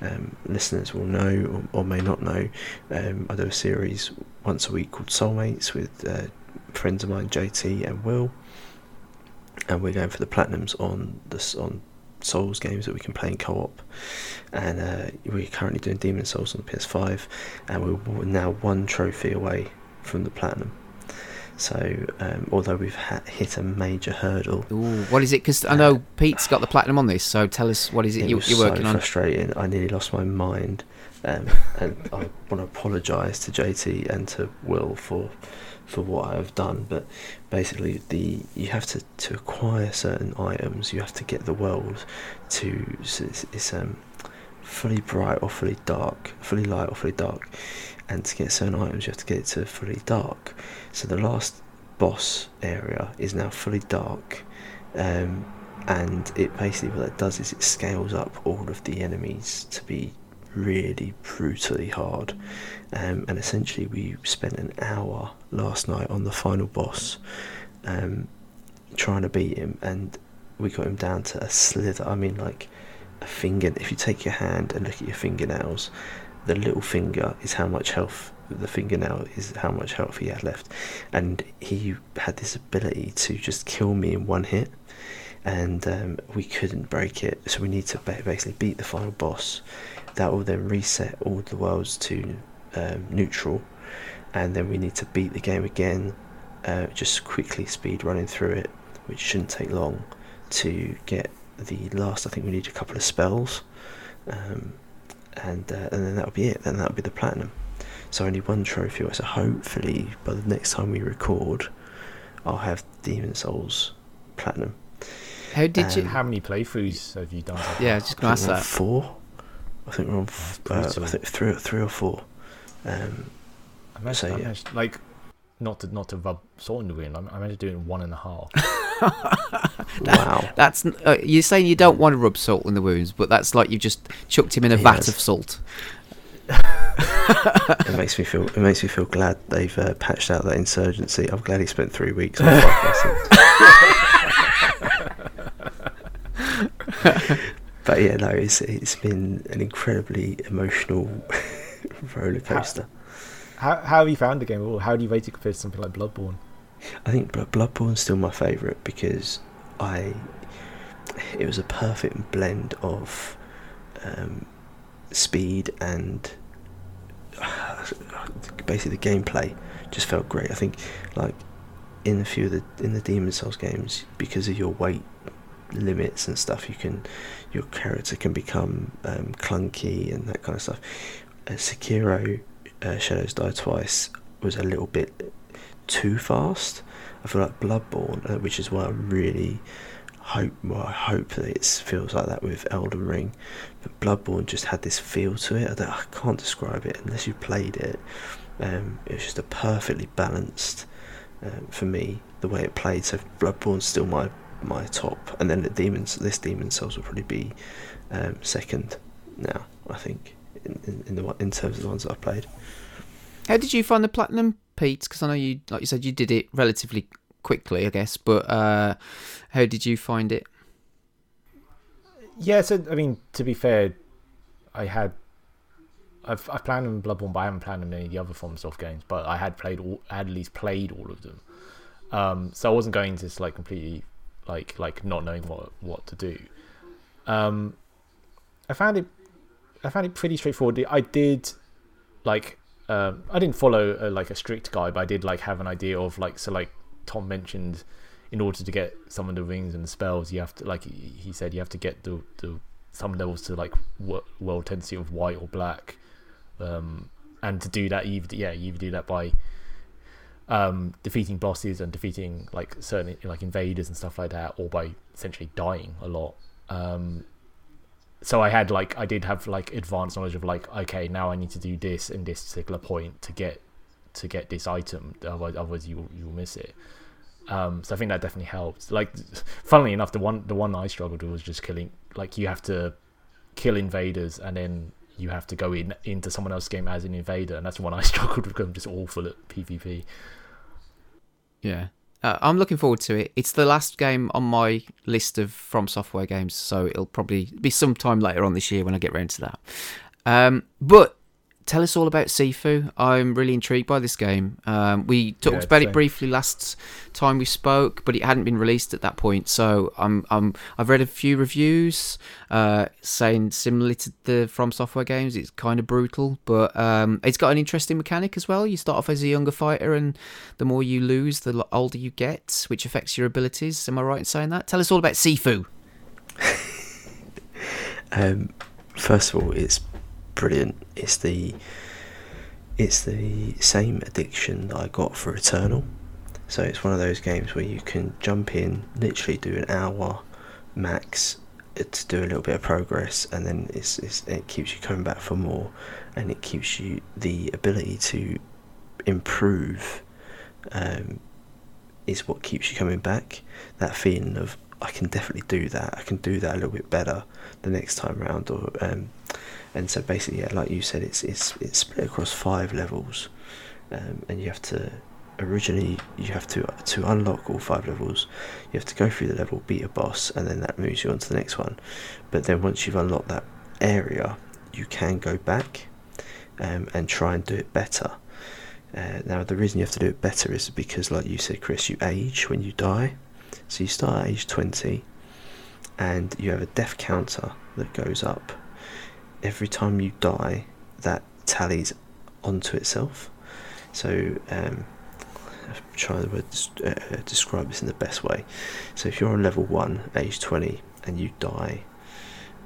[SPEAKER 2] um, listeners will know or, or may not know, um, I do a series once a week called Soulmates with uh, friends of mine, JT and Will, and we're going for the platinums on this on Souls games that we can play in co-op. And uh, we're currently doing Demon's Souls on the PS5, and we're now one trophy away from the platinum. So, um, although we've ha- hit a major hurdle,
[SPEAKER 1] Ooh, what is it? Because I know Pete's got the platinum on this, so tell us what is it,
[SPEAKER 2] it
[SPEAKER 1] you,
[SPEAKER 2] was
[SPEAKER 1] you're
[SPEAKER 2] so
[SPEAKER 1] working on?
[SPEAKER 2] frustrating. I nearly lost my mind, um, and I want to apologise to JT and to Will for for what I have done. But basically, the you have to to acquire certain items. You have to get the world to so it's, it's um fully bright or fully dark, fully light or fully dark, and to get certain items, you have to get it to fully dark. So the last boss area is now fully dark. Um, and it basically what that does is it scales up all of the enemies to be really brutally hard um, and essentially we spent an hour last night on the final boss um, trying to beat him and we got him down to a slither I mean like a finger if you take your hand and look at your fingernails the little finger is how much health the fingernail is how much health he had left and he had this ability to just kill me in one hit and um, we couldn't break it. So we need to basically beat the final boss. That will then reset all the worlds to um, neutral, and then we need to beat the game again. Uh, just quickly speed running through it, which shouldn't take long to get the last. I think we need a couple of spells, um, and uh, and then that'll be it. Then that'll be the platinum. So only one trophy. So hopefully by the next time we record, I'll have Demon's Souls platinum.
[SPEAKER 1] How did you?
[SPEAKER 2] Um,
[SPEAKER 3] How many playthroughs have you done?
[SPEAKER 1] Yeah, I was just going to ask that.
[SPEAKER 2] Four. I think we're on. F- uh, I think three, three or four. Um,
[SPEAKER 3] I managed,
[SPEAKER 2] So,
[SPEAKER 3] I
[SPEAKER 2] yeah.
[SPEAKER 3] managed- like not to not to rub salt in the wound. I I managed to do it in one and a half.
[SPEAKER 2] wow.
[SPEAKER 1] That's uh, you're saying you don't want to rub salt in the wounds, but that's like you've just chucked him in a vat
[SPEAKER 2] Yes.
[SPEAKER 1] of salt.
[SPEAKER 2] it makes me feel. It makes me feel glad they've uh, patched out that insurgency. I'm glad he spent three weeks on five but yeah, no, it's it's been an incredibly emotional roller coaster.
[SPEAKER 3] How how have you found the game? How do you rate it compared to something like Bloodborne?
[SPEAKER 2] I think Bl- Bloodborne's still my favourite because I it was a perfect blend of um, speed and basically the gameplay just felt great. I think like in a few of the in the Demon Souls games because of your weight limits and stuff, you can your character can become um, clunky and that kind of stuff. Uh, Sekiro uh, Shadows Die Twice was a little bit too fast. I feel like Bloodborne, uh, which is why I really hope. Well, I hope that it feels like that with Elden Ring, but Bloodborne just had this feel to it. I, don't, I can't describe it unless you played it. Um, it was just a perfectly balanced um, for me the way it played. So Bloodborne's still my my top, and then the demons. This Demon's Souls will probably be um, second now. I think in, in, in the in terms of the ones that I've played.
[SPEAKER 1] How did you find the platinum, Pete? Because I know you, like you said, you did it relatively quickly, I guess. But uh, how did you find it?
[SPEAKER 3] Yeah, so I mean, to be fair, I had I've I've planned on Bloodborne, but I haven't planned on any of the other From Soft games. But I had played all, I had at least played all of them. Um, so I wasn't going to like completely like like not knowing what what to do. Um, I found it I found it pretty straightforward. I did like um, I didn't follow a, like a strict guide, but I did like have an idea of like so like Tom mentioned, in order to get some of the rings and the spells, you have to like he said you have to get the the some levels to like wo- world tendency of white or black, um, and to do that you yeah you do that by um, defeating bosses and defeating like certain like invaders and stuff like that, or by essentially dying a lot. Um, so I had like I did have like advanced knowledge of like okay now I need to do this in this particular point to get to get this item otherwise otherwise you you will miss it. Um, so I think that definitely helped. Like, funnily enough, the one the one I struggled with was just killing. Like, you have to kill invaders, and then you have to go in into someone else's game as an invader, and that's the one I struggled with. I'm just awful at PvP.
[SPEAKER 1] Yeah. Uh, I'm looking forward to it. It's the last game on my list of From Software games, so it'll probably be sometime later on this year when I get round to that. Um, but tell us all about Sifu. I'm really intrigued by this game. Um, we talked
[SPEAKER 3] Yeah,
[SPEAKER 1] about it briefly last time we spoke, but it hadn't been released at that point. So I'm, I'm I've read a few reviews uh, saying similarly to the From Software games, it's kind of brutal, but um, it's got an interesting mechanic as well. You start off as a younger fighter, and the more you lose, the older you get, which affects your abilities. Am I right in saying that? Tell us all about Sifu.
[SPEAKER 2] Um, first of all, it's brilliant. It's the it's the same addiction that I got for Eternal. So it's one of those games where you can jump in, literally do an hour max to do a little bit of progress, and then it's, it's it keeps you coming back for more, and it keeps you the ability to improve. Um, is what keeps you coming back. That feeling of I can definitely do that. I can do that a little bit better the next time round. Or um, and so basically, yeah, like you said, it's it's it's split across five levels, um, and you have to originally you have to to unlock all five levels. You have to go through the level, beat a boss, and then that moves you on to the next one. But then once you've unlocked that area, you can go back um, and try and do it better. Uh, now, the reason you have to do it better is because, like you said, Chris, you age when you die. So you start at age 20, and you have a death counter that goes up. Every time you die, that tallies onto itself. So, um, I'm trying to uh, describe this in the best way. So, if you're on level 1, age 20, and you die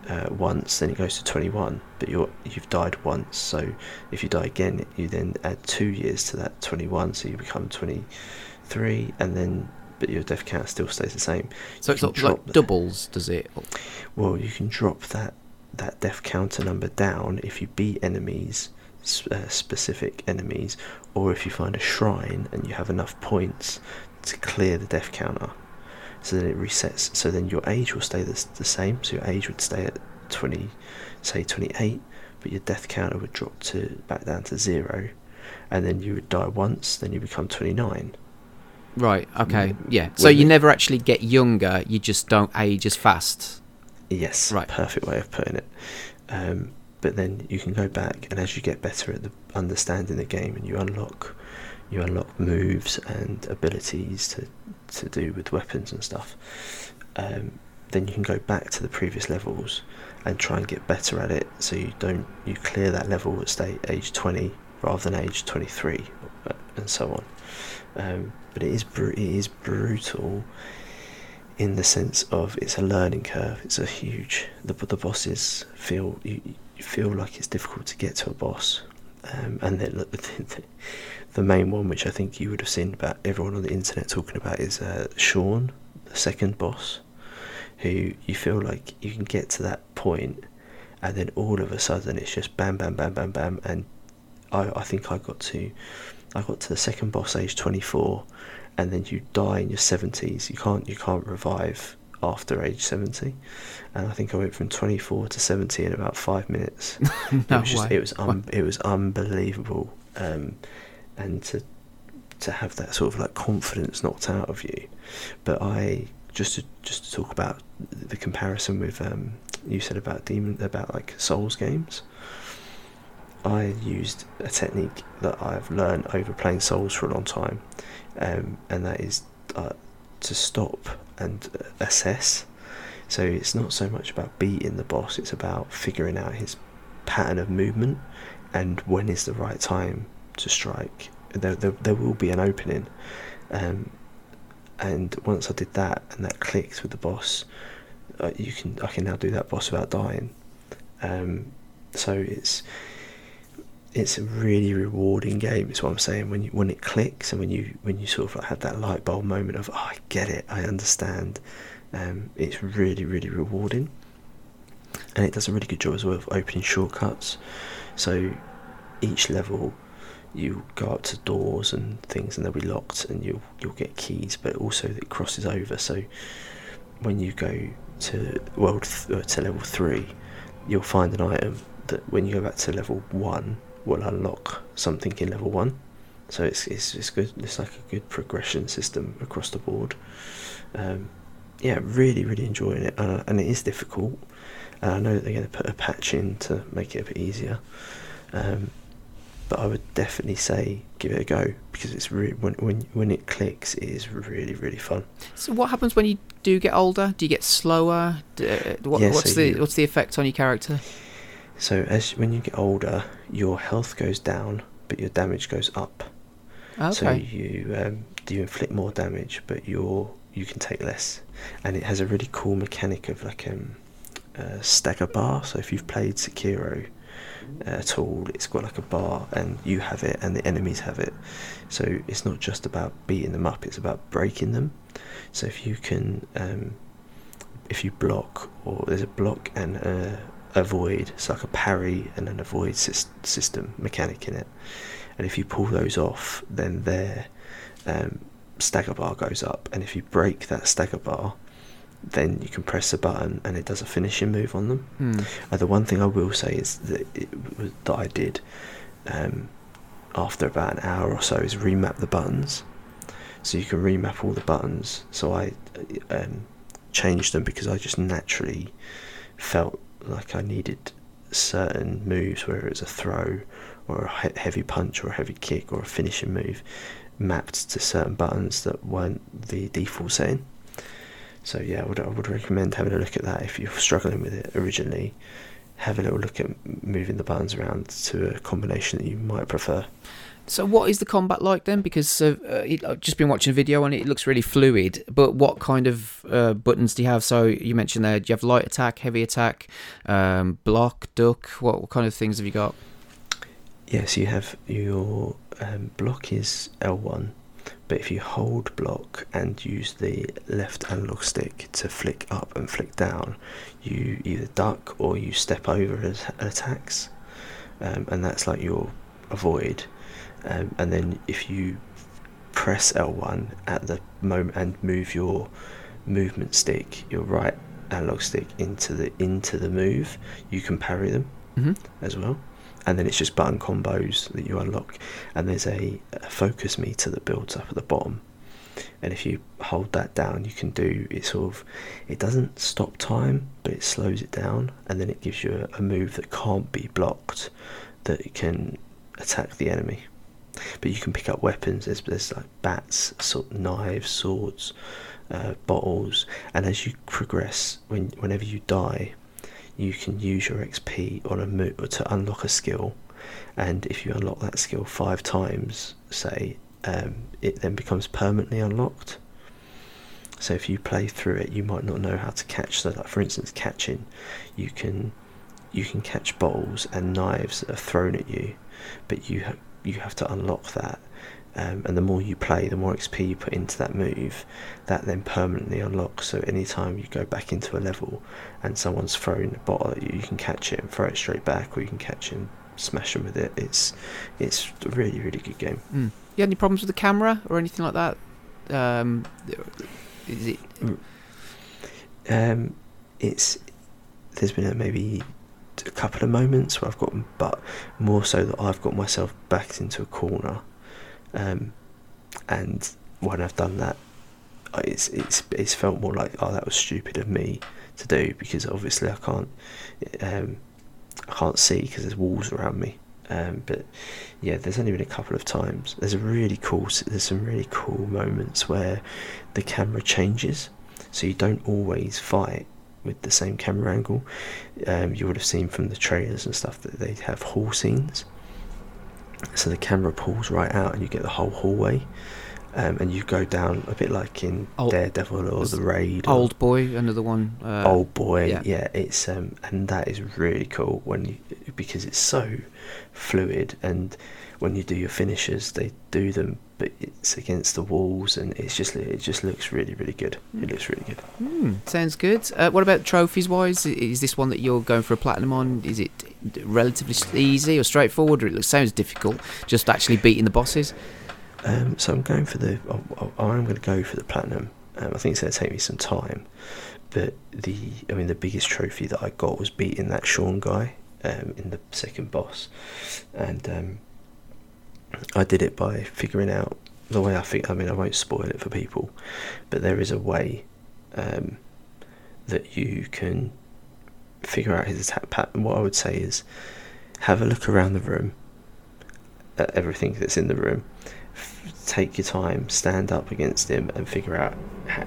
[SPEAKER 2] uh, once, then it goes to 21. But you're you've died once, so if you die again, you then add two years to that 21, so you become 23, and then but your death count still stays the same.
[SPEAKER 1] So
[SPEAKER 2] You
[SPEAKER 1] it's sort like doubles, does it?
[SPEAKER 2] Well, you can drop that that death counter number down if you beat enemies, uh, specific enemies, or if you find a shrine and you have enough points to clear the death counter. So then it resets. So then your age will stay the, the same. So your age would stay at 20, say 28, but your death counter would drop to back down to zero, and then you would die once. Then you become 29.
[SPEAKER 1] Right. Okay.
[SPEAKER 2] Mm,
[SPEAKER 1] Yeah. So you never actually get younger. You just don't age as fast.
[SPEAKER 2] Yes,
[SPEAKER 1] Right.
[SPEAKER 2] perfect way of putting it. Um, but then you can go back, and as you get better at the understanding the game, and you unlock, you unlock moves and abilities to to do with weapons and stuff. Um, then you can go back to the previous levels and try and get better at it, so you don't you clear that level at stay age twenty rather than age twenty three, and so on. Um, but it is bru- it is brutal in the sense of it's a learning curve. It's a huge. The the bosses feel you, you feel like it's difficult to get to a boss, um, and then the, the, main one, which I think you would have seen about everyone on the internet talking about, is uh, Sean, the second boss, who you feel like you can get to that point, and then all of a sudden it's just bam, bam, bam, bam, bam, and I I think I got to I got to the second boss age twenty four and then you die in your seventies. You can't you can't revive after age seventy. And I think I went from twenty four to seventy in about five minutes. it
[SPEAKER 1] No
[SPEAKER 2] was just it was un, it was unbelievable. Um, and to to have that sort of like confidence knocked out of you. But I just to just to talk about the comparison with um, you said about demon about like Souls games. I used a technique that I've learned over playing Souls for a long time, um, and that is uh, to stop and uh, assess. So it's not so much about beating the boss; it's about figuring out his pattern of movement and when is the right time to strike. There, there, there will be an opening, um, and once I did that and that clicked with the boss, uh, you can I can now do that boss without dying. Um, so it's it's a really rewarding game. Is what I'm saying. When you when it clicks and when you when you sort of have that light bulb moment of oh, I get it, I understand. Um, it's really really rewarding, and it does a really good job as well of opening shortcuts. So each level you go up to doors and things and they'll be locked and you'll you'll get keys but also it crosses over so when you go to world th- uh, to level 3 you'll find an item that when you go back to level 1 will unlock something in level 1 so it's it's, it's good it's like a good progression system across the board um, yeah really really enjoying it uh, and it is difficult and I know that they're going to put a patch in to make it a bit easier um, but I would definitely say give it a go because it's really when when when it clicks, it is really really fun.
[SPEAKER 1] So what happens when you do get older? Do you get slower? Do, what,
[SPEAKER 2] Yeah,
[SPEAKER 1] what's
[SPEAKER 2] so
[SPEAKER 1] the
[SPEAKER 2] you-
[SPEAKER 1] what's the effect on your character?
[SPEAKER 2] So as when you get older, your health goes down, but your damage goes up.
[SPEAKER 1] Okay.
[SPEAKER 2] So you um, you inflict more damage, but you're you can take less, and it has a really cool mechanic of like um, a stagger bar. So if you've played Sekiro uh, at all, it's got like a bar, and you have it, and the enemies have it. So it's not just about beating them up; it's about breaking them. So if you can, um, if you block, or there's a block and a avoid, it's like a parry and an avoid system mechanic in it. And if you pull those off, then their um, stagger bar goes up. And if you break that stagger bar, then you can press a button and it does a finishing move on them.
[SPEAKER 1] Hmm.
[SPEAKER 2] Uh, the one thing I will say is that was, that I did um, after about an hour or so is remap the buttons. So you can remap all the buttons. So I um, changed them because I just naturally felt like I needed certain moves, whether it's a throw or a heavy punch or a heavy kick or a finishing move, mapped to certain buttons that weren't the default setting. So yeah, I would, I would recommend having a look at that if you're struggling with it originally. Have a little look at moving the buttons around to a combination that you might prefer.
[SPEAKER 1] So what is the combat like then? Because uh, uh, it, I've just been watching a video and it looks really fluid. But what kind of uh, buttons do you have? So you mentioned there, do you have light attack, heavy attack, um, block, duck? What, what kind of things have you got?
[SPEAKER 2] Yes, you have your um, block is L1, but if you hold block and use the left analog stick to flick up and flick down, you either duck or you step over as attacks, um, and that's like your avoid. Um, and then if you press L1 at the moment and move your movement stick, your right analog stick into the into the move, you can parry them
[SPEAKER 1] hmm
[SPEAKER 2] as well. And then it's just button combos that you unlock. And there's a, a focus meter that builds up at the bottom. And if you hold that down, you can do it sort of, it doesn't stop time, but it slows it down. And then it gives you a, a move that can't be blocked, that it can attack the enemy. But you can pick up weapons. There's, there's like bats, sort knives, swords, uh, bottles. And as you progress, when whenever you die, you can use your XP on a move to unlock a skill, and if you unlock that skill five times, say, um, it then becomes permanently unlocked. So if you play through it, you might not know how to catch. So, like for instance, catching, you can you can catch bottles and knives that are thrown at you, but you you have to unlock that. Um, and the more you play, the more XP you put into that move, that then permanently unlocks. So anytime you go back into a level and someone's throwing a bottle at you, you can catch it and throw it straight back, or you can catch and smash them with it. It's it's a really really good game.
[SPEAKER 1] Mm. You had any problems with the camera or anything like that? Um, is it?
[SPEAKER 2] Um, it's there's been a, maybe a couple of moments where I've got, but more so that I've got myself backed into a corner, um, and when I've done that, it's it's it's felt more like oh that was stupid of me to do because obviously I can't um, I can't see because there's walls around me. Um, but yeah, there's only been a couple of times. There's a really cool. There's some really cool moments where the camera changes, so you don't always fight with the same camera angle. Um, you would have seen from the trailers and stuff that they have hall scenes. so the camera pulls right out, and you get the whole hallway. Um, and you go down a bit like in
[SPEAKER 1] Old-
[SPEAKER 2] Daredevil or the Raid. or-
[SPEAKER 1] Old boy, another one. Uh,
[SPEAKER 2] old boy
[SPEAKER 1] yeah.
[SPEAKER 2] yeah. it's um and that is really cool when you because it's so fluid and when you do your finishes they do them but it's against the walls and it's just it just looks really really good it looks really good
[SPEAKER 1] Hmm, sounds good. Uh, what about trophies wise? Is this one that you're going for a platinum on? Is it relatively easy or straightforward? Or it looks- sounds difficult. Just actually beating the bosses.
[SPEAKER 2] um so i'm going for the i'm going to go for the platinum um, i think it's going to take me some time but the i mean the biggest trophy that i got was beating that sean guy um, in the second boss and um, I did it by figuring out the way I think. I mean, I won't spoil it for people, but there is a way um, that you can figure out his attack pattern. What I would say is have a look around the room at everything that's in the room. Take your time, stand up against him, and figure out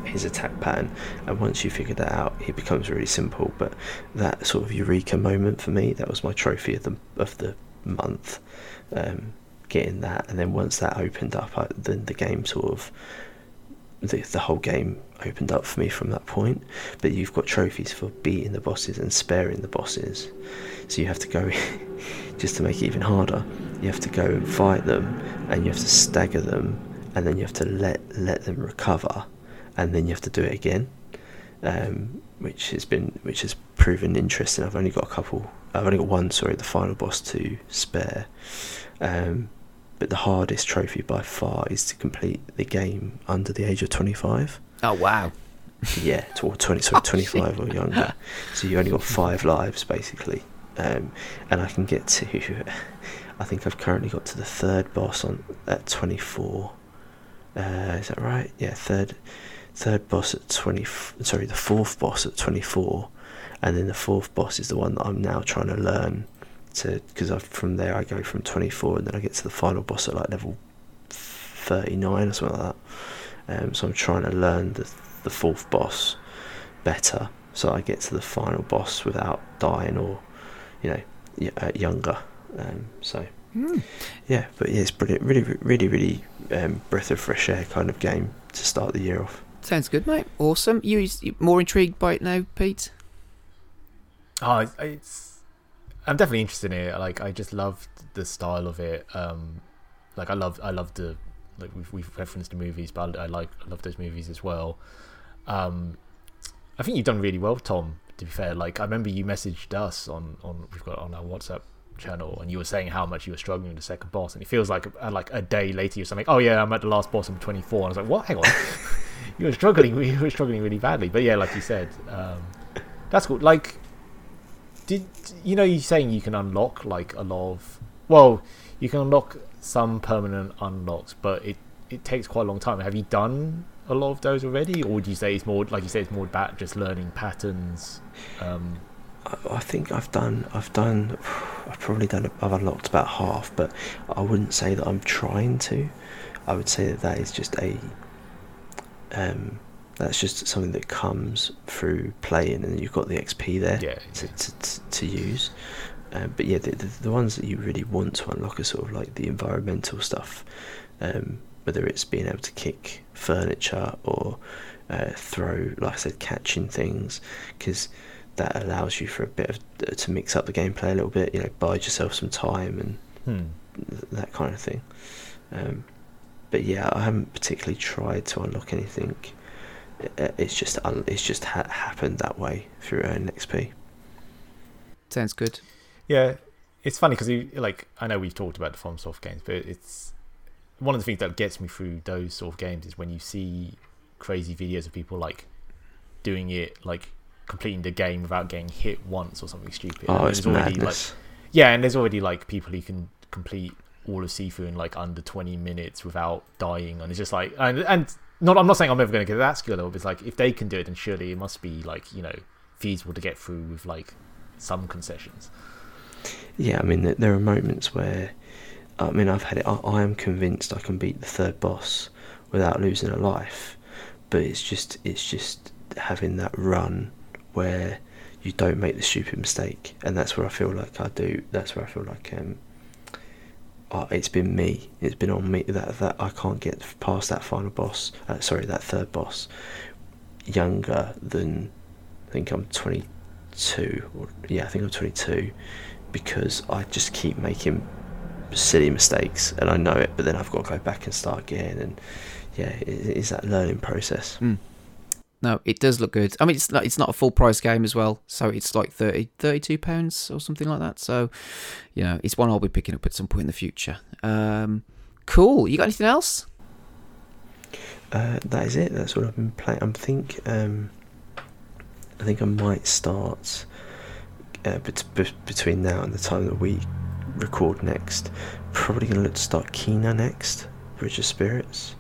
[SPEAKER 2] his attack pattern. And once you figure that out, it becomes really simple. But that sort of eureka moment for me, that was my trophy of the of the month. Um, getting that, and then once that opened up, I, then the game sort of the the whole game opened up for me from that point. But you've got trophies for beating the bosses and sparing the bosses, so you have to go just to make it even harder. You have to go and fight them, and you have to stagger them, and then you have to let let them recover, and then you have to do it again. Um, which has been which has proven interesting. I've only got a couple. I've only got one. Sorry, the final boss to spare. Um, but the hardest trophy by far is to complete the game under the age of 25.
[SPEAKER 1] Oh wow!
[SPEAKER 2] Yeah, to- or 20, sorry, 25 or younger. So you only got five lives basically. Um, and I can get to, I think I've currently got to the third boss on at 24. Uh, is that right? Yeah, third, third boss at 20. Sorry, the fourth boss at 24, and then the fourth boss is the one that I'm now trying to learn to because from there I go from 24 and then I get to the final boss at like level 39 or something like that. Um, so I'm trying to learn the the fourth boss better, so I get to the final boss without dying or you know y- uh, younger. Um, so yeah, but yeah, it's brilliant. Really, really, really um, breath of fresh air kind of game to start the year off.
[SPEAKER 1] Sounds good, mate. Awesome. You you more intrigued by it now, Pete?
[SPEAKER 3] Oh, it's, it's I'm definitely interested in it. Like I just love the style of it. Um, like I love I love the like we've, we've referenced the movies, but I, I like I love those movies as well. Um, I think you've done really well, Tom. To be fair, like I remember you messaged us on on we've got on our WhatsApp channel, and you were saying how much you were struggling with the second boss, and it feels like uh, like a day later you're something. Oh yeah, I'm at the last boss. I'm 24. And I was like, what? Hang on, you were struggling. You were struggling really badly. But yeah, like you said, um, that's cool. Like did you know you're saying you can unlock like a lot of well you can unlock some permanent unlocks but it it takes quite a long time have you done a lot of those already or would you say it's more like you say it's more about just learning patterns um
[SPEAKER 2] I, think I've done. I've done. I've probably done. I've unlocked about half, but I wouldn't say that I'm trying to. I would say that that is just a. Um, that's just something that comes through playing, and you've got the XP there
[SPEAKER 3] Yeah,
[SPEAKER 2] to,
[SPEAKER 3] yeah.
[SPEAKER 2] to, to, to use. Um, but yeah, the, the the ones that you really want to unlock are sort of like the environmental stuff, um, whether it's being able to kick furniture or uh, throw, like I said, catching things, because that allows you for a bit of to mix up the gameplay a little bit. You know, bide yourself some time and
[SPEAKER 3] hmm.
[SPEAKER 2] th- that kind of thing. Um, but yeah, I haven't particularly tried to unlock anything. I- It's just it's just ha- happened that way through earning XP.
[SPEAKER 1] Sounds good.
[SPEAKER 3] yeah it's funny because like i know we've talked about the FromSoft games but it's one of the things that gets me through those sort of games is when you see crazy videos of people like doing it like completing the game without getting hit once or something stupid
[SPEAKER 2] Oh,
[SPEAKER 3] And
[SPEAKER 2] it's
[SPEAKER 3] there's already, like,
[SPEAKER 2] madness.
[SPEAKER 3] Yeah, and there's already like people who can complete all of Sifu in like under 20 minutes without dying, and it's just like and and not. I'm not saying I'm ever going to get that skill level, but it's like if they can do it, then surely it must be like you know feasible to get through with like some concessions.
[SPEAKER 2] Yeah, I mean, there- are moments where, I mean, I've had it. I, I am convinced I can beat the third boss without losing a life, but it's just, it's just having that run where you don't make the stupid mistake, and that's where I feel like I do. That's where I feel like um, uh, it's been me. It's been on me that that I can't get past that final boss. Uh, sorry, that third boss. Younger than I think I'm 22. Or, yeah, I think I'm 22 because I just keep making silly mistakes and I know it, but then I've got to go back and start again. And yeah, it, it's that learning process.
[SPEAKER 1] Mm. No, it does look good. I mean, it's not, it's not a full price game as well, so it's like 30, 32 pounds or something like that. So, you know, it's one I'll be picking up at some point in the future. Um, cool. You got anything else?
[SPEAKER 2] Uh, that is it. That's what I've been playing. I think um, I think I might start uh, bet- be- between now and the time that we record next. Probably going to start Kena next, Bridge of Spirits.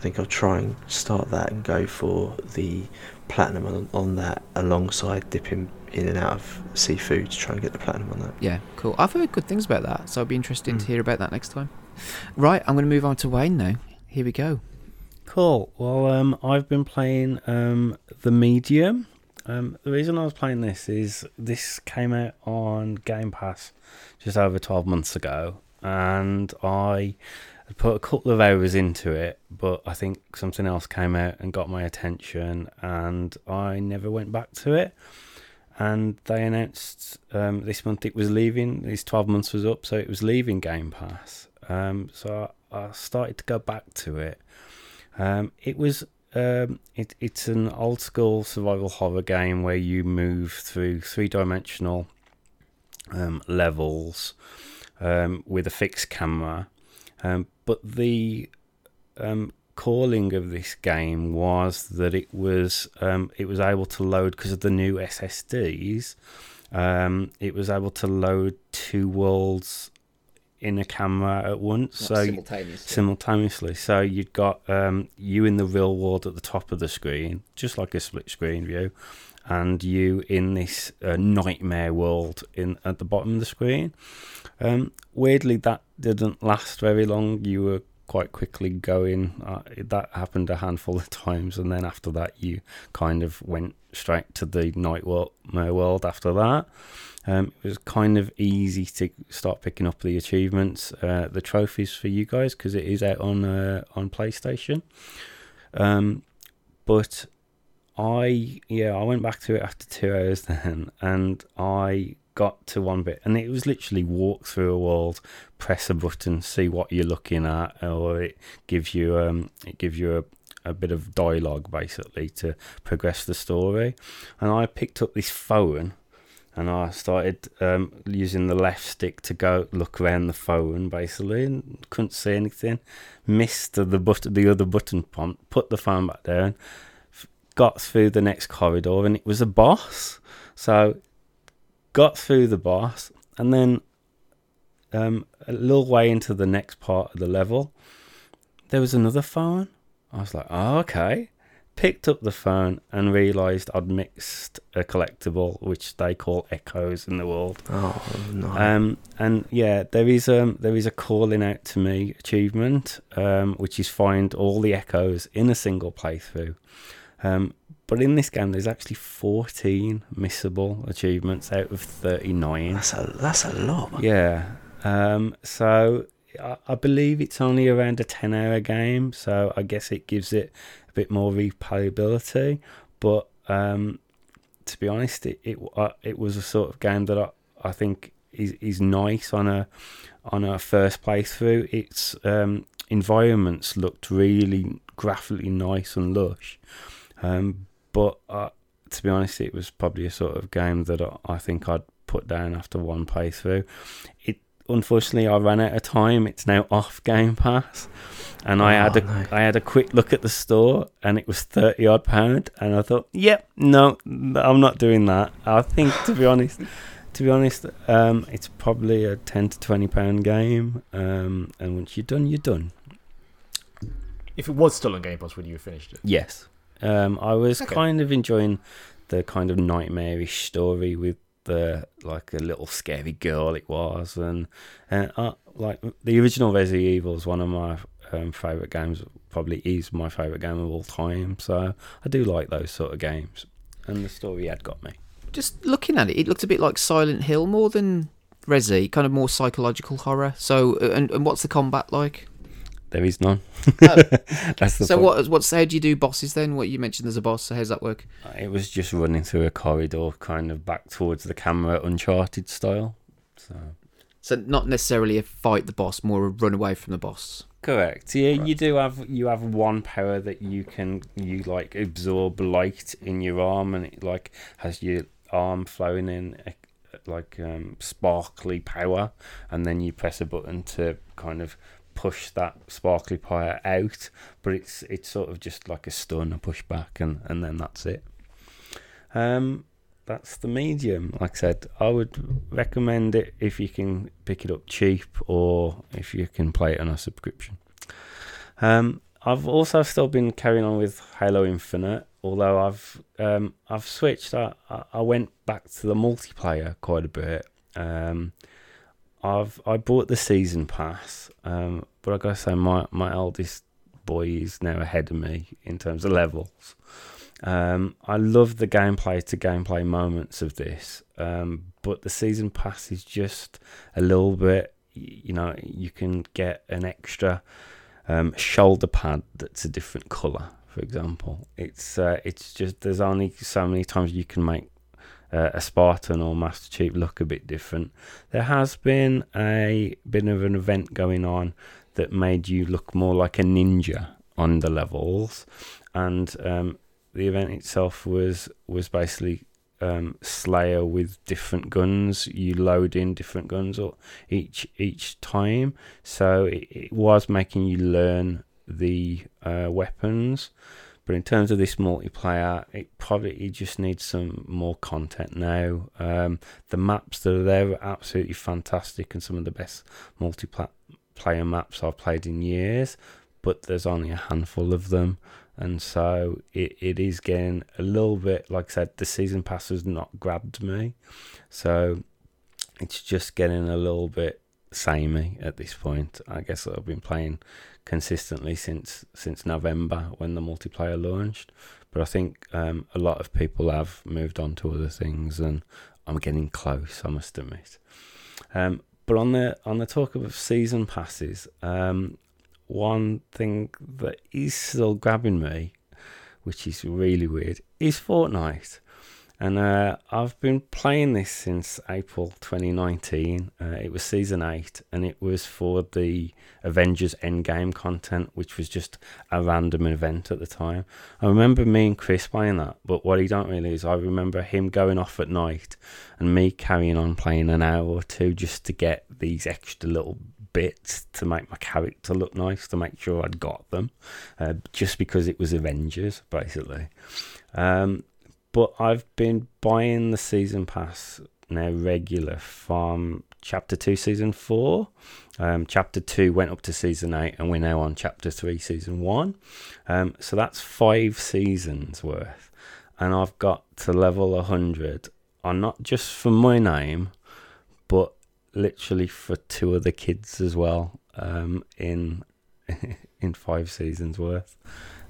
[SPEAKER 2] I think I'll try and start that and go for the platinum on, on that alongside dipping in and out of Sifu to try and get the platinum on that.
[SPEAKER 1] Yeah, cool. I've heard good things about that, so I'll be interesting to
[SPEAKER 2] Mm.
[SPEAKER 1] hear about that next time. Right, I'm going to move on to Wayne now. Here we go.
[SPEAKER 4] Cool. Well, um, I've been playing um, the Medium. Um, the reason I was playing this is this came out on Game Pass just over 12 months ago, and I had put a couple of hours into it, but I think something else came out and got my attention, and I never went back to it. And they announced um, this month it was leaving. These 12 months was up, so it was leaving Game Pass. Um, so I, I started to go back to it. Um, it was um, it, it's an old school survival horror game where you move through three dimensional um, levels um, with a fixed camera. Um, but the um, calling of this game was that it was um, it was able to load because of the new SSDs. Um, it was able to load two worlds in a camera at once. so
[SPEAKER 1] simultaneously.
[SPEAKER 4] simultaneously. So you'd got um, you in the real world at the top of the screen, just like a split screen view, and you in this uh, nightmare world in at the bottom of the screen. Um, weirdly, that didn't last very long. You were quite quickly going. Uh, that happened a handful of times, and then after that, you kind of went straight to the nightmare world. After that, um, it was kind of easy to start picking up the achievements, uh, the trophies for you guys because it is out on uh, on PlayStation. Um, but I yeah I went back to it after two hours then, and I got to one bit, and it was literally walk through a world, press a button, see what you're looking at, or it gives you um it gives you a a bit of dialogue basically to progress the story. And I picked up this phone and I started um, using the left stick to go look around the phone basically and couldn't see anything. Missed the the other button prompt, put the phone back down, got through the next corridor and it was a boss. So got through the boss and then um, a little way into the next part of the level, there was another phone. I was like, oh, okay. Picked up the phone and realised I'd mixed a collectible, which they call echoes in the world.
[SPEAKER 2] Oh no!
[SPEAKER 4] Um, and yeah, there is um there is a calling out to me achievement, um, which is find all the echoes in a single playthrough. Um, but in this game, there's actually 14 missable achievements out of 39.
[SPEAKER 2] that's a that's a lot.
[SPEAKER 4] Yeah. Um, so I, I believe it's only around a 10 hour game, so I guess it gives it a bit more replayability. But um, to be honest, it it, uh, it was a sort of game that I, I think is, is nice on a on a first playthrough. Its um, environments looked really graphically nice and lush. Um, but uh, to be honest, it was probably a sort of game that I, I think I'd put down after one playthrough. It unfortunately I ran out of time. It's now off Game Pass, and I had
[SPEAKER 2] Oh,
[SPEAKER 4] a
[SPEAKER 2] no.
[SPEAKER 4] I had a quick look at the store, and it was thirty odd pound, and I thought, yep, no, I'm not doing that. I think to be honest. To be honest, um, it's probably a ten to twenty pound game, um, and once you're done, you're done.
[SPEAKER 3] If it was still on Game Pass when you have finished it,
[SPEAKER 4] Yes. Um, I was
[SPEAKER 1] Okay.
[SPEAKER 4] kind of enjoying the kind of nightmarish story with the like a little scary girl it was, and uh, uh, like the original Resident Evil is one of my um, favorite games. Probably is my favorite game of all time. So I do like those sort of games, and the story had got me.
[SPEAKER 1] Just looking at it, it looked a bit like Silent Hill more than Resi, kind of more psychological horror. So, uh, and, and what's the combat like?
[SPEAKER 4] There is none.
[SPEAKER 1] Oh.
[SPEAKER 4] That's the
[SPEAKER 1] so
[SPEAKER 4] point.
[SPEAKER 1] what? What's how do you do bosses then? What you mentioned there's a boss. So how's that work?
[SPEAKER 4] It was just running through a corridor, kind of back towards the camera, Uncharted style. So
[SPEAKER 1] So not necessarily a fight the boss, more a run away from the boss.
[SPEAKER 4] correct. Yeah, you do have you have one power that you can you like absorb light in your arm, and it like has your arm flowing in eh, like um, sparkly power, and then you press a button to kind of push that sparkly power out. But it's it's sort of just like a stun, a pushback, and and then that's it. Um, that's the medium. Like I said, I would recommend it if you can pick it up cheap or if you can play it on a subscription. Um, I've also still been carrying on with Halo Infinite, although I've um, I've switched. I, I I went back to the multiplayer quite a bit. Um, I've I bought the season pass, um, but I gotta say my my eldest boy is now ahead of me in terms of levels. Um, I love the gameplay to gameplay moments of this, um, but the season pass is just a little bit. You know, you can get an extra um, shoulder pad that's a different color. For example, it's uh, it's just there's only so many times you can make uh, a Spartan or Master Chief look a bit different. There has been a bit of an event going on that made you look more like a ninja on the levels, and um, the event itself was was basically um, Slayer with different guns. You load in different guns or each each time, so it, it was making you learn the uh, weapons. But in terms of this multiplayer, it probably just needs some more content now. Um, the maps that are there are absolutely fantastic and some of the best multiplayer maps I've played in years. But there's only a handful of them, and so it, it is getting a little bit like I said. The season pass has not grabbed me, so it's just getting a little bit samey at this point. I guess I've been playing consistently since since November when the multiplayer launched, but I think um, a lot of people have moved on to other things, and I'm getting close. I must admit. Um, but on the on the talk of season passes, um, one thing that is still grabbing me, which is really weird, is Fortnite. And uh, I've been playing this since April 2019. Uh, it was season 8, and it was for the Avengers Endgame content, which was just a random event at the time. I remember me and Chris playing that, but what he don't really is I remember him going off at night and me carrying on playing an hour or two just to get these extra little bits to make my character look nice, to make sure I'd got them, uh, just because it was Avengers, basically. Um, but I've been buying the season pass now regular from chapter 2 season 4 um, chapter 2 went up to season 8 and we're now on chapter 3 season 1 um, so that's five seasons worth. And i've got to level 100 on not just for my name but literally for two of the kids as well um, in in five seasons worth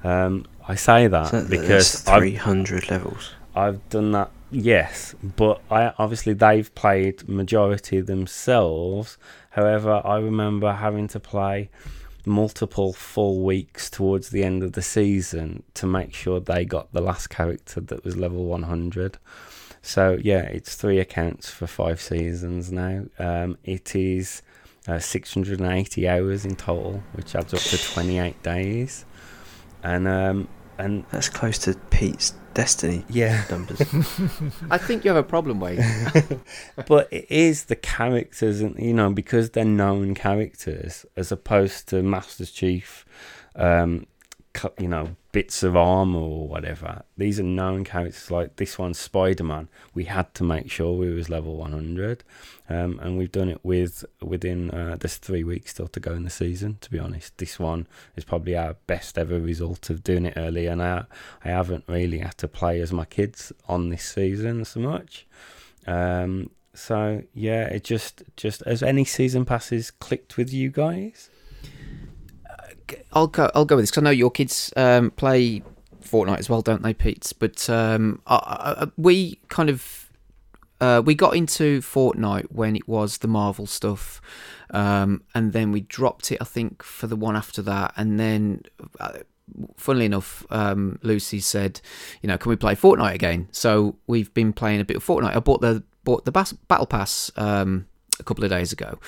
[SPEAKER 4] um, I say that
[SPEAKER 2] So
[SPEAKER 4] because
[SPEAKER 2] 300 levels.
[SPEAKER 4] I've done that, yes, but I obviously they've played majority themselves. However, I remember having to play multiple full weeks towards the end of the season to make sure they got the last character that was level 100. So yeah, it's three accounts for five seasons now. Um, it is uh, 680 hours in total, which adds up to 28 days, and um, and
[SPEAKER 2] That's close to Pete's Destiny
[SPEAKER 4] yeah.
[SPEAKER 2] numbers.
[SPEAKER 1] I think you have a problem, Wade.
[SPEAKER 4] but it is the characters, and you know, because they're known characters, as opposed to Master Chief, um, cu- you know, bits of armor or whatever. These are known characters. Like this one, Spider Man. We had to make sure we was level one hundred, um, and we've done it with within. Uh, three weeks still to go in the season. To be honest, this one is probably our best ever result of doing it early, and I, I haven't really had to play as my kids on this season so much. Um, so yeah, it just just as any season passes clicked with you guys.
[SPEAKER 1] I'll go. I'll go with this because I know your kids um, play Fortnite as well, don't they, Pete? But um, I, I- we kind of uh, we got into Fortnite when it was the Marvel stuff, um, and then we dropped it, I think, for the one after that, and then. Uh, funnily enough, um, Lucy said, "You know, can we play Fortnite again?" So we've been playing a bit of Fortnite. I bought the bought the bas- battle pass um, a couple of days ago.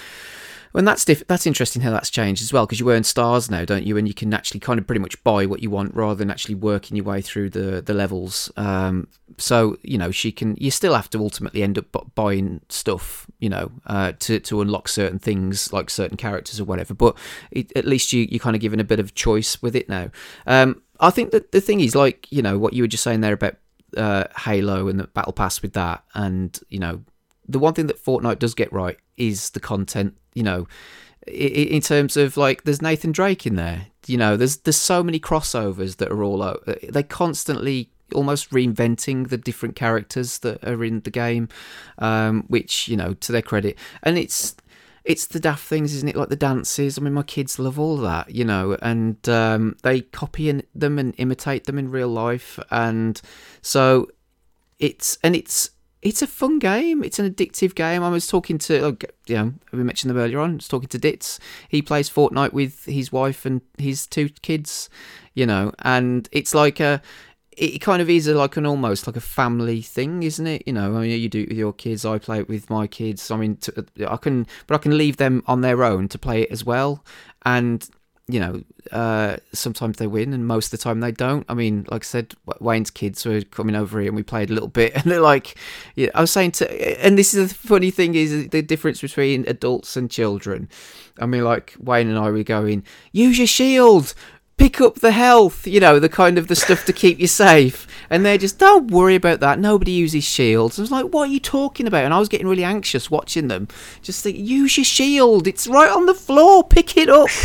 [SPEAKER 1] And that's diff- that's interesting how that's changed as well because you earn stars now, don't you? And you can actually kind of pretty much buy what you want rather than actually working your way through the the levels. Um, so you know she can. You still have to ultimately end up bu- buying stuff, you know, uh, to to unlock certain things like certain characters or whatever. But it, at least you you kind of given a bit of choice with it now. Um, I think that the thing is like you know what you were just saying there about uh, Halo and the battle pass with that, and you know the one thing that Fortnite does get right is the content. You know, in terms of like, there's Nathan Drake in there. You know, there's there's so many crossovers that are all out. They constantly almost reinventing the different characters that are in the game, um, which you know to their credit, and it's it's the daft things, isn't it? Like the dances. I mean, my kids love all that, you know, and um, they copy them and imitate them in real life, and so it's and it's it's a fun game. It's an addictive game. I was talking to, oh, you know, we mentioned them earlier on. I was talking to Ditz. He plays Fortnite with his wife and his two kids, you know, and it's like a, it kind of is like an almost like a family thing, isn't it? You know, I mean, you do it with your kids. I play it with my kids. I mean, to, uh, I can, but I can leave them on their own to play it as well, and you know, uh, sometimes they win and most of the time they don't. I mean, like I said, Wayne's kids were coming over here and we played a little bit, and they're like, yeah, I was saying to, and this is the funny thing is the difference between adults and children. I mean, like Wayne and I were going, use your shield, pick up the health, you know, the kind of the stuff to keep you safe. And they're just, don't worry about that. Nobody uses shields. I was like, what are you talking about? And I was getting really anxious watching them. Just think, use your shield. It's right on the floor. Pick it up.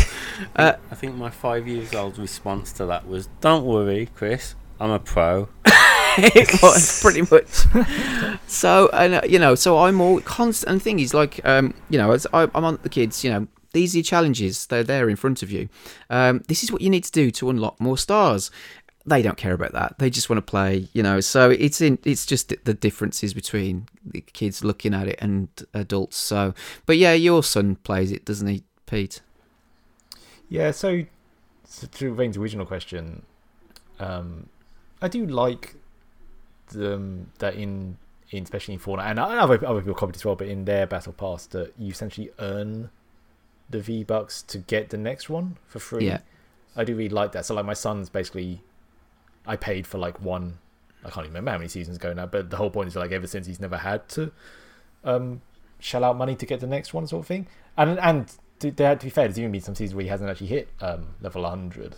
[SPEAKER 4] Uh, I think my five years old response to that was, don't worry, Chris. I'm a pro.
[SPEAKER 1] it was pretty much. so, and uh, you know, so I'm all constant. And the thing is, like, um, you know, as I, I'm on the kids, you know, these are your challenges. They're there in front of you. Um, this is what you need to do to unlock more stars. They don't care about that. They just want to play, you know. So it's in. It's just the differences between the kids looking at it and adults. So, but yeah, your son plays it, doesn't he, Pete?
[SPEAKER 3] Yeah. So, so to Wayne's original question, um, I do like um, that in in especially in Fortnite and other other people comment as well, but in their battle pass that you essentially earn the V Bucks to get the next one for free.
[SPEAKER 1] Yeah.
[SPEAKER 3] I do really like that. So like my son's basically I paid for like one I can't even remember how many seasons ago now, but the whole point is like ever since he's never had to um shell out money to get the next one sort of thing. And and to, to be fair, there's even been some seasons where he hasn't actually hit um level hundred.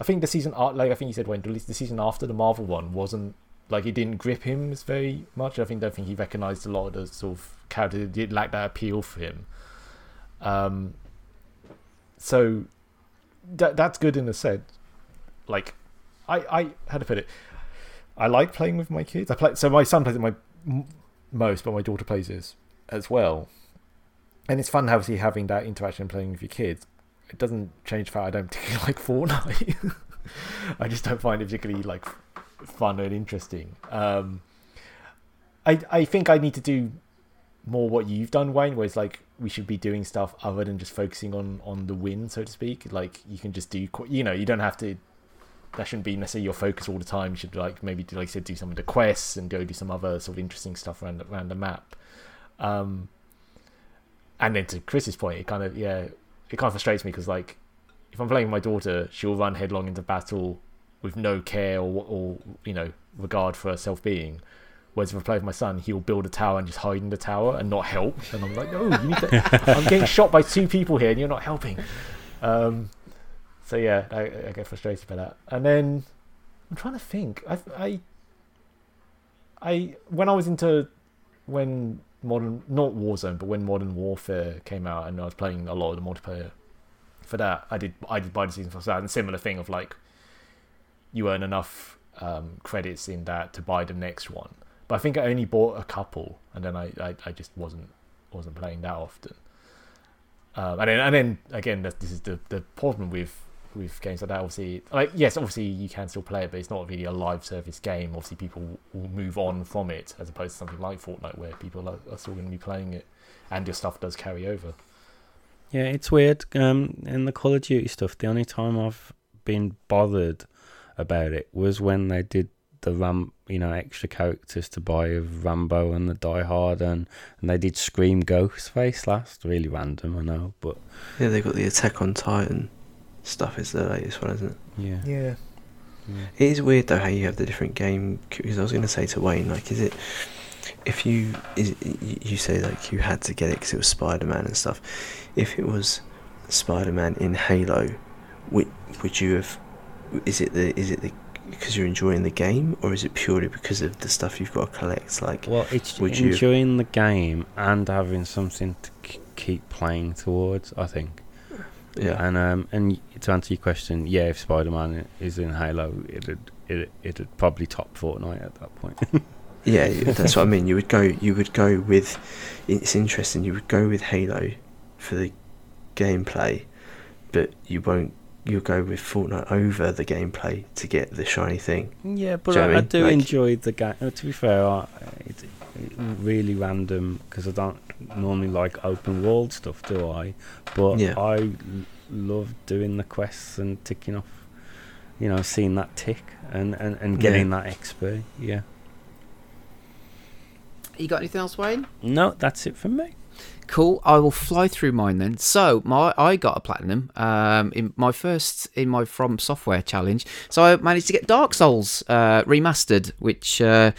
[SPEAKER 3] I think the season art, like I think you said when the season after the Marvel one wasn't like it didn't grip him as very much. I think don't think he recognised a lot of the sort of character it lacked that appeal for him. Um, so that that's good in a sense. Like, I I how to put it. I like playing with my kids. I play so my son plays it my most, but my daughter plays this as well. And it's fun, obviously, having that interaction playing with your kids. It doesn't change the fact I don't particularly like Fortnite. I just don't find it particularly like fun and interesting. Um, I I think I need to do more what you've done, Wayne, where it's like we should be doing stuff other than just focusing on on the win, so to speak. Like you can just do, you know, you don't have to. That shouldn't be necessarily your focus all the time. You should like maybe, do, like I said, do some of the quests and go do some other sort of interesting stuff around around the map. Um, and then to Chris's point, it kind of yeah, it kind of frustrates me because like if I'm playing my daughter, she'll run headlong into battle with no care or or you know regard for her self being Whereas if I play with my son, he'll build a tower and just hide in the tower and not help. And I'm like, no, you need to. I'm getting shot by two people here, and you're not helping. Um, so yeah, I, I, get frustrated by that. And then I'm trying to think. I, I, I when I was into when modern not Warzone, but when Modern Warfare came out, and I was playing a lot of the multiplayer for that, I did I did buy the season for that, and similar thing of like you earn enough um, credits in that to buy the next one but I think I only bought a couple, and then I, I, I just wasn't wasn't playing that often. Um, and then and then again, this is the the problem with with games like that. Obviously, like yes, obviously you can still play it, but it's not really a live service game. Obviously, people will move on from it as opposed to something like Fortnite, where people are, are still going to be playing it, and your stuff does carry over.
[SPEAKER 4] Yeah, it's weird. Um, in the Call of Duty stuff, the only time I've been bothered about it was when they did the Ram, you know, extra characters to buy of Rambo and the Die Hard, and, and they did Scream Ghostface last. Really random, I know, but
[SPEAKER 2] Yeah, they got the Attack on Titan stuff. Is the latest one, isn't it?
[SPEAKER 4] yeah.
[SPEAKER 3] Yeah.
[SPEAKER 4] yeah.
[SPEAKER 2] It is weird though how you have the different game. Because I was going to say to Wayne, like, is it if you is it, you you say like you had to get it because it was Spider Man and stuff. If it was Spider Man in Halo, would would you have? Is it the is it the because you're enjoying the game, or is it purely because of the stuff you've got to collect? Like,
[SPEAKER 4] Well, it's
[SPEAKER 2] Would you-
[SPEAKER 4] enjoying the game and having something to k- keep playing towards. I think.
[SPEAKER 2] yeah,
[SPEAKER 4] And um, and to answer your question, yeah, if Spider Man is in Halo, it'd it it'd probably top Fortnite at that point.
[SPEAKER 2] yeah, yeah, that's what I mean. You would go, you would go with. It's interesting. You would go with Halo for the gameplay, but you won't. You'll go with Fortnite over the gameplay to get the shiny thing.
[SPEAKER 4] Yeah, but
[SPEAKER 2] Do you know
[SPEAKER 4] I,
[SPEAKER 2] what I
[SPEAKER 4] I do
[SPEAKER 2] Like-
[SPEAKER 4] enjoy the game. Uh, to be fair, I, it's really random because I don't normally like open world stuff, do I? But
[SPEAKER 2] Yeah.
[SPEAKER 4] I l- love doing the quests and ticking off. You know, seeing that tick and, and, and getting that XP. Yeah.
[SPEAKER 1] You got anything else, Wayne?
[SPEAKER 4] No, that's it for me.
[SPEAKER 1] Cool. I will fly through mine then. So my I got a platinum um, in my first in my From Software challenge. So I managed to get Dark Souls uh, remastered, which uh,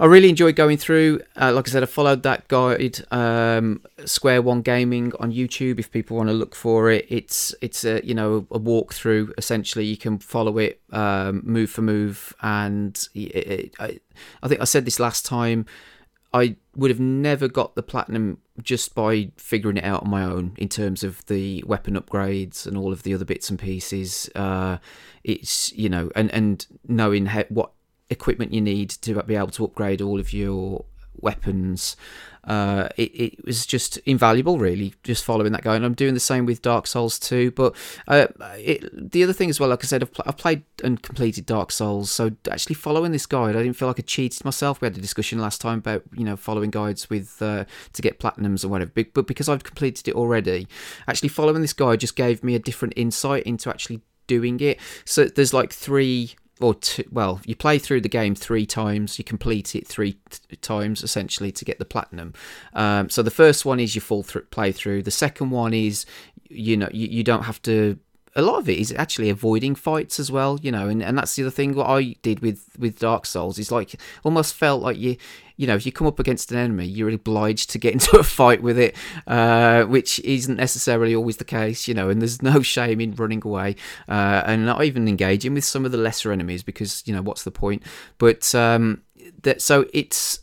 [SPEAKER 1] I really enjoyed going through. Uh, like I said, I followed that guide, um, Square One Gaming on YouTube. If people want to look for it, it's it's a you know a walkthrough. Essentially, you can follow it um, move for move, and it, it, I, I think I said this last time. I would have never got the platinum just by figuring it out on my own in terms of the weapon upgrades and all of the other bits and pieces. Uh, it's you know, and and knowing what equipment you need to be able to upgrade all of your weapons. Uh, it, it was just invaluable, really, just following that guy. And I'm doing the same with Dark Souls 2. But uh, it, the other thing as well, like I said, I've, pl- I've played and completed Dark Souls. So actually following this guide, I didn't feel like I cheated myself. We had a discussion last time about, you know, following guides with uh, to get platinums or whatever. But because I've completed it already, actually following this guide just gave me a different insight into actually doing it. So there's like three or two, well, you play through the game three times, you complete it three t- times essentially to get the platinum. Um, so the first one is your full th- playthrough. The second one is, you know, you, you don't have to. A lot of it is actually avoiding fights as well, you know, and, and that's the other thing. What I did with with Dark Souls is like almost felt like you, you know, if you come up against an enemy, you're obliged to get into a fight with it, uh, which isn't necessarily always the case, you know. And there's no shame in running away uh, and not even engaging with some of the lesser enemies because you know what's the point. But um, that so it's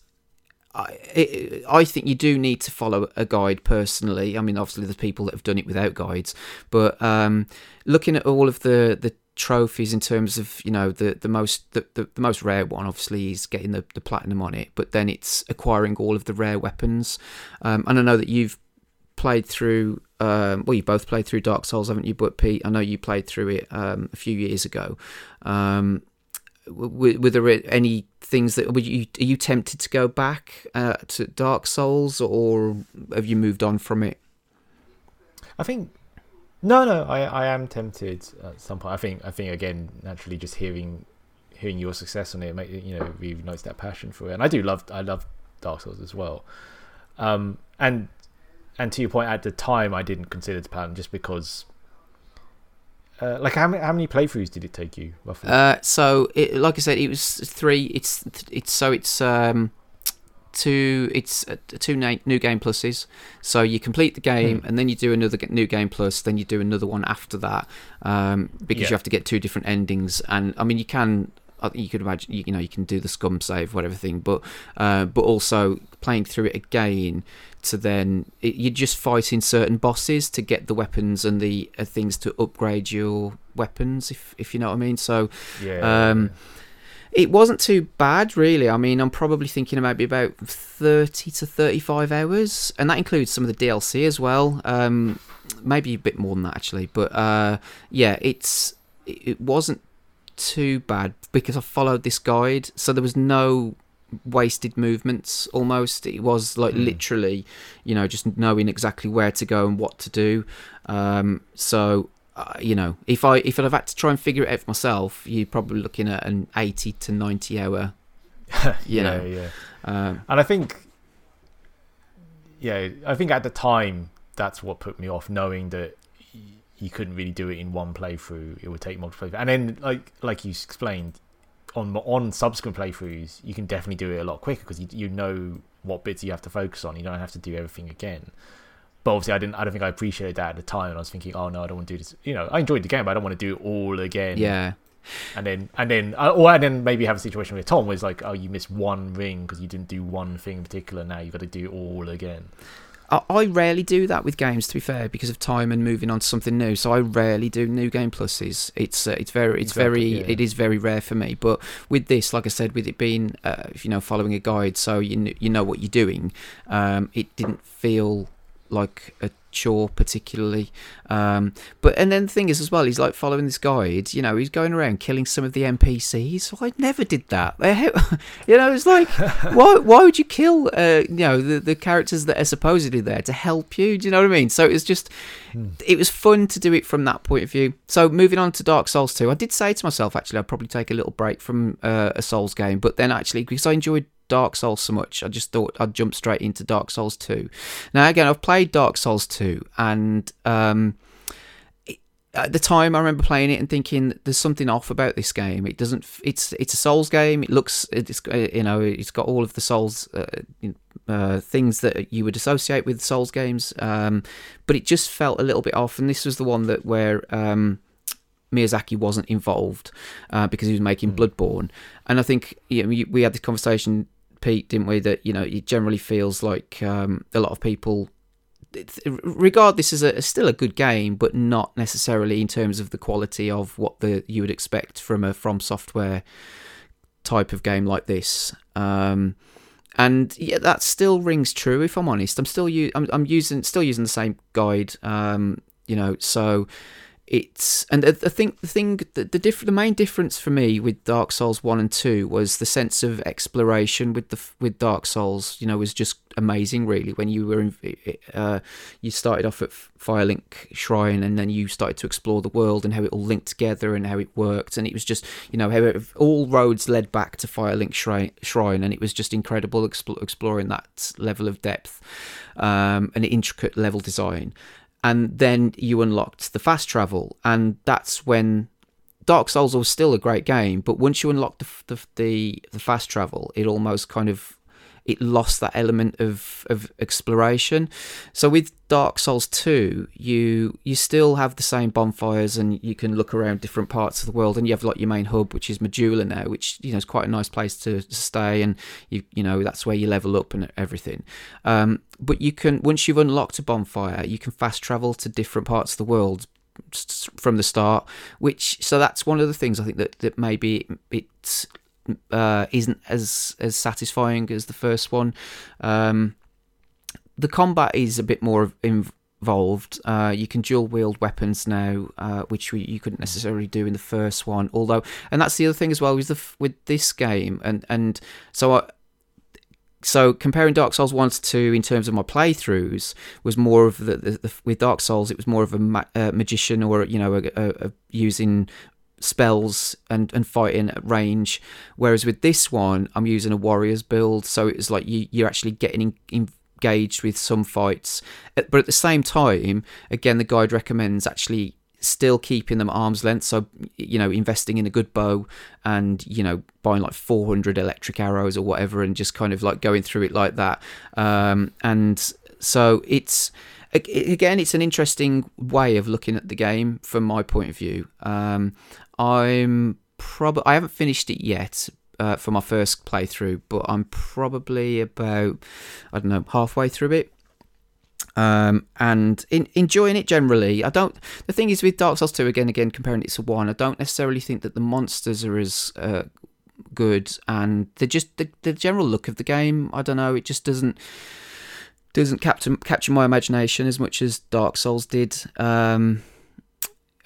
[SPEAKER 1] I, think you do need to follow a guide personally. I mean, obviously, there's people that have done it without guides, but um, looking at all of the, the trophies in terms of you know the the most the, the, the most rare one obviously is getting the, the platinum on it but then it's acquiring all of the rare weapons. Um, and i know that you've played through um, well you both played through dark souls haven't you? But pete i know you played through it um, a few years ago. Um, were, were there any things that were you are you tempted to go back uh, to Dark Souls or have you moved on from it?
[SPEAKER 3] I think no, no. I, I am tempted at some point. I think I think again naturally just hearing hearing your success on it, you know reignites that passion for it. And I do love I love Dark Souls as well. Um, and and to your point, at the time I didn't consider it platinum just because. Uh, like how many how many playthroughs did it take you roughly?
[SPEAKER 1] Uh, so it, like I said, it was three. It's it's so it's um two. It's uh, two new game pluses. So you complete the game and then you do another new game plus. Then you do another one after that um, because
[SPEAKER 3] Yeah.
[SPEAKER 1] you have to get two different endings. And I mean, you can. You could imagine, you, you know, you can do the scum save, whatever thing, but uh, but also playing through it again to then it, you're just fighting certain bosses to get the weapons and the uh, things to upgrade your weapons, if if you know what I mean. So
[SPEAKER 3] yeah.
[SPEAKER 1] um, it wasn't too bad, really. I mean, I'm probably thinking maybe about 30 to 35 hours, and that includes some of the DLC as well. Um, maybe a bit more than that actually. But uh, yeah, it's it wasn't too bad because I followed this guide, so there was no wasted movements almost it was like
[SPEAKER 3] Mm.
[SPEAKER 1] literally you know just knowing exactly where to go and what to do um so uh, you know if i if i'd have had to try and figure it out for myself you're probably looking at an 80 to 90 hour you
[SPEAKER 3] yeah,
[SPEAKER 1] know.
[SPEAKER 3] yeah.
[SPEAKER 1] um
[SPEAKER 3] And I think, yeah, I think at the time that's what put me off, knowing that you couldn't really do it in one playthrough. It would take multiple and then like like you explained, on on subsequent playthroughs, you can definitely do it a lot quicker because you you know what bits you have to focus on. You don't have to do everything again. But obviously, I didn't. I don't think I appreciated that at the time. And I was thinking, oh no, I don't want to do this. You know, I enjoyed the game, but I don't want to do it all again
[SPEAKER 1] yeah
[SPEAKER 3] and then and then uh, or and then maybe have a situation where Tom was like, oh, you missed one ring because you didn't do one thing in particular. Now you've got to do it all again.
[SPEAKER 1] I, I rarely do that with games, to be fair, because of time and moving on to something new. So I rarely do new game pluses. It's uh, it's very it's
[SPEAKER 3] Exactly,
[SPEAKER 1] very
[SPEAKER 3] yeah.
[SPEAKER 1] it is very rare for me. But with this, like I said, with it being uh, you know following a guide, so you kn- you know what you're doing. Um, it didn't feel like a chore particularly. Um, but and then the thing is as well, he's like following this guide. You know, he's going around killing some of the NPCs. So I never did that. you know, it's like why why would you kill uh, you know the the characters that are supposedly there to help you? Do you know what I mean? So it was just it was fun to do it from that point of view. So moving on to Dark Souls 2, I did say to myself actually I'd probably take a little break from uh, a Souls game, but then actually because I enjoyed Dark Souls so much, I just thought I'd jump straight into Dark Souls 2. Now again, I've played Dark Souls 2 and um it- at the time I remember playing it and thinking there's something off about this game. It doesn't it's it's a Souls game. It looks it's uh, you know, it's got all of the Souls uh, uh, things that you would associate with Souls games, um, but it just felt a little bit off. And this was the one that where um, Miyazaki wasn't involved uh, because he was making Bloodborne. And I think you know, we had this conversation, Pete, didn't we? That you know it generally feels like um, a lot of people regard this as a, still a good game, but not necessarily in terms of the quality of what the you would expect from a From Software type of game like this. Um, and yeah, that still rings true. If I'm honest, I'm still u- I'm, I'm using still using the same guide. Um, you know, so it's and I think the thing the the, diff- the main difference for me with Dark Souls one and two was the sense of exploration with the with Dark Souls. You know, was just amazing. Really, when you were in, uh, you started off at Firelink Shrine, and then you started to explore the world and how it all linked together and how it worked. And it was just you know how it, all roads led back to Firelink Shrine, Shrine, and it was just incredible exploring that level of depth um, and intricate level design and then you unlocked the fast travel, and that's when Dark Souls was still a great game, but once you unlocked the the, the, the fast travel, it almost kind of it lost that element of, of exploration. So with Dark Souls 2, you you still have the same bonfires and you can look around different parts of the world and you have like your main hub which is Majula now, which you know is quite a nice place to, stay and you you know that's where you level up and everything. Um, but you can once you've unlocked a bonfire, you can fast travel to different parts of the world from the start which so that's one of the things i think that, that maybe it uh, isn't as as satisfying as the first one. Um, the combat is a bit more involved. Uh, you can dual wield weapons now uh, which we, you couldn't necessarily do in the first one although and that's the other thing as well with the with this game and and so I, so comparing Dark Souls one to two in terms of my playthroughs was more of the, the, the with Dark Souls it was more of a ma- uh, magician or you know a, a, a using spells and and fighting at range. Whereas with this one I'm using a warrior's build so it's like you you're actually getting in, engaged with some fights. But at the same time again the guide recommends actually still keeping them arm's length so you know investing in a good bow and you know buying like 400 electric arrows or whatever and just kind of like going through it like that. Um and so it's again it's an interesting way of looking at the game from my point of view. Um i'm probably i haven't finished it yet uh, for my first playthrough but i'm probably about i don't know halfway through it um, and in, enjoying it generally. I don't. The thing is with Dark Souls two again, again comparing it to one, I don't necessarily think that the monsters are as uh, good, and they're just the, the general look of the game. I don't know. It just doesn't doesn't capture capture my imagination as much as Dark Souls did. Um,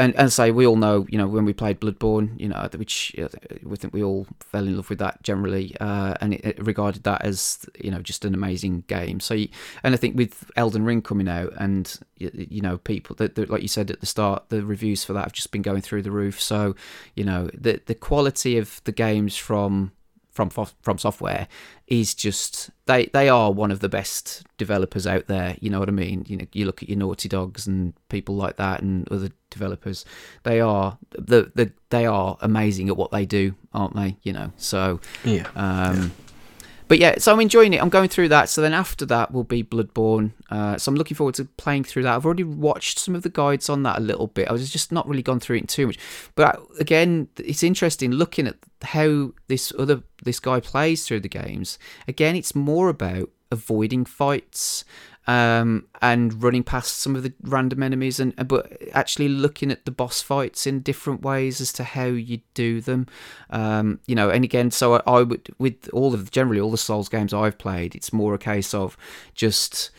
[SPEAKER 1] and say we all know, you know, when we played Bloodborne, you know, which uh, we think we all fell in love with that generally, uh, and it, it regarded that as you know just an amazing game. So, you, and I think with Elden Ring coming out, and y- you know, people that like you said at the start, the reviews for that have just been going through the roof. So, you know, the the quality of the games from from from software is just they they are one of the best developers out there you know what i mean you know you look at your naughty dogs and people like that and other developers they are the, the they are amazing at what they do aren't they you know so
[SPEAKER 2] Yeah.
[SPEAKER 1] um but yeah, so I'm enjoying it. I'm going through that. So then after that will be Bloodborne. Uh, so I'm looking forward to playing through that. I've already watched some of the guides on that a little bit. I was just not really gone through it too much. But again, it's interesting looking at how this other this guy plays through the games. Again, it's more about avoiding fights um, and running past some of the random enemies, and but actually looking at the boss fights in different ways as to how you do them. Um, you know, and again, so I, I would with all of generally all the Souls games I've played, it's more a case of just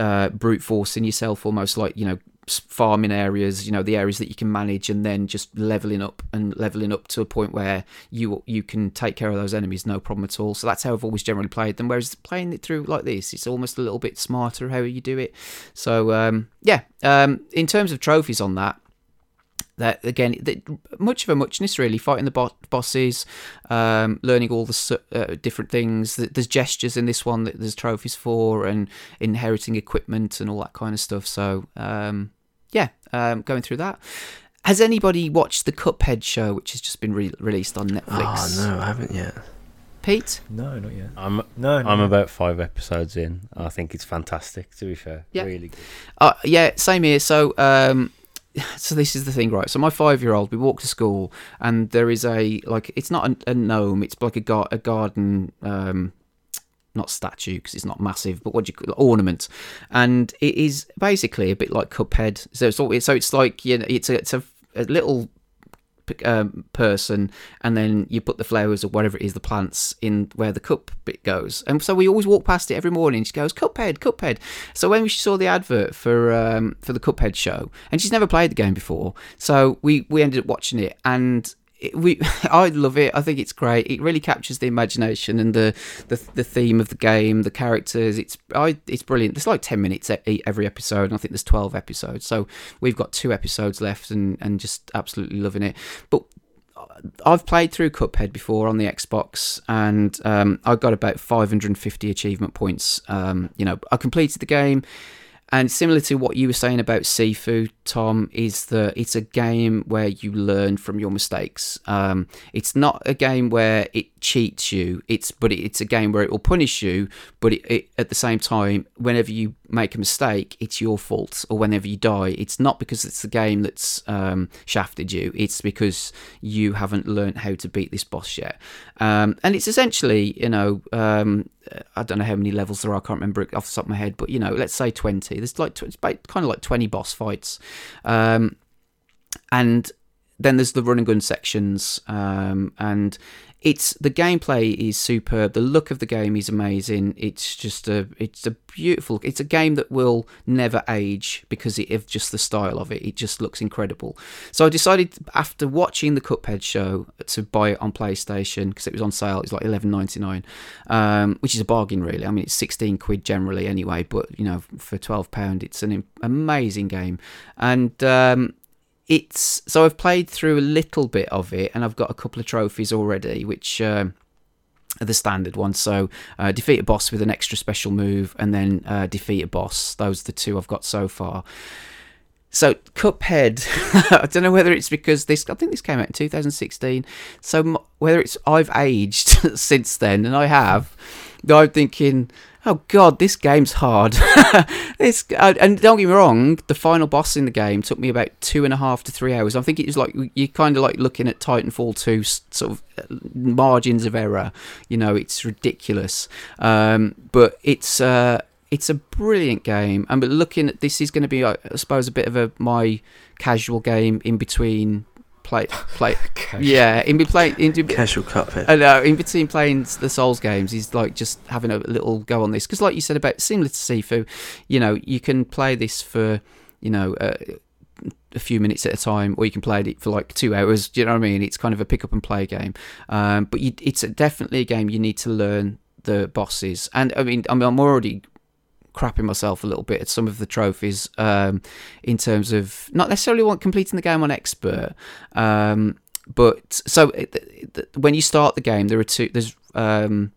[SPEAKER 1] uh, brute forcing yourself, almost like you know farming areas, you know the areas that you can manage, and then just leveling up and leveling up to a point where you you can take care of those enemies no problem at all. So that's how I've always generally played them. Whereas playing it through like this, it's almost a little bit smarter how you do it. So um, yeah, um, in terms of trophies on that, that again th- much of a muchness really fighting the bo- bosses um, learning all the s- uh, different things there's gestures in this one that there's trophies for and inheriting equipment and all that kind of stuff so um, yeah um, going through that has anybody watched the cuphead show which has just been re- released on netflix
[SPEAKER 2] Oh no, I haven't yet.
[SPEAKER 1] pete
[SPEAKER 3] No, not yet.
[SPEAKER 4] I'm
[SPEAKER 3] No, no.
[SPEAKER 4] I'm about five episodes in. I think it's fantastic. To be fair,
[SPEAKER 1] Yeah.
[SPEAKER 4] really good.
[SPEAKER 1] Uh, yeah, same here. So, um, so this is the thing, right? So my five-year-old, we walk to school, and there is a like, it's not a, a gnome, it's like a gar- a garden, um, not statue because it's not massive, but what do you call ornament, and it is basically a bit like Cuphead. So it's so it's like you know, it's a it's a, a little um, person, and then you put the flowers or whatever it is, the plants in where the cup bit goes. And so we always walk past it every morning. She goes, "Cuphead, Cuphead." So when we saw the advert for um, for the Cuphead show, and she's never played the game before, so we we ended up watching it, and we I love it. I think it's great. It really captures the imagination and the the, the theme of the game, the characters. It's I it's brilliant. There's like ten minutes every episode, and I think there's twelve episodes. So we've got two episodes left, and and just absolutely loving it. But I've played through Cuphead before on the Xbox, and um, I got about 550 achievement points. Um, you know, I completed the game, and similar to what you were saying about Sifu, Tom, is that it's a game where you learn from your mistakes. Um, it's not a game where it cheats you. It's but it's a game where it will punish you, but it, it, at the same time, whenever you make a mistake, it's your fault. Or whenever you die, it's not because it's the game that's um, shafted you. It's because you haven't learned how to beat this boss yet. Um, and it's essentially, you know, um, I don't know how many levels there are. I can't remember off the top of my head, but you know, let's say twenty. There's like it's kind of like twenty boss fights, um, and then there's the run and gun sections, um, and it's the gameplay is superb. The look of the game is amazing. It's just a it's a beautiful. It's a game that will never age because of just the style of it. It just looks incredible. So I decided after watching the Cuphead show to buy it on PlayStation because it was on sale. It was like eleven ninety nine, um, which is a bargain really. I mean it's sixteen quid generally anyway, but you know for twelve pound it's an amazing game, and um, it's so I've played through a little bit of it, and I've got a couple of trophies already, which. Um, are the standard ones. So uh, defeat a boss with an extra special move, and then uh, defeat a boss. Those are the two I've got so far. So Cuphead, I don't know whether it's because this. I think this came out in 2016. So m- whether it's I've aged since then, and I have. I'm thinking, oh god, this game's hard. this uh, and don't get me wrong, the final boss in the game took me about two and a half to three hours. I think it was like you're kind of like looking at Titanfall two sort of uh, margins of error. You know, it's ridiculous, um, but it's. Uh, it's a brilliant game. And but looking at this is going to be, I suppose, a bit of a my casual game in between play play. yeah, in be playing in, be-
[SPEAKER 2] Casual cuphead.
[SPEAKER 1] I know. In between playing the Souls games, he's like just having a little go on this because, like you said about similar to Sifu, you know, you can play this for you know. Uh, a few minutes at a time, or you can play it for like two hours. Do you know what I mean? It's kind of a pick up and play game, um, but you, it's a, definitely a game you need to learn the bosses. And I mean, I mean, I'm already crapping myself a little bit at some of the trophies um, in terms of not necessarily want completing the game on expert, um, but so it, it, when you start the game, there are two. There's um,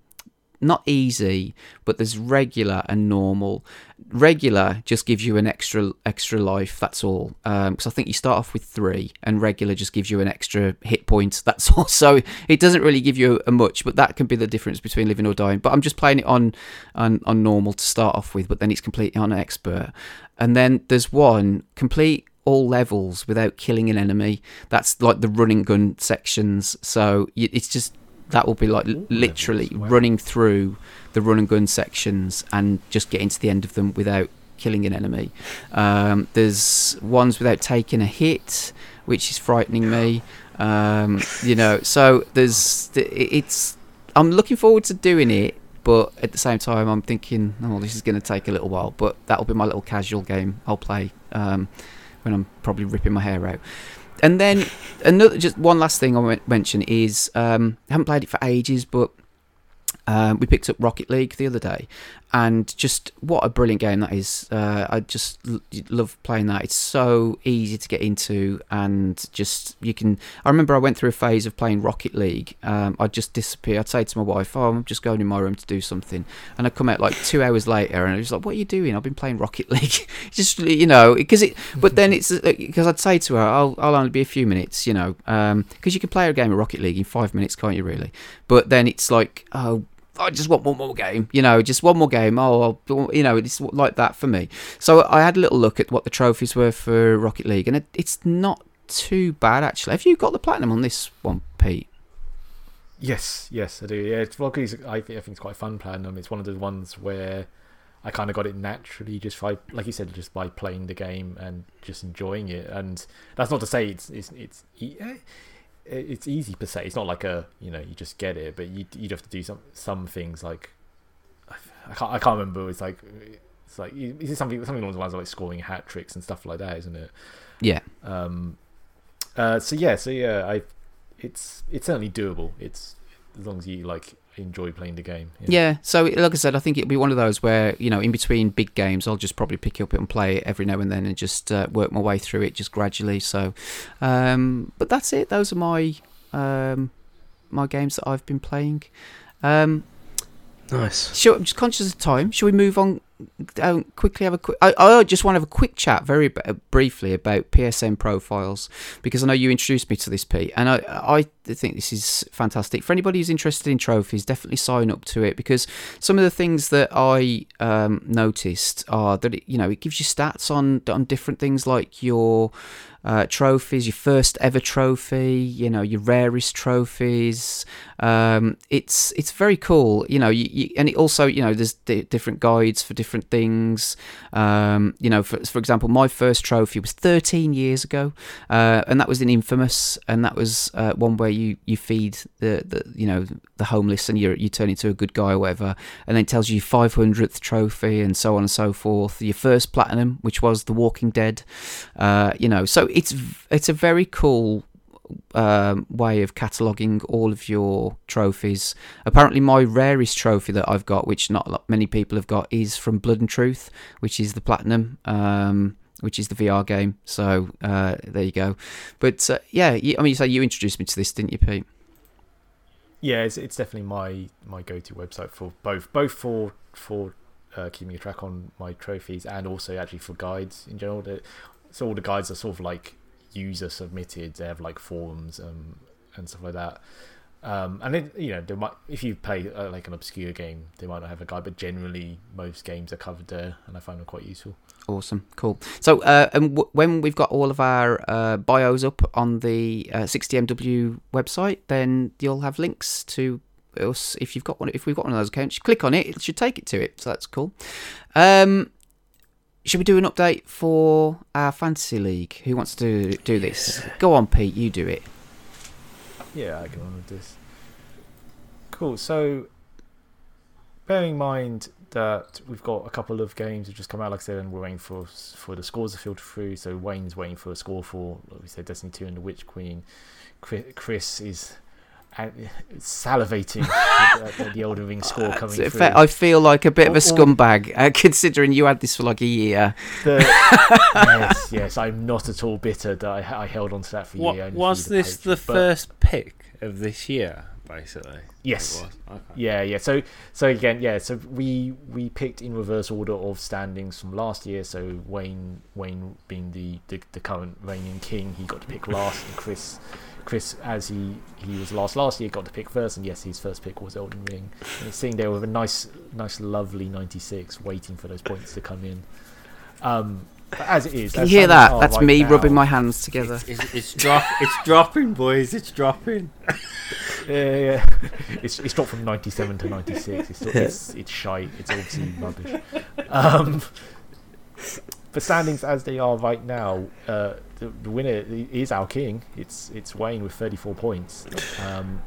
[SPEAKER 1] not easy, but there's regular and normal. Regular just gives you an extra extra life. That's all. Because um, I think you start off with three, and regular just gives you an extra hit point. That's all. So it doesn't really give you a much, but that can be the difference between living or dying. But I'm just playing it on on, on normal to start off with, but then it's completely on expert. And then there's one complete all levels without killing an enemy. That's like the running gun sections. So it's just that will be like literally running through the run and gun sections and just getting to the end of them without killing an enemy. Um, there's ones without taking a hit, which is frightening me. Um, you know, so there's it's. I'm looking forward to doing it, but at the same time, I'm thinking, oh, this is going to take a little while. But that'll be my little casual game I'll play um, when I'm probably ripping my hair out and then another, just one last thing I want to mention is um, I haven't played it for ages, but um, we picked up Rocket League the other day, and just what a brilliant game that is. Uh, I just l- love playing that. It's so easy to get into, and just you can. I remember I went through a phase of playing Rocket League. Um, I'd just disappear. I'd say to my wife, "Oh, I'm just going in my room to do something," and I'd come out like two hours later, and I was like, "What are you doing?" I've been playing Rocket League. just you know, because it. But then it's because uh, I'd say to her, "I'll I'll only be a few minutes," you know, because um, you can play a game of Rocket League in five minutes, can't you? Really? But then it's like, oh I just want one more game, you know, just one more game. Oh, you know, it's like that for me. So I had a little look at what the trophies were for Rocket League, and it, it's not too bad actually. Have you got the platinum on this one, Pete?
[SPEAKER 3] Yes, yes, I do. Yeah, it's Rocket League. I think, I think it's quite a fun platinum. It's one of the ones where I kind of got it naturally, just by, like you said, just by playing the game and just enjoying it. And that's not to say it's it's it's it's easy per se. It's not like a you know you just get it, but you you'd have to do some some things like I can't I can't remember. It's like it's like is it something something along the lines of like scoring hat tricks and stuff like that, isn't it?
[SPEAKER 1] Yeah.
[SPEAKER 3] Um. Uh. So yeah. So yeah. I. It's it's certainly doable. It's as long as you like enjoy playing the game.
[SPEAKER 1] Yeah. yeah. So, like I said, I think it'll be one of those where you know, in between big games, I'll just probably pick it up and play it every now and then, and just uh, work my way through it just gradually. So, um, but that's it. Those are my um, my games that I've been playing. Um,
[SPEAKER 2] nice.
[SPEAKER 1] Sure. I'm just conscious of time. Shall we move on um, quickly have a quick. I, I, just want to have a quick chat, very b- briefly, about PSN profiles because I know you introduced me to this, Pete, and I I think this is fantastic for anybody who's interested in trophies. Definitely sign up to it because some of the things that I um, noticed are that it, you know it gives you stats on on different things like your uh, trophies, your first ever trophy, you know, your rarest trophies. Um, it's it's very cool, you know, you, you, and it also, you know, there's d- different guides for different things. Um, you know, for, for example, my first trophy was 13 years ago, uh, and that was in Infamous, and that was uh, one where you, you feed the, the you know the homeless and you you turn into a good guy or whatever, and then it tells you 500th trophy and so on and so forth. Your first platinum, which was The Walking Dead, uh, you know, so it's it's a very cool um, way of cataloging all of your trophies. Apparently, my rarest trophy that I've got, which not many people have got, is from Blood and Truth, which is the platinum. Um, which is the VR game. So uh, there you go. But uh, yeah, you, I mean, you say you introduced me to this, didn't you, Pete?
[SPEAKER 3] Yeah, it's, it's definitely my, my go to website for both both for for uh, keeping a track on my trophies and also actually for guides in general. So all the guides are sort of like user submitted. They have like forums um, and stuff like that. Um, and then you know, they might if you play uh, like an obscure game, they might not have a guide, but generally most games are covered there, and I find them quite useful.
[SPEAKER 1] Awesome, cool. So, uh, and w- when we've got all of our uh, bios up on the 60MW uh, website, then you'll have links to us if you've got one. If we've got one of those accounts, click on it; it should take it to it. So that's cool. Um, should we do an update for our fantasy league? Who wants to do this? Go on, Pete. You do it.
[SPEAKER 3] Yeah, I can run with this. Cool. So, bearing in mind that we've got a couple of games that just come out, like I said, and we're waiting for for the scores to filter through. So Wayne's waiting for a score for, like we said, Destiny Two and the Witch Queen. Chris, Chris is salivating at, at the Elden Ring score coming
[SPEAKER 1] So,
[SPEAKER 3] through.
[SPEAKER 1] fa- I feel like a bit of a
[SPEAKER 3] Or- or-
[SPEAKER 1] scumbag, uh, considering you had this for like a year.
[SPEAKER 3] The- yes, yes, I'm not at all bitter that I, I held on to that for a
[SPEAKER 4] What,
[SPEAKER 3] year.
[SPEAKER 4] was
[SPEAKER 3] through
[SPEAKER 4] this the
[SPEAKER 3] hatred,
[SPEAKER 4] first pick of this year, basically?
[SPEAKER 3] Yes.
[SPEAKER 4] Okay.
[SPEAKER 3] Yeah, yeah. So, so again, yeah. So we we picked in reverse order of standings from last year. So Wayne Wayne being the the, the current reigning king, he got to pick last, and Chris Chris as he he was last last year got to pick first, and yes, his first pick was Elden Ring. And he's sitting there with a nice nice lovely ninety six, waiting for those points to come in. Um, but as it is,
[SPEAKER 1] Can you hear that? That's
[SPEAKER 3] right
[SPEAKER 1] me
[SPEAKER 3] now-
[SPEAKER 1] rubbing my hands together.
[SPEAKER 4] It's, it's, it's, drop, it's dropping, boys. It's dropping.
[SPEAKER 3] Yeah, yeah. it's it's dropped from ninety seven to ninety six. It's, still, it's it's shite. It's obviously rubbish. Um, the standings as they are right now, uh, the, the winner is our king. It's it's Wayne with thirty four points, um,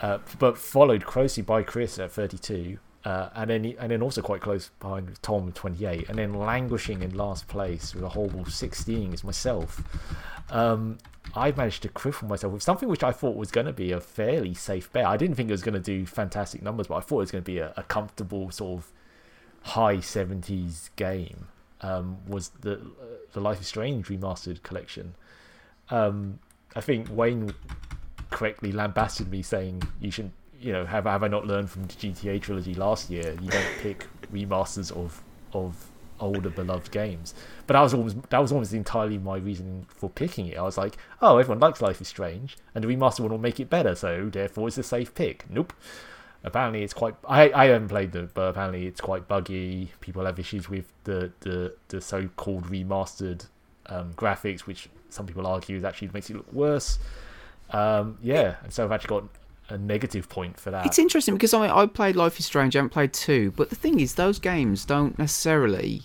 [SPEAKER 3] uh, but followed closely by Chris at thirty two. Uh, and then, and then also quite close behind Tom 28, and then languishing in last place with a horrible 16 is myself. Um, I managed to cripple myself with something which I thought was going to be a fairly safe bet. I didn't think it was going to do fantastic numbers, but I thought it was going to be a, a comfortable sort of high 70s game. Um, was the the Life is Strange remastered collection? Um, I think Wayne correctly lambasted me saying you shouldn't. You know, have have I not learned from the GTA trilogy last year? You don't pick remasters of of older beloved games. But that was almost that was almost entirely my reasoning for picking it. I was like, oh, everyone likes Life is Strange, and the remaster one will make it better, so therefore it's a safe pick. Nope. Apparently it's quite. I I haven't played it, but apparently it's quite buggy. People have issues with the the the so-called remastered um, graphics, which some people argue is actually makes it look worse. Um, yeah, and so I've actually got a negative point for that.
[SPEAKER 1] It's interesting because I, I played Life is Strange, I haven't played two, but the thing is, those games don't necessarily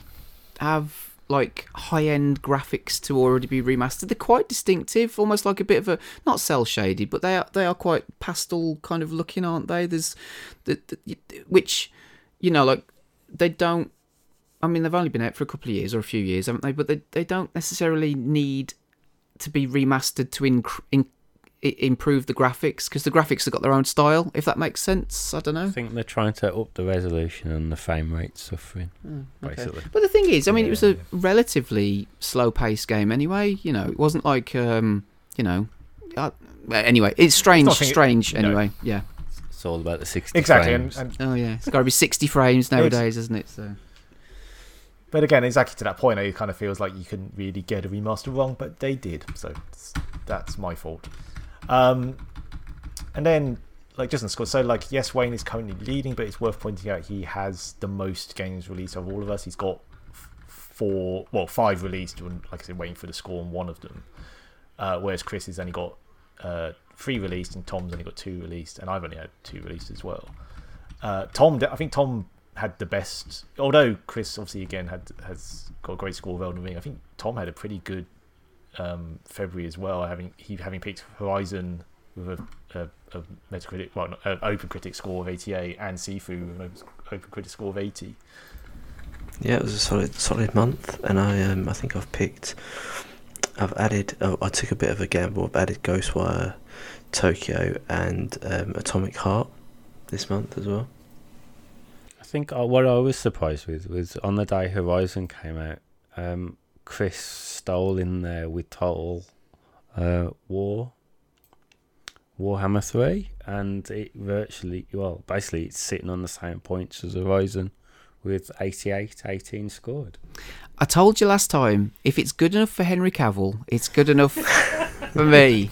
[SPEAKER 1] have like high end graphics to already be remastered. They're quite distinctive, almost like a bit of a not cell shaded, but they are they are quite pastel kind of looking, aren't they? There's the, the which you know like they don't. I mean, they've only been out for a couple of years or a few years, haven't they? But they they don't necessarily need to be remastered to in, improve the graphics because the graphics have got their own style. If that makes sense, I don't know.
[SPEAKER 4] I think they're trying to up the resolution and the frame rate suffering,
[SPEAKER 1] Hmm,
[SPEAKER 4] basically.
[SPEAKER 1] But the thing is, I mean, it was a
[SPEAKER 3] Yeah,
[SPEAKER 1] relatively slow-paced game anyway. You know, it wasn't like, um, you know, uh, anyway, it's strange,
[SPEAKER 3] nothing-
[SPEAKER 1] strange.
[SPEAKER 3] no.
[SPEAKER 1] Anyway, yeah.
[SPEAKER 4] It's all about the 60
[SPEAKER 3] exactly, and,
[SPEAKER 4] frames.
[SPEAKER 3] and
[SPEAKER 1] Oh yeah, it's got to be sixty frames nowadays, isn't it? So
[SPEAKER 3] but again, exactly to that point, it kind of feels like you couldn't really get a remaster wrong, but they did, so that's my fault. Um, and then, like just in score, so like yes, Wayne is currently leading, but it's worth pointing out he has the most games released of all of us. He's got four, well, five released, and like I said, waiting for the score on one of them. Uh, whereas Chris has only got uh, three released, and Tom's only got two released, and I've only had two released as well. Uh, Tom, I think Tom had the best. Although Chris obviously again had has got a great score of Elden Ring. I think Tom had a pretty good um, February as well. Having he having picked Horizon with a, a, a Metacritic, well, not- an Open Critic score of 88, and Sifu with an Open Critic score of 80.
[SPEAKER 2] Yeah, it was a solid solid month, and I um I think I've picked, I've added. Oh, I took a bit of a gamble. I've added Ghostwire, Tokyo, and um, Atomic Heart this month as well.
[SPEAKER 4] I think uh, what I was surprised with was on the day Horizon came out, um, Chris stole in there with Total uh, War, Warhammer 3, and it virtually, well, basically it's sitting on the same points as Horizon with 88, 18 scored.
[SPEAKER 1] I told you last time, if it's good enough for Henry Cavill, it's good enough for me.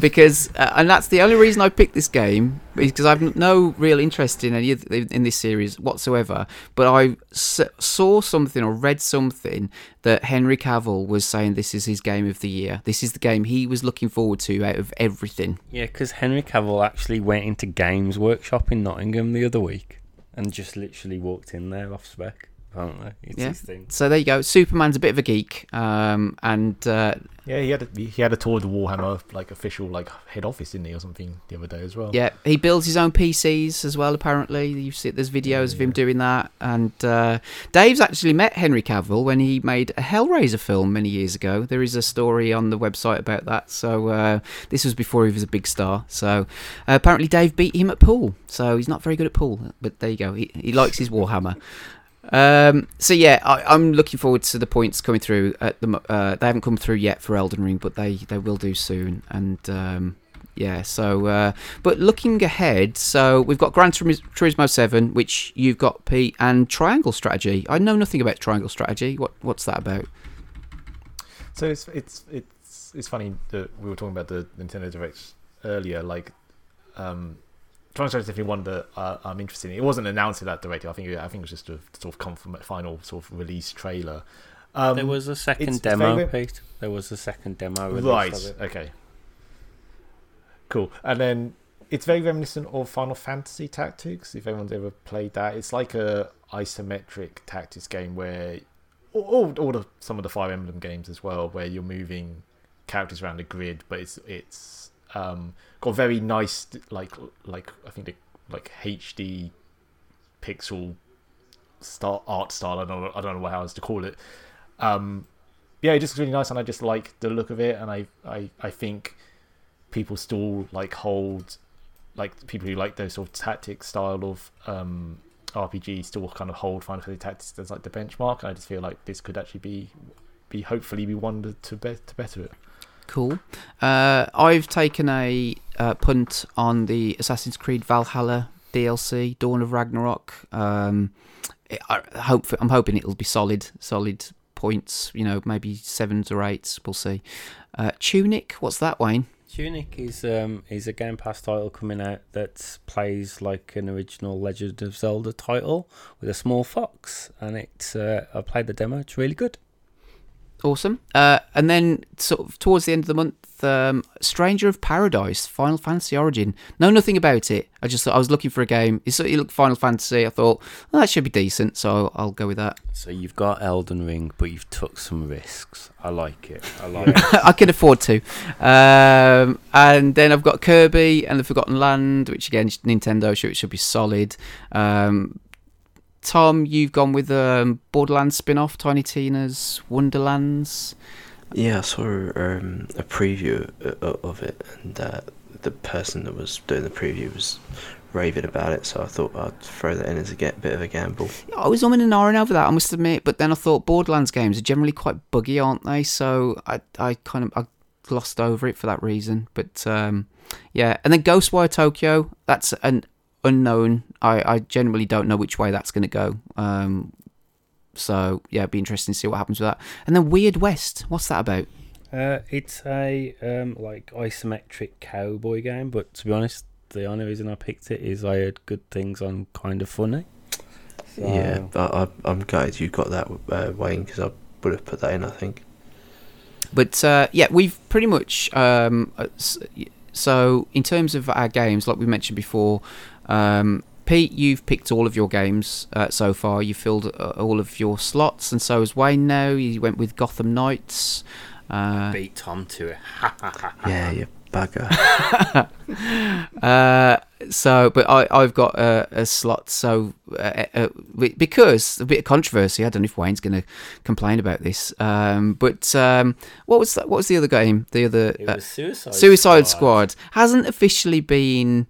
[SPEAKER 1] Because, uh, and that's the only reason I picked this game, because I've no real interest in any in this series whatsoever. But I saw something or read something that Henry Cavill was saying this is his game of the year. This is the game he was looking forward to out of everything.
[SPEAKER 4] Yeah, because Henry Cavill actually went into Games Workshop in Nottingham the other week and just literally walked in there off spec. Apparently. It's
[SPEAKER 1] Yeah.
[SPEAKER 4] his thing.
[SPEAKER 1] So there you go. Superman's a bit of a geek, um, and uh,
[SPEAKER 3] Yeah, he had a, he had a tour of the Warhammer like official like head office, didn't he, or something the other day as well.
[SPEAKER 1] yeah, he builds his own PCs as well. Apparently, you see there's videos of him doing that. And uh, Dave's actually met Henry Cavill when he made a Hellraiser film many years ago. There is a story on the website about that. So uh, this was before he was a big star. So uh, apparently Dave beat him at pool. So he's not very good at pool, but there you go. He, he likes his Warhammer. Um, so yeah, I, I'm looking forward to the points coming through. At the uh, they haven't come through yet for Elden Ring, but they they will do soon. And um, yeah, so uh, but looking ahead, so we've got Gran Turis- Turismo Seven, which you've got Pete, and Triangle Strategy. I know nothing about Triangle Strategy. What what's that about?
[SPEAKER 3] So it's it's it's it's funny that we were talking about the Nintendo Direct earlier. Like, um, Is definitely one that uh, I'm interested in. It wasn't announced at that direct. I think it, I think it was just a sort of confirm, final sort of release trailer. Um,
[SPEAKER 4] there was a second demo, Pete. There was a second demo.
[SPEAKER 3] right.
[SPEAKER 4] of it.
[SPEAKER 3] Okay. Cool. And then it's very reminiscent of Final Fantasy Tactics. If anyone's ever played that, it's like a isometric tactics game where all, all, all the some of the Fire Emblem games as well, where you're moving characters around a grid, but it's it's um, got very nice like like I think the, like HD pixel style art style. I don't know, I don't know how else to call it. Um, yeah, it just looks really nice, and I just like the look of it, and I I, I think people still like hold like people who like those sort of tactic style of um RPG still kind of hold Final Fantasy Tactics as like the benchmark. And I just feel like this could actually be be hopefully be one to to, be, to better it.
[SPEAKER 1] Cool. Uh, I've taken a uh, punt on the Assassin's Creed Valhalla DLC, Dawn of Ragnarok. Um, I I hope I'm hoping it'll be solid, solid points. You know, maybe sevens or eights. We'll see. Uh, Tunic, what's that, Wayne?
[SPEAKER 4] Tunic is um is a Game Pass title coming out that plays like an original Legend of Zelda title with a small fox, and it's uh, I played the demo. It's really good.
[SPEAKER 1] Awesome. Uh, and then sort of towards the end of the month, um, Stranger of Paradise, Final Fantasy Origin. Know nothing about it. I just thought I was looking for a game. It sort of looked Final Fantasy. I thought well, that should be decent, so I'll go with that.
[SPEAKER 4] So you've got Elden Ring, but you've took some risks. I like it. I like it.
[SPEAKER 1] I can afford to. Um, and then I've got Kirby and the Forgotten Land, which again, Nintendo, sure it should be solid. Um, Tom, you've gone with um, Borderlands spin off, Tiny Tina's Wonderlands.
[SPEAKER 2] Yeah, I saw um, a preview of it, and uh, the person that was doing the preview was raving about it. So I thought I'd throw that in as a get bit of a gamble.
[SPEAKER 1] I was umming and over that, I must admit, but then I thought Borderlands games are generally quite buggy, aren't they? So I, I kind of I glossed over it for that reason. But um, yeah, and then Ghostwire Tokyo, that's an unknown. I, I generally don't know which way that's going to go. Um, so yeah, it'd be interesting to see what happens with that. And then Weird West, what's that about?
[SPEAKER 4] Uh, it's a um, like isometric cowboy game, but to be honest, the only reason I picked it is I heard good things on Kind of Funny. So,
[SPEAKER 2] Yeah, but I, I'm glad you got that, uh, Wayne, because I would have put that in. I think.
[SPEAKER 1] But uh, yeah, we've pretty much. Um, uh, s- so in terms of our games, like we mentioned before, um, Pete, you've picked all of your games uh, so far. You filled uh, all of your slots, and so has Wayne. Now he went with Gotham Knights. Uh,
[SPEAKER 4] beat Tom to it.
[SPEAKER 2] Yeah, you bugger.
[SPEAKER 1] uh, so, but I, I've got a, a slot. So, uh, uh, because a bit of controversy, I don't know if Wayne's going to complain about this. Um, but um, what was that? What was the other game? The other
[SPEAKER 4] It was Suicide,
[SPEAKER 1] Suicide Squad hasn't officially been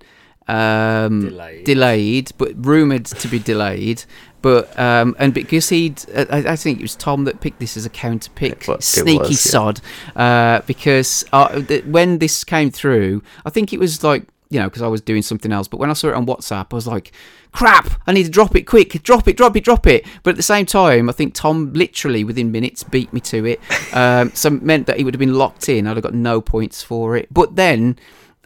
[SPEAKER 1] um,
[SPEAKER 4] Delayed.
[SPEAKER 1] delayed, but rumored to be delayed. But um, and because he'd, I, I think it was Tom that picked this as a counter pick,
[SPEAKER 2] It wa- it
[SPEAKER 1] sneaky
[SPEAKER 2] was, yeah.
[SPEAKER 1] sod. Uh, because uh, th- when this came through, I think it was like you know because I was doing something else. But when I saw it on WhatsApp, I was like, "Crap! I need to drop it quick! Drop it! Drop it! Drop it!" But at the same time, I think Tom literally within minutes beat me to it. Um, so it meant that he would have been locked in. I'd have got no points for it. But then.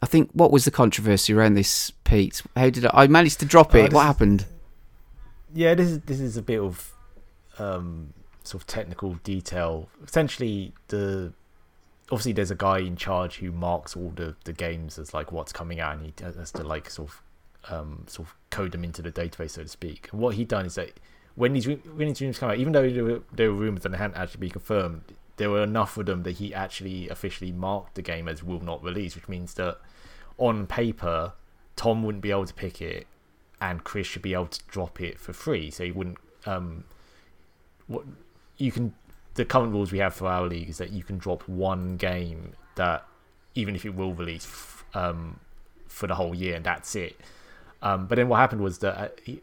[SPEAKER 1] I think what was the controversy around this, Pete? How did I, I managed to drop
[SPEAKER 3] Uh,
[SPEAKER 1] it?
[SPEAKER 3] this
[SPEAKER 1] what
[SPEAKER 3] is-
[SPEAKER 1] happened?
[SPEAKER 3] Yeah, this is this is a bit of um, sort of technical detail. Essentially, the obviously there's a guy in charge who marks all the, the games as like what's coming out, and he has to like sort of um, sort of code them into the database, so to speak. And what he done is that when these when these rumors come out, even though there were, there were rumors and they hadn't actually been confirmed, there were enough of them that he actually officially marked the game as will not release, which means that on paper, Tom wouldn't be able to pick it, and Chris should be able to drop it for free. So he wouldn't. Um, what you can the current rules we have for our league is that you can drop one game that even if it will release f- um, for the whole year and that's it. Um, but then what happened was that uh, he,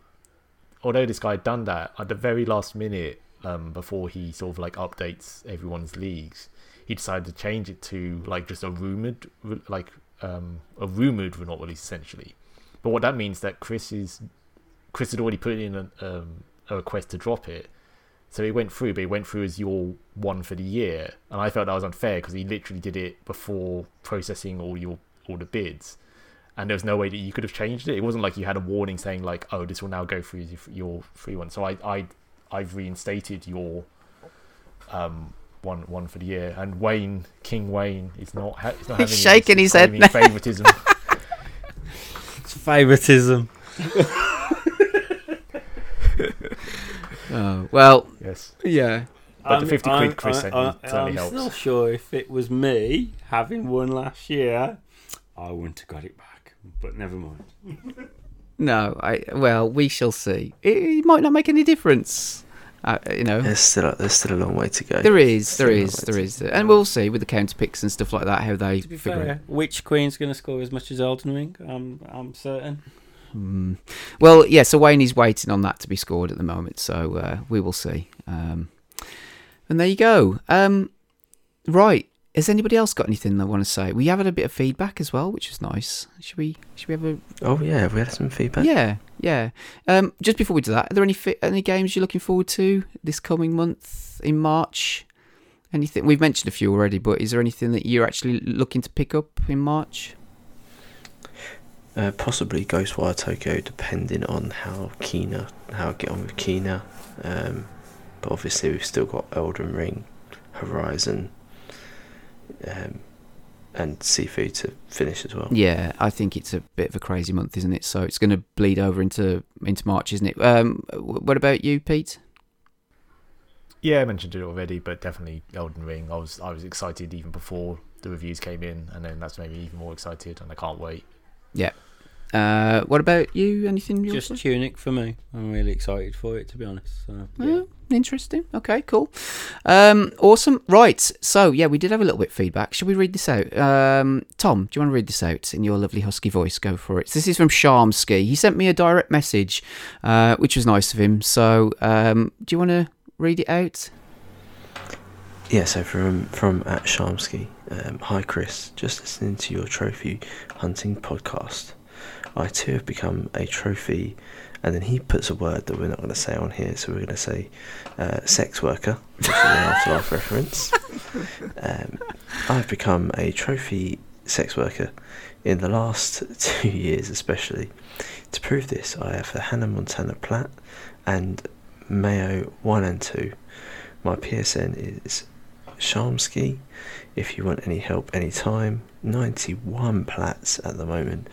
[SPEAKER 3] although this guy had done that at the very last minute um, before he sort of like updates everyone's leagues, he decided to change it to like just a rumored like um, a rumored not release essentially. But what that means that Chris is Chris had already put in a, um, a request to drop it. So it went through, but it went through as your one for the year, and I felt that was unfair because he literally did it before processing all your all the bids, and there was no way that you could have changed it. It wasn't like you had a warning saying like, "Oh, this will now go through your free one." So I I I've reinstated your um one one for the year, and Wayne King Wayne is not ha- he's not having
[SPEAKER 1] He's shaking his head
[SPEAKER 3] claiming favoritism.
[SPEAKER 4] It's favoritism.
[SPEAKER 1] Oh, well,
[SPEAKER 3] yes,
[SPEAKER 1] yeah.
[SPEAKER 3] But the 50 quid Chris sent
[SPEAKER 4] I,
[SPEAKER 3] me certainly
[SPEAKER 4] I'm
[SPEAKER 3] helps.
[SPEAKER 4] still sure if it was me having one last year, I wouldn't have got it back. But never mind.
[SPEAKER 1] No, I well, we shall see. It, it might not make any difference. Uh, you know,
[SPEAKER 2] There's still there's still a long way to go.
[SPEAKER 1] there is,
[SPEAKER 2] Still
[SPEAKER 1] there
[SPEAKER 2] a long
[SPEAKER 1] is,
[SPEAKER 2] way
[SPEAKER 1] there
[SPEAKER 2] to
[SPEAKER 1] is, and we'll see with the counter picks and stuff like that how they
[SPEAKER 4] To be
[SPEAKER 1] figure it.
[SPEAKER 4] fair, which queen's going to score as much as Elden Ring? I'm, I'm certain.
[SPEAKER 1] Hmm. Well, yeah. So Wayne is waiting on that to be scored at the moment, so uh, we will see. Um, and there you go. Um, right. Has anybody else got anything they want to say? We have had a bit of feedback as well, which is nice. Should we? Should we have a?
[SPEAKER 2] Oh yeah, we had some feedback.
[SPEAKER 1] Yeah, yeah. Um, just before we do that, are there any fi- any games you're looking forward to this coming month in March? Anything we've mentioned a few already, but is there anything that you're actually looking to pick up in March?
[SPEAKER 2] Uh, possibly Ghostwire Tokyo, depending on how Kena, how I get on with Kena. Um, but obviously, we've still got Elden Ring, Horizon, um, and Sifu to finish as well.
[SPEAKER 1] Yeah, I think it's a bit of a crazy month, isn't it? So it's going to bleed over into into March, isn't it? Um, what about you, Pete?
[SPEAKER 3] Yeah, I mentioned it already, but definitely Elden Ring. I was I was excited even before the reviews came in, and then that's made me even more excited, and I can't wait.
[SPEAKER 1] Yeah. Uh, what about you? Anything? you
[SPEAKER 4] Just
[SPEAKER 1] want
[SPEAKER 4] Tunic for me. I'm really excited for it, to be honest. So,
[SPEAKER 1] to-
[SPEAKER 4] yeah.
[SPEAKER 1] Oh, interesting. Okay, cool. Um, awesome. Right. So yeah, we did have a little bit of feedback. Should we read this out? Um, Tom, do you want to read this out in your lovely husky voice? Go for it. This is from Sharmsky. He sent me a direct message, uh, which was nice of him. So um, do you want to read it out?
[SPEAKER 2] Yeah, so from from at Sharmsky, um, hi Chris, just listening to your trophy hunting podcast. I too have become a trophy, and then he puts a word that we're not going to say on here, so we're going to say uh, sex worker, which is an afterlife reference. Um, I've become a trophy sex worker in the last two years, especially. To prove this, I have the Hannah Montana Plat and Mayo 1 and 2. My PSN is Shamsky. If you want any help anytime, 91 plats at the moment,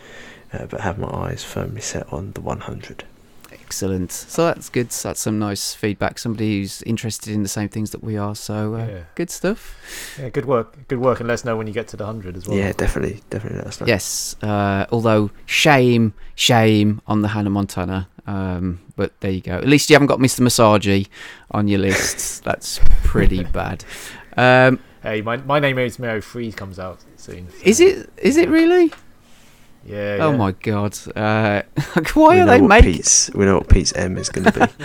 [SPEAKER 2] uh, but have my eyes firmly set on the 100.
[SPEAKER 1] Excellent. So that's good. So that's some nice feedback. Somebody who's interested in the same things that we are. So uh,
[SPEAKER 3] Yeah.
[SPEAKER 1] good stuff.
[SPEAKER 3] Yeah, good work, good work, and let us know when you get to the hundred as well.
[SPEAKER 2] Yeah, definitely, definitely let us know.
[SPEAKER 1] Yes. Uh, although shame, shame on the Hannah Montana. Um, but there you go. At least you haven't got Mr. Masagi on your list. That's pretty bad. Um,
[SPEAKER 3] Hey, my my name is Mayo 3 comes out soon. so-
[SPEAKER 1] is it? Is it really?
[SPEAKER 3] Yeah.
[SPEAKER 1] Oh
[SPEAKER 3] yeah.
[SPEAKER 1] my god! Uh, why
[SPEAKER 2] we
[SPEAKER 1] are they making?
[SPEAKER 2] We know what Pete's M is going to be.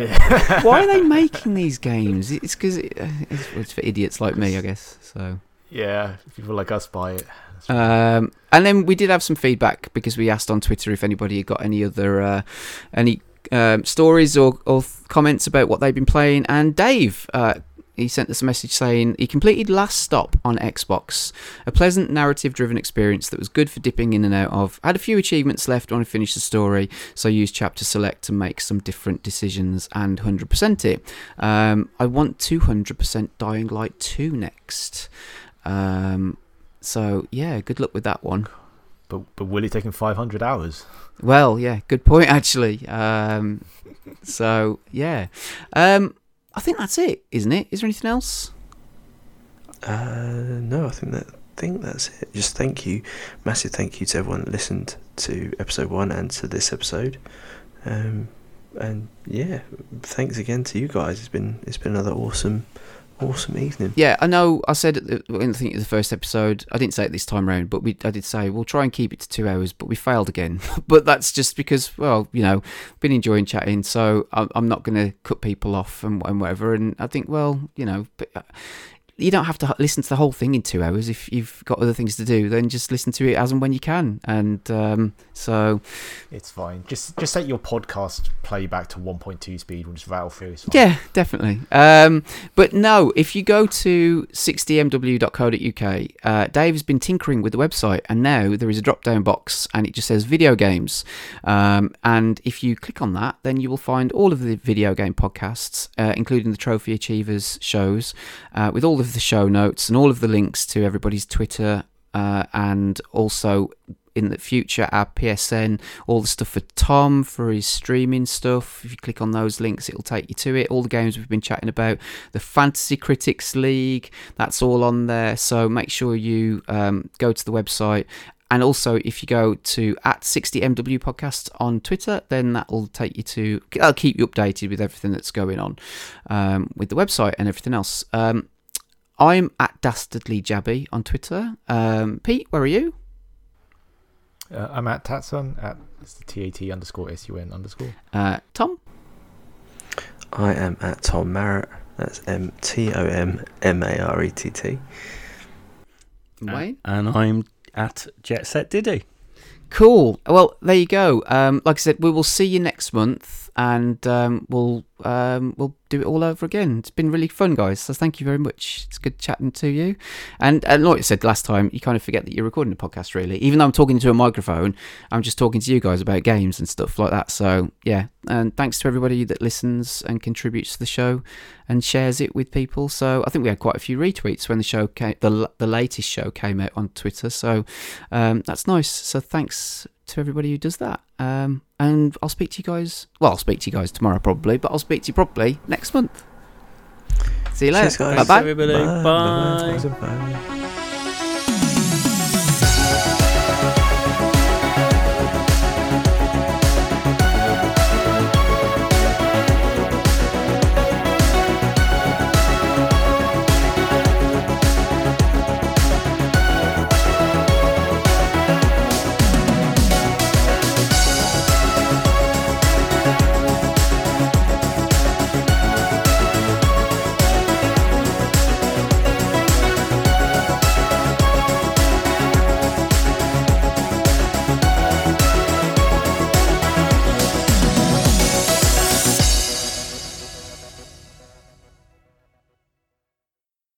[SPEAKER 3] Yeah.
[SPEAKER 1] why are they making these games? It's because it, uh, it's, it's for idiots like me, I guess. So.
[SPEAKER 3] yeah, people like us buy it.
[SPEAKER 1] Um, and then we did have some feedback because we asked on Twitter if anybody had got any other uh, any um, stories or, or th- comments about what they've been playing. And Dave, uh, he sent us a message saying he completed Last Stop on Xbox, a pleasant narrative-driven experience that was good for dipping in and out of. Had a few achievements left when I finished the story, so I used Chapter Select to make some different decisions and 100% it. Um, I want 200% Dying Light 2 next. Um, so yeah, good luck with that one.
[SPEAKER 3] but but will it take him 500 hours?
[SPEAKER 1] Well, yeah, good point actually. Um, so yeah, um, I think that's it, isn't it? Is there anything else?
[SPEAKER 2] Uh, no, I think that think that's it. Just thank you, massive thank you to everyone that listened to episode one and to this episode. Um, and yeah, thanks again to you guys. It's been it's been another awesome awesome evening.
[SPEAKER 1] Yeah, I know. I said the, I think the first episode. I didn't say it this time round, but we I did say we'll try and keep it to two hours, but we failed again. but that's just because, well, you know, been enjoying chatting, so I'm, I'm not going to cut people off and, and whatever. And I think, well, you know, uh, you don't have to listen to the whole thing in two hours if you've got other things to do. Then just listen to it as and when you can. And um, so,
[SPEAKER 3] It's fine. Just just set your podcast playback to 1.2 speed. We'll just rattle through.
[SPEAKER 1] Yeah, definitely. Um, but no, if you go to 60mw.co.uk, uh, Dave has been tinkering with the website, and now there is a drop down box and it just says video games. Um, and if you click on that, then you will find all of the video game podcasts, uh, including the Trophy Achievers shows, uh, with all the show notes and all of the links to everybody's Twitter. Uh, and also in the future our PSN, all the stuff for Tom for his streaming stuff. If you click on those links, it'll take you to it. All the games we've been chatting about, the Fantasy Critics League, that's all on there. So make sure you um, go to the website. And also, if you go to at 60MW podcast on Twitter, then that will take you to, that'll keep you updated with everything that's going on um, with the website and everything else. Um, I'm at Dastardly Jabby on Twitter. Um, Pete, where are you?
[SPEAKER 3] Uh, I'm at Tatsun at it's the T-A-T underscore S-U-N underscore.
[SPEAKER 1] Uh, Tom?
[SPEAKER 2] I am at Tom Marrett. That's M T O M M A R E T T.
[SPEAKER 1] Wayne?
[SPEAKER 4] And I'm at Jet Set Diddy.
[SPEAKER 1] Cool. Well, there you go. Um, like I said, we will see you next month, and um, we'll um, we'll do it all over again. It's been really fun, guys. So thank you very much. It's good chatting to you. And, and like I said last time, you kind of forget that you're recording a podcast. Really, even though I'm talking to a microphone, I'm just talking to you guys about games and stuff like that. So yeah, and thanks to everybody that listens and contributes to the show and shares it with people. So I think we had quite a few retweets when the show came, the the latest show came out on Twitter. So um, that's nice. So thanks to everybody who does that. Um, and I'll speak to you guys. Well, I'll speak to you guys tomorrow probably, but I'll speak to you probably next month. See you later.
[SPEAKER 2] Cheers, guys.
[SPEAKER 1] Bye bye.
[SPEAKER 4] everybody.
[SPEAKER 2] Bye.
[SPEAKER 4] Bye.
[SPEAKER 2] Bye. Bye.